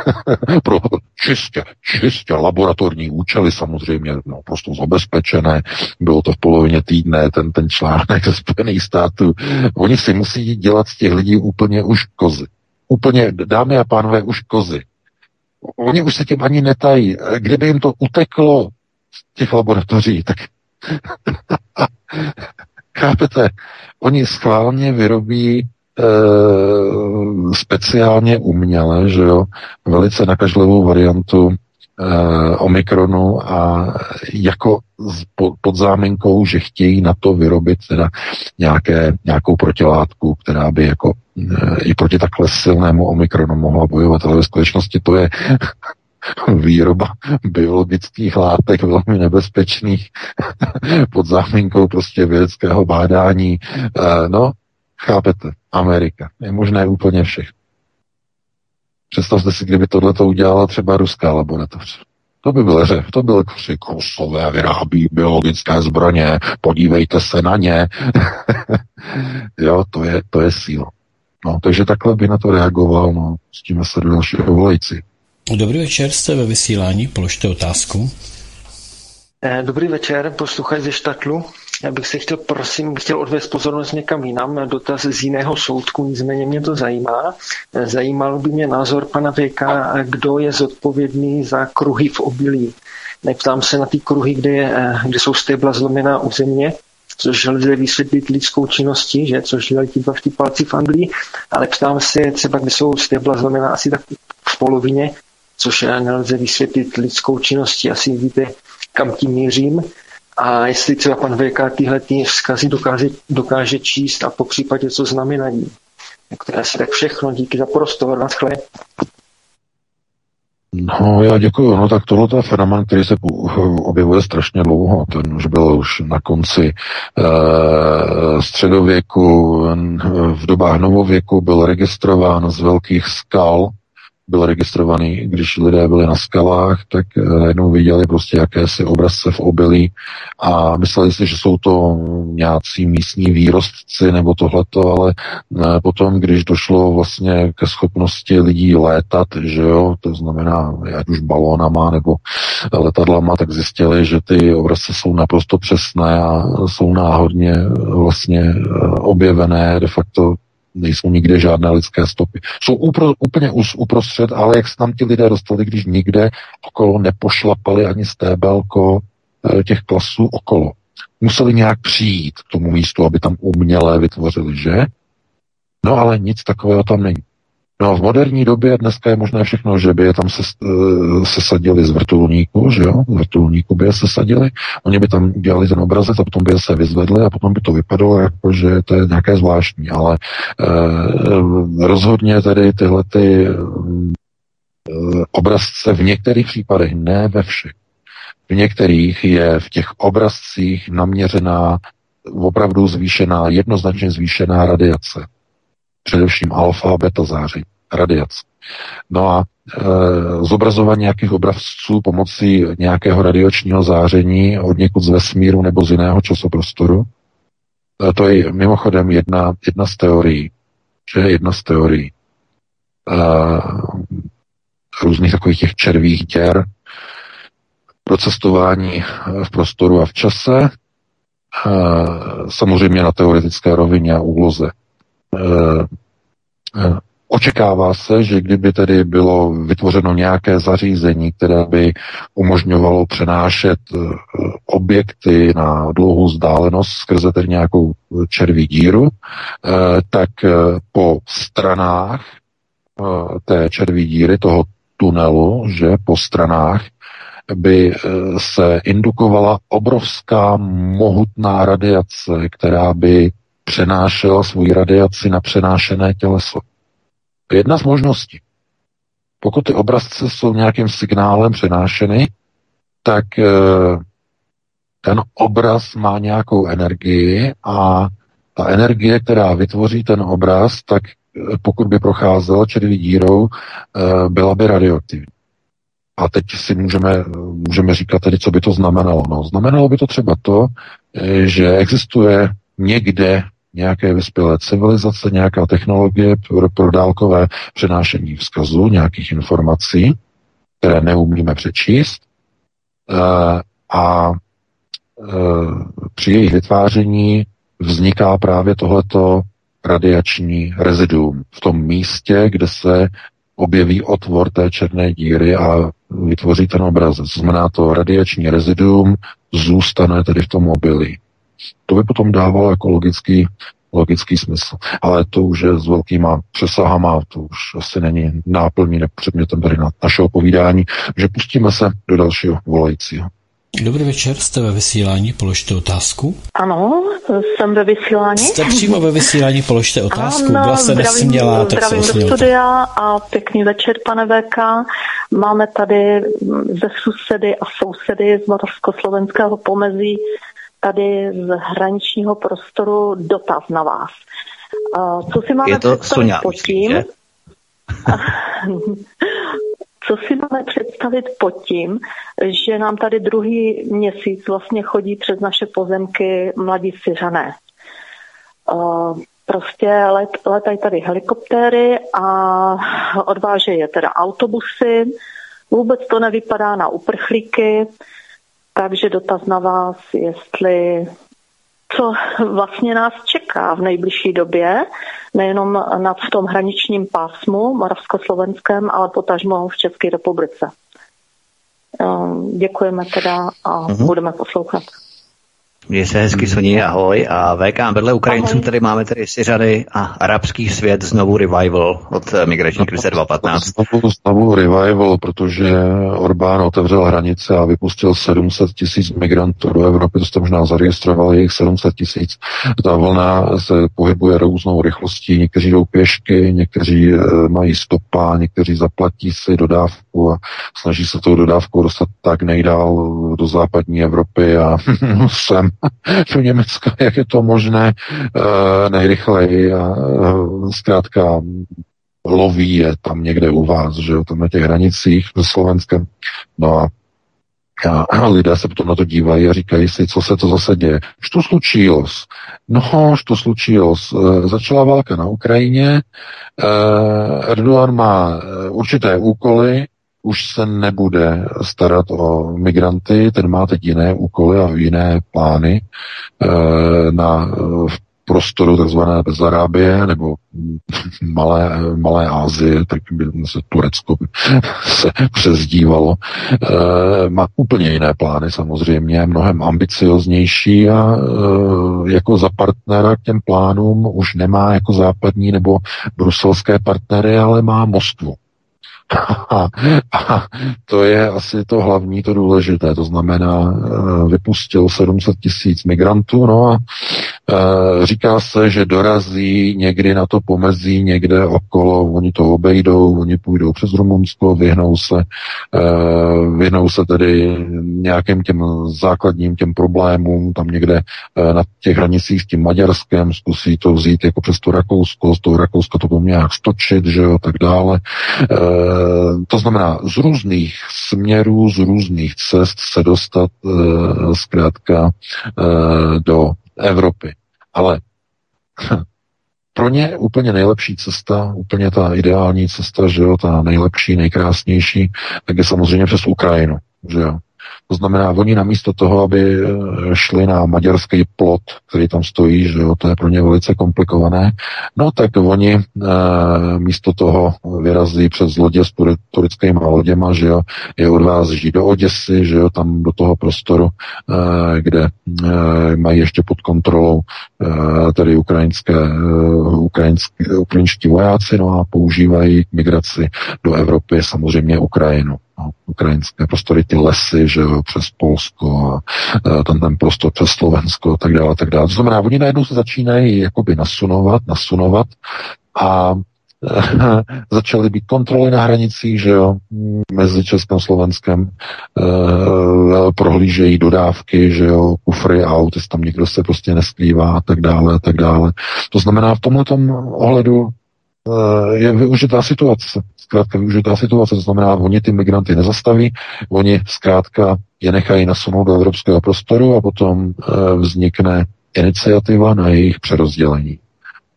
pro čistě, čistě laboratorní účely samozřejmě, no, prostě zabezpečené. Bylo to v polovině týdne, ten, ten článek ze Spojených států. Oni si musí dělat z těch lidí úplně už kozy. Úplně, dámy a pánové, už kozy. Oni už se tím ani netají. Kdyby jim to uteklo těch laboratoří, tak chápete, oni schválně vyrobí e, speciálně uměle, že jo, velice nakažlivou variantu e, Omikronu a jako z, pod, pod záminkou, že chtějí na to vyrobit teda nějaké, nějakou protilátku, která by jako e, i proti takhle silnému Omikronu mohla bojovat, ale ve skutečnosti to je výroba biologických látek velmi nebezpečných pod záminkou prostě vědeckého bádání. No, chápete, Amerika. Je možné úplně všech. Představte si, kdyby tohle to udělala třeba ruská laboratoř. To by byl řev, to byl křik, Rusové vyrábí biologické zbraně, podívejte se na ně. jo, to je, to je síla. No, takže takhle by na to reagoval, no, s tím se do dalšího volající. Dobrý večer, jste ve vysílání, položte otázku. Eh, Dobrý večer, posluchač ze Štatlu. Já bych se chtěl, prosím, chtěl odvést pozornost někam jinam na dotaz z jiného soudku, nicméně mě to zajímá. Eh, Zajímal by mě názor pana VK, kdo je zodpovědný za kruhy v obilí. Neptám se na ty kruhy, kde, je, eh, kde jsou stébla zlomená u země, což lze vysvětlit lidskou činností, že? což dělají ti dva v palci v Anglii, ale ptám se třeba, kde jsou stébla zlomená asi tak v polovině, což nelze vysvětlit lidskou činností. Asi víte, kam tím mířím. A jestli třeba pan VK tyhle ty vzkazy dokáže, dokáže číst a po případě co znamenají. Tak to je asi tak všechno. Díky za prostor. Naschle. No, já děkuji. No tak tohle je fenomen, který se objevuje strašně dlouho. Ten už byl už na konci e, středověku, v dobách novověku byl registrován z velkých skal, byl registrovaný, když lidé byli na skalách, tak najednou viděli prostě jakési obrazce v obilí a mysleli si, že jsou to nějací místní výrostci nebo tohleto, ale potom, když došlo vlastně ke schopnosti lidí létat, že jo, to znamená, ať už balónama nebo letadlama, tak zjistili, že ty obrazce jsou naprosto přesné a jsou náhodně vlastně objevené de facto nejsou nikde žádné lidské stopy. Jsou upro, úplně us, uprostřed, ale jak se tam ti lidé dostali, když nikde okolo nepošlapali ani stébelko eh, těch klasů okolo. Museli nějak přijít k tomu místu, aby tam uměle vytvořili, že? No ale nic takového tam není. No a v moderní době dneska je možné všechno, že by je tam se, uh, sesadili z vrtulníku, že jo, z vrtulníku by je sesadili, oni by tam dělali ten obrazec a potom by je se vyzvedli a potom by to vypadalo jako, že to je nějaké zvláštní, ale uh, rozhodně tedy tyhle ty uh, obrazce v některých případech, ne ve všech, v některých je v těch obrazcích naměřená opravdu zvýšená, jednoznačně zvýšená radiace především alfa a beta záření, radiace. No a e, zobrazování nějakých obrazců pomocí nějakého radiačního záření od někud z vesmíru nebo z jiného časoprostoru, e, to je mimochodem jedna, jedna z teorií, že je jedna z teorií e, různých takových těch červých děr pro cestování v prostoru a v čase, e, samozřejmě na teoretické rovině a úloze. Eh, eh, očekává se, že kdyby tedy bylo vytvořeno nějaké zařízení, které by umožňovalo přenášet eh, objekty na dlouhou vzdálenost skrze tedy nějakou červí díru, tak po stranách té červí díry, toho tunelu, že po stranách by se indukovala obrovská mohutná radiace, která by přenášela svou radiaci na přenášené těleso. To je jedna z možností. Pokud ty obrazce jsou nějakým signálem přenášeny, tak eh, ten obraz má nějakou energii a ta energie, která vytvoří ten obraz, tak eh, pokud by procházela červí dírou, eh, byla by radioaktivní. A teď si můžeme, můžeme říkat tedy, co by to znamenalo. No, znamenalo by to třeba to, že existuje někde nějaké vyspělé civilizace, nějaká technologie pro, pro dálkové přenášení vzkazu, nějakých informací, které neumíme přečíst. E, a e, při jejich vytváření vzniká právě tohleto radiační reziduum v tom místě, kde se objeví otvor té černé díry a vytvoří ten obrazec. To znamená, to radiační reziduum zůstane tedy v tom obilí. To by potom dávalo jako logický, logický smysl. Ale to už je s velkýma přesahama, to už asi není náplní předmětem tady na našeho povídání, že pustíme se do dalšího volajícího. Dobrý večer, jste ve vysílání, položte otázku. Ano, jsem ve vysílání. Jste přímo ve vysílání, položte otázku. Ano, Byla jste zdravím, nesmělá, tak se zdravím do osmělte. studia a pěkný večer, pane VK. Máme tady ze sousedy a sousedy z moravskoslovenského pomezí tady z hraničního prostoru dotaz na vás. Co si máme představit pod tím? že? Co si máme představit pod tím, že nám tady druhý měsíc vlastně chodí přes naše pozemky mladí Syřané. Prostě let, letají tady helikoptéry a odvážejí je teda autobusy. Vůbec to nevypadá na uprchlíky, takže dotaz na vás, jestli co vlastně nás čeká v nejbližší době, nejenom na, v tom hraničním pásmu moravskoslovenském, ale potažmo v České republice. Um, Děkujeme teda a Mhm. budeme poslouchat. Měj se hezky, Soni, ahoj. A VK, vedle Ukrajinců tady máme tady Syřany a arabský svět, znovu revival od eh, migrační krize 2015. Znovu, znovu revival, protože Orbán otevřel hranice a vypustil 700 tisíc migrantů do Evropy, to jste možná zaregistrovali, jich 700 tisíc. Ta vlna se pohybuje různou rychlostí, někteří jdou pěšky, někteří eh, mají stopa, někteří zaplatí si dodávku a snaží se tou dodávkou dostat tak nejdál do západní Evropy a sem do Německa, jak je to možné, eh, nejrychleji a eh, zkrátka loví je tam někde u vás, že jo, tam na těch hranicích se Slovenskem. No a a lidé se potom na to dívají a říkají si, co se to zase děje. Što slučilo? No, što slučilo? Začala válka na Ukrajině, eh, Erdogan má eh, určité úkoly, už se nebude starat o migranty, ten má teď jiné úkoly a jiné plány eh, na v prostoru takzvané Bezarábie nebo Malé, Malé Ázie, tak by se Turecko se přezdívalo. E, má úplně jiné plány samozřejmě, mnohem ambicioznější a e, jako za partnera k těm plánům už nemá jako západní nebo bruselské partnery, ale má Moskvu. To je asi to hlavní, to důležité. To znamená, eh, vypustil 700 tisíc migrantů, no a říká se, že dorazí někdy na to pomezí, někde okolo, oni to obejdou, oni půjdou přes Rumunsko, vyhnou se, eh, vyhnou se tedy nějakým těm základním těm problémům, tam někde na těch hranicích s tím Maďarskem, zkusí to vzít jako přes to Rakousko, z toho Rakouska to bude nějak stočit, že jo, tak dále. To znamená, z různých směrů, z různých cest se dostat zkrátka do Evropy. Ale pro ně úplně nejlepší cesta, úplně ta ideální cesta, že jo, ta nejlepší, nejkrásnější, tak je samozřejmě přes Ukrajinu, že jo. To znamená, oni namísto toho, aby šli na maďarský plot, který tam stojí, že jo, to je pro ně velice komplikované, no tak oni e, místo toho vyrazí přes lodě s turi, turickými loděma, že jo, je odvází do Oděsy, že jo, tam do toho prostoru, e, kde e, mají ještě pod kontrolou e, tedy ukrajinské, e, ukrajinské, ukrajinští vojáci, no a používají migraci do Evropy samozřejmě Ukrajinu. Ukrajinské prostory, ty lesy, že jo, přes Polsko a e, ten, ten prostor přes Slovensko a tak dále, tak dále. To znamená, oni najednou se začínají jakoby nasunovat, nasunovat a začaly být kontroly na hranicích, že jo, mezi Českem a Slovenskem, e, prohlížejí dodávky, že jo, kufry aut, jestli tam někdo se prostě neskrývá a tak dále, a tak dále. To znamená, v tomhle ohledu e, je využitá situace. Zkrátka využitá situace, to znamená, oni ty migranty nezastaví, oni zkrátka je nechají nasunout do evropského prostoru a potom e, vznikne iniciativa na jejich přerozdělení.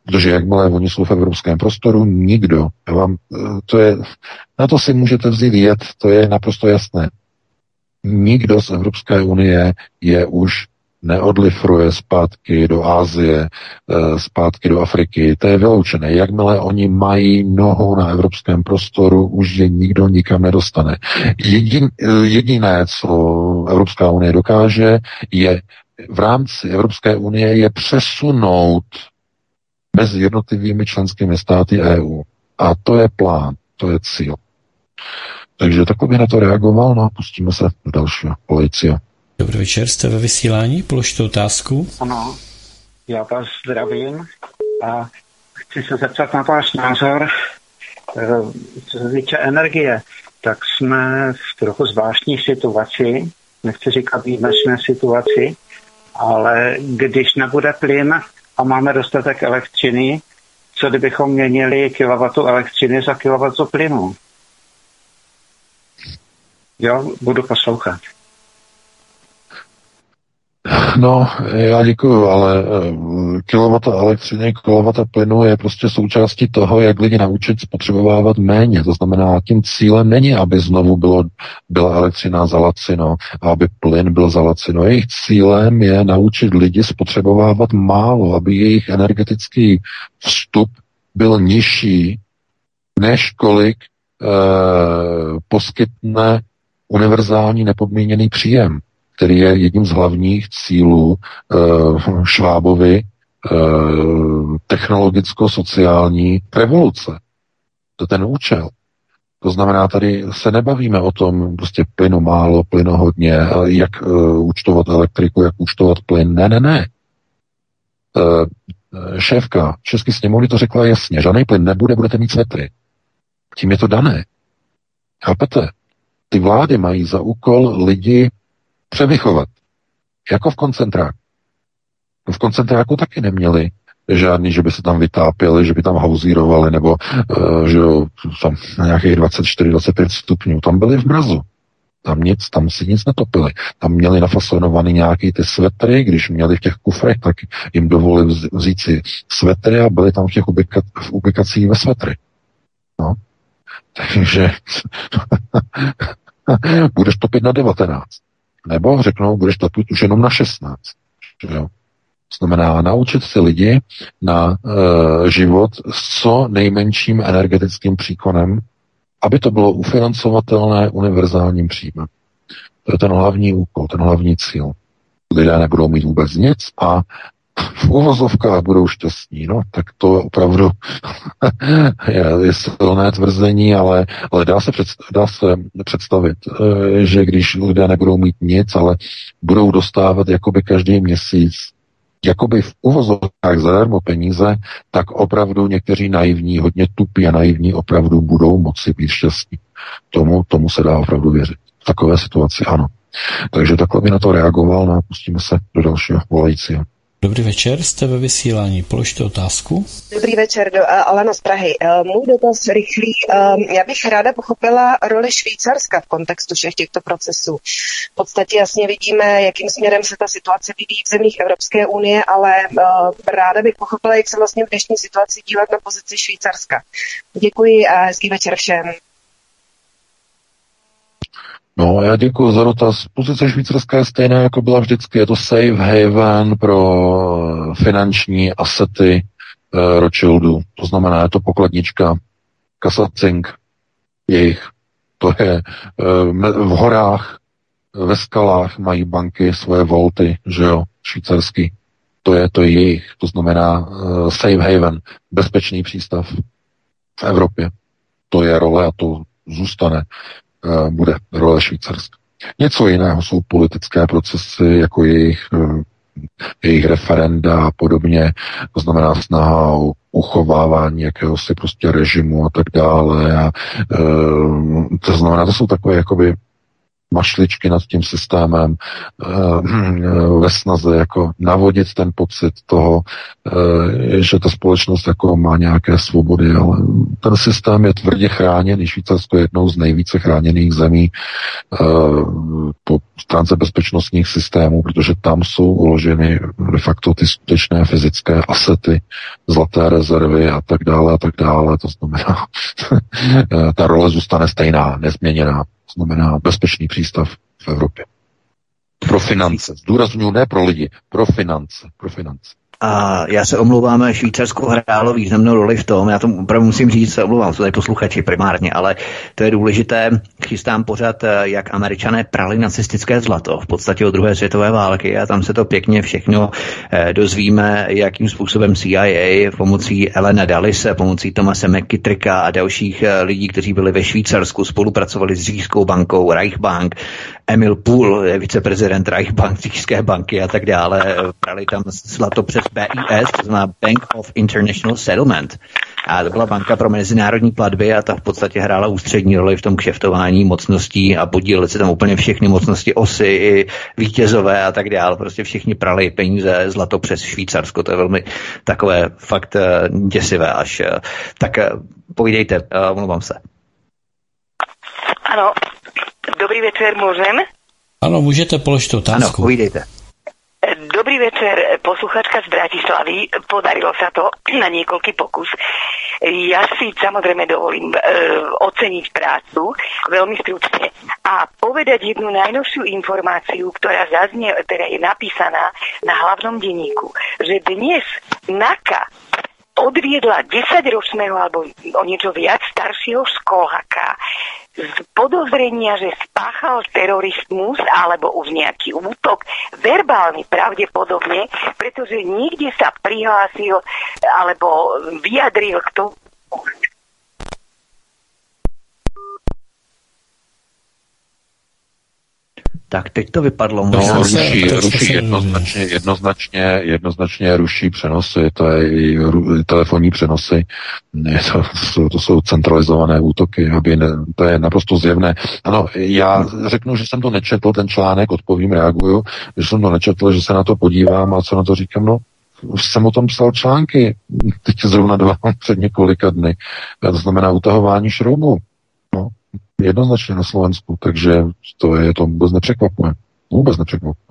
Protože jakmile oni jsou v evropském prostoru, nikdo, vám, eh, to je, na to si můžete vzít jet, to je naprosto jasné. Nikdo z Evropské unie je už neodlifruje zpátky do Ázie, eh, zpátky do Afriky. To je vyloučené. Jakmile oni mají nohu na evropském prostoru, už je nikdo nikam nedostane. Jedin, jediné, co Evropská unie dokáže, je v rámci Evropské unie je přesunout mezi jednotlivými členskými státy EU. A to je plán, to je cíl. Takže takhle na to reagoval, no a pustíme se do dalšího. Policia. Dobrý večer, jste ve vysílání, položte otázku. Ano, já vás zdravím a chci se zeptat na váš názor, eh, co se týče energie, tak jsme v trochu zvláštní situaci, nechci říkat výjimečné situaci, ale když nebude plyn a máme dostatek elektřiny, co kdybychom měnili kilowattu elektřiny za kilowattu plynu? Jo, budu poslouchat. No, já děkuju, ale eh, kilowata elektřiny, kilowata plynu je prostě součástí toho, jak lidi naučit spotřebovávat méně. To znamená, tím cílem není, aby znovu bylo, byla elektřina za lacino a aby plyn byl za lacino. Jejich cílem je naučit lidi spotřebovávat málo, aby jejich energetický vstup byl nižší, než kolik eh, poskytne univerzální nepodmíněný příjem který je jedním z hlavních cílů uh, Švábovy uh, technologicko-sociální revoluce. To je ten účel. To znamená, tady se nebavíme o tom, prostě plynu málo, plynu hodně, jak uh, účtovat elektriku, jak účtovat plyn. Ne, ne, ne. Uh, šéfka České sněmovny to řekla jasně. Žádný plyn nebude, budete mít svetry. Tím je to dané. Chápete? Ty vlády mají za úkol lidi převychovat. Jako v koncentráku. V koncentráku taky neměli žádný, že by se tam vytápěli, že by tam hauzírovali, nebo uh, že tam na nějakých 24-25 stupňů. Tam byli v mrazu. Tam nic, tam si nic netopili. Tam měli nafasonovaný nějaký ty svetry, když měli v těch kufrech, tak jim dovolili vzít si svetry a byli tam v těch ubika, v ubikacích ve svetry. No. Takže budeš topit na 19. Nebo řeknou, budeš topit už jenom na 16. Že jo? Znamená naučit si lidi na e, život s co nejmenším energetickým příkonem, aby to bylo ufinancovatelné univerzálním příjmem. To je ten hlavní úkol, ten hlavní cíl. Lidé nebudou mít vůbec nic a v uvozovkách budou šťastní, no, tak to opravdu je, je silné tvrzení, ale, ale dá, se představit, dá se představit, eh, že když lidé nebudou mít nic, ale budou dostávat jakoby každý měsíc jakoby v uvozovkách zadarmo peníze, tak opravdu někteří naivní, hodně tupí a naivní opravdu budou moci být šťastní. Tomu, tomu se dá opravdu věřit. V takové situaci ano. Takže takhle by na to reagoval, no a pustíme se do dalšího volajícího. Dobrý večer, jste ve vysílání. Položte otázku. Dobrý večer, do, uh, Alena z Prahy. Uh, můj dotaz rychlý. Uh, já bych ráda pochopila roli Švýcarska v kontextu všech těchto procesů. V podstatě jasně vidíme, jakým směrem se ta situace vyvíjí v zemích Evropské unie, ale uh, ráda bych pochopila, jak se vlastně v dnešní situaci dívat na pozici Švýcarska. Děkuji a hezký večer všem. No, já děkuji za dotaz. Pozice Švýcarska je stejná, jako byla vždycky. Je to safe haven pro finanční asety uh, Rothschildu. To znamená, je to pokladnička Kasacing jejich. To je uh, v horách, ve skalách mají banky svoje volty, že jo, švýcarský. To je, to je jejich. To znamená uh, safe haven, bezpečný přístav v Evropě. To je role a to zůstane. Uh, bude role Švýcarska. Něco jiného jsou politické procesy, jako jejich, uh, jejich referenda a podobně, to znamená snaha o uchovávání jakéhosi prostě režimu a tak dále. A, uh, to znamená, to jsou takové jakoby mašličky nad tím systémem eh, ve snaze jako navodit ten pocit toho, eh, že ta společnost jako má nějaké svobody, ale ten systém je tvrdě chráněný. Švýcarsko je jednou z nejvíce chráněných zemí eh, po stránce bezpečnostních systémů, protože tam jsou uloženy de facto ty skutečné fyzické asety, zlaté rezervy a tak dále a tak dále. To znamená, ta role zůstane stejná, nezměněná znamená bezpečný přístav v Evropě. Pro finance. Zdůraznuju ne pro lidi, pro finance. Pro finance. A já se omlouvám, Švýcarsko hrálo významnou roli v tom, já to opravdu musím říct, se omlouvám, jsou tady posluchači primárně, ale to je důležité, chystám pořád, eh, jak američané prali nacistické zlato v podstatě od druhé světové války a tam se to pěkně všechno eh, dozvíme, jakým způsobem CIA pomocí Elena Dallise, pomocí Tomase McKittricka a dalších eh, lidí, kteří byli ve Švýcarsku, spolupracovali s Říšskou bankou, Reichbank, Emil je viceprezident Reichbank, Říšské banky a tak dále, prali tam zlato přes BIS, to znamená Bank of International Settlement. A to byla banka pro mezinárodní platby a ta v podstatě hrála ústřední roli v tom kšeftování mocností a podíleli se tam úplně všechny mocnosti osy i vítězové a tak dále. Prostě všichni prali peníze, zlato přes Švýcarsko. To je velmi takové fakt eh, děsivé až. eh. Tak eh, povídejte, omlouvám se. Ano, dobrý večer, môžem? Ano, můžete položit otázku. Ano, povídejte. Dobrý večer, posluchačka z Bratislavy. Podarilo sa to na niekoľký pokus. Ja si samozrejme dovolím e, oceniť prácu veľmi stručne a povedať jednu najnovšiu informáciu, ktorá zaznie, teda je napísaná na hlavnom denníku, že dnes NAKA odviedla 10-ročného alebo o niečo viac staršieho školáka z podozrenia, že spáchal terorizmus alebo už nejaký útok, verbálny pravdepodobne, pretože niekde sa prihlásil alebo vyjadril k tomu, Tak teď to vypadlo. No, možná- ruší, ruší jednoznačně, jednoznačně, jednoznačně ruší přenosy, to je i ru- telefonní přenosy, ne, to, jsou, to jsou centralizované útoky, aby ne, to je naprosto zjevné. Ano, já řeknu, že jsem to nečetl, ten článek, odpovím, reaguju, že jsem to nečetl, že se na to podívám a co na to říkám, no, už jsem o tom psal články, teď zrovna dva před několika dny, to znamená utahování šroubů, no, jednoznačně na Slovensku, takže to je to vůbec nepřekvapuje. Vůbec nepřekvapuje.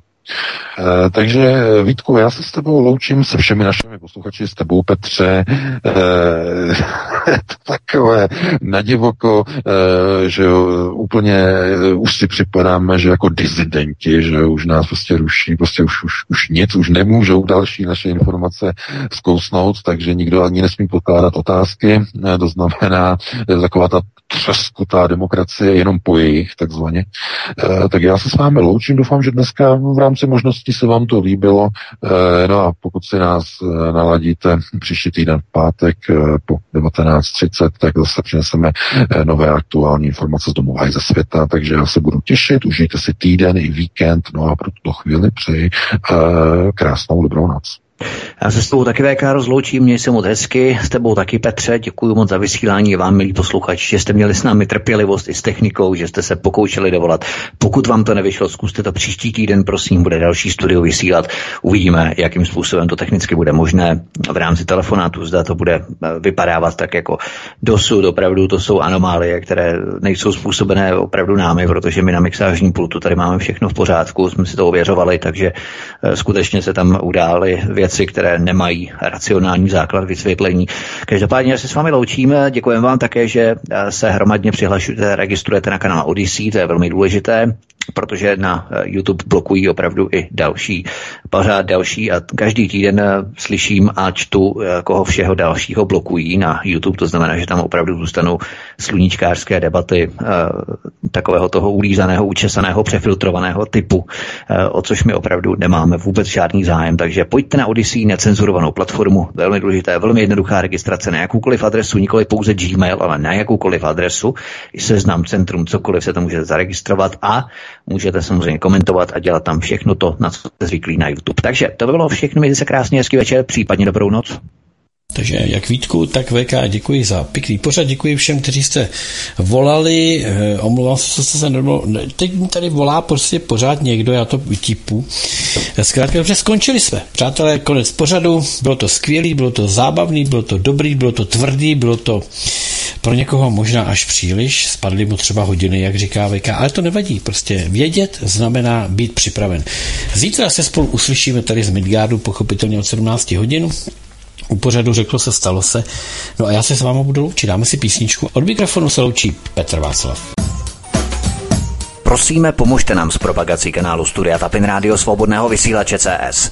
E, takže Vítku, já se s tebou loučím se všemi našimi posluchači, s tebou Petře, e, to takové nadivoko, e, že jo, úplně už si připadáme, že jako dizidenti, že jo, už nás prostě ruší, prostě už, už, už nic, už nemůžou další naše informace zkousnout, takže nikdo ani nesmí pokládat otázky, e, to znamená e, taková ta třeskutá demokracie jenom po jejich, takzvaně. E, tak já se s vámi loučím, doufám, že dneska v rámci možností se vám to líbilo. E, no a pokud si nás e, naladíte příští týden v pátek e, po 19.30, tak zase přineseme nové aktuální informace z domova i ze světa, takže já se budu těšit, užijte si týden i víkend, no a pro tuto chvíli přeji krásnou dobrou noc. Já se s tebou taky VK rozloučím, měj se moc hezky, s tebou taky Petře, děkuji moc za vysílání vám, milí posluchači, že jste měli s námi trpělivost i s technikou, že jste se pokoušeli dovolat. Pokud vám to nevyšlo, zkuste to příští týden, prosím, bude další studio vysílat. Uvidíme, jakým způsobem to technicky bude možné v rámci telefonátu, zda to bude eh, vypadávat tak jako dosud. Opravdu to jsou anomálie, které nejsou způsobené opravdu námi, protože my na mixážním pultu tady máme všechno v pořádku, jsme si to ověřovali, takže eh, skutečně se tam udály věci, které nemají racionální základ vysvětlení. Každopádně se s vámi loučíme, děkujeme vám také, že eh, se hromadně přihlašujete, registrujete na kanál Odyssey, to je velmi důležité. Protože na eh, YouTube blokují opravdu i další, pořád další a každý týden eh, slyším a čtu, eh, koho všeho dalšího blokují na YouTube, to znamená, že tam opravdu zůstanou sluníčkářské debaty takového toho ulízaného, učesaného, přefiltrovaného typu, o což my opravdu nemáme vůbec žádný zájem, takže pojďte na Odyssey, necenzurovanou platformu, velmi důležité, velmi jednoduchá registrace na jakoukoliv adresu, nikoli pouze Gmail, ale na jakoukoliv adresu, seznam centrum, cokoliv se to můžete zaregistrovat a Můžete samozřejmě komentovat a dělat tam všechno to, na co jste zvyklí na YouTube. Takže to by bylo všechno, mějte se krásně, hezký večer, případně dobrou noc. Takže jak Vítku, tak VK, děkuji za pěkný pořad, děkuji všem, kteří jste volali, eh, omlouvám se, co se nebylo, teď mi tady volá prostě pořád někdo, já to vytipu. Zkrátka, dobře, skončili jsme. Přátelé, konec pořadu, bylo to skvělý, bylo to zábavný, bylo to dobrý, bylo to tvrdý, bylo to pro někoho možná až příliš, spadly mu třeba hodiny, jak říká VK, ale to nevadí, prostě vědět znamená být připraven. Zítra se spolu uslyšíme tady z Midgardu, pochopitelně od 17 hodin. U pořadu řeklo se, stalo se. No a já se s vámi budu loučit, dáme si písničku. Od mikrofonu se loučí Petr Václav. Prosíme, pomožte nám s propagací kanálu Studia Tapin Rádio Svobodného vysílače CS.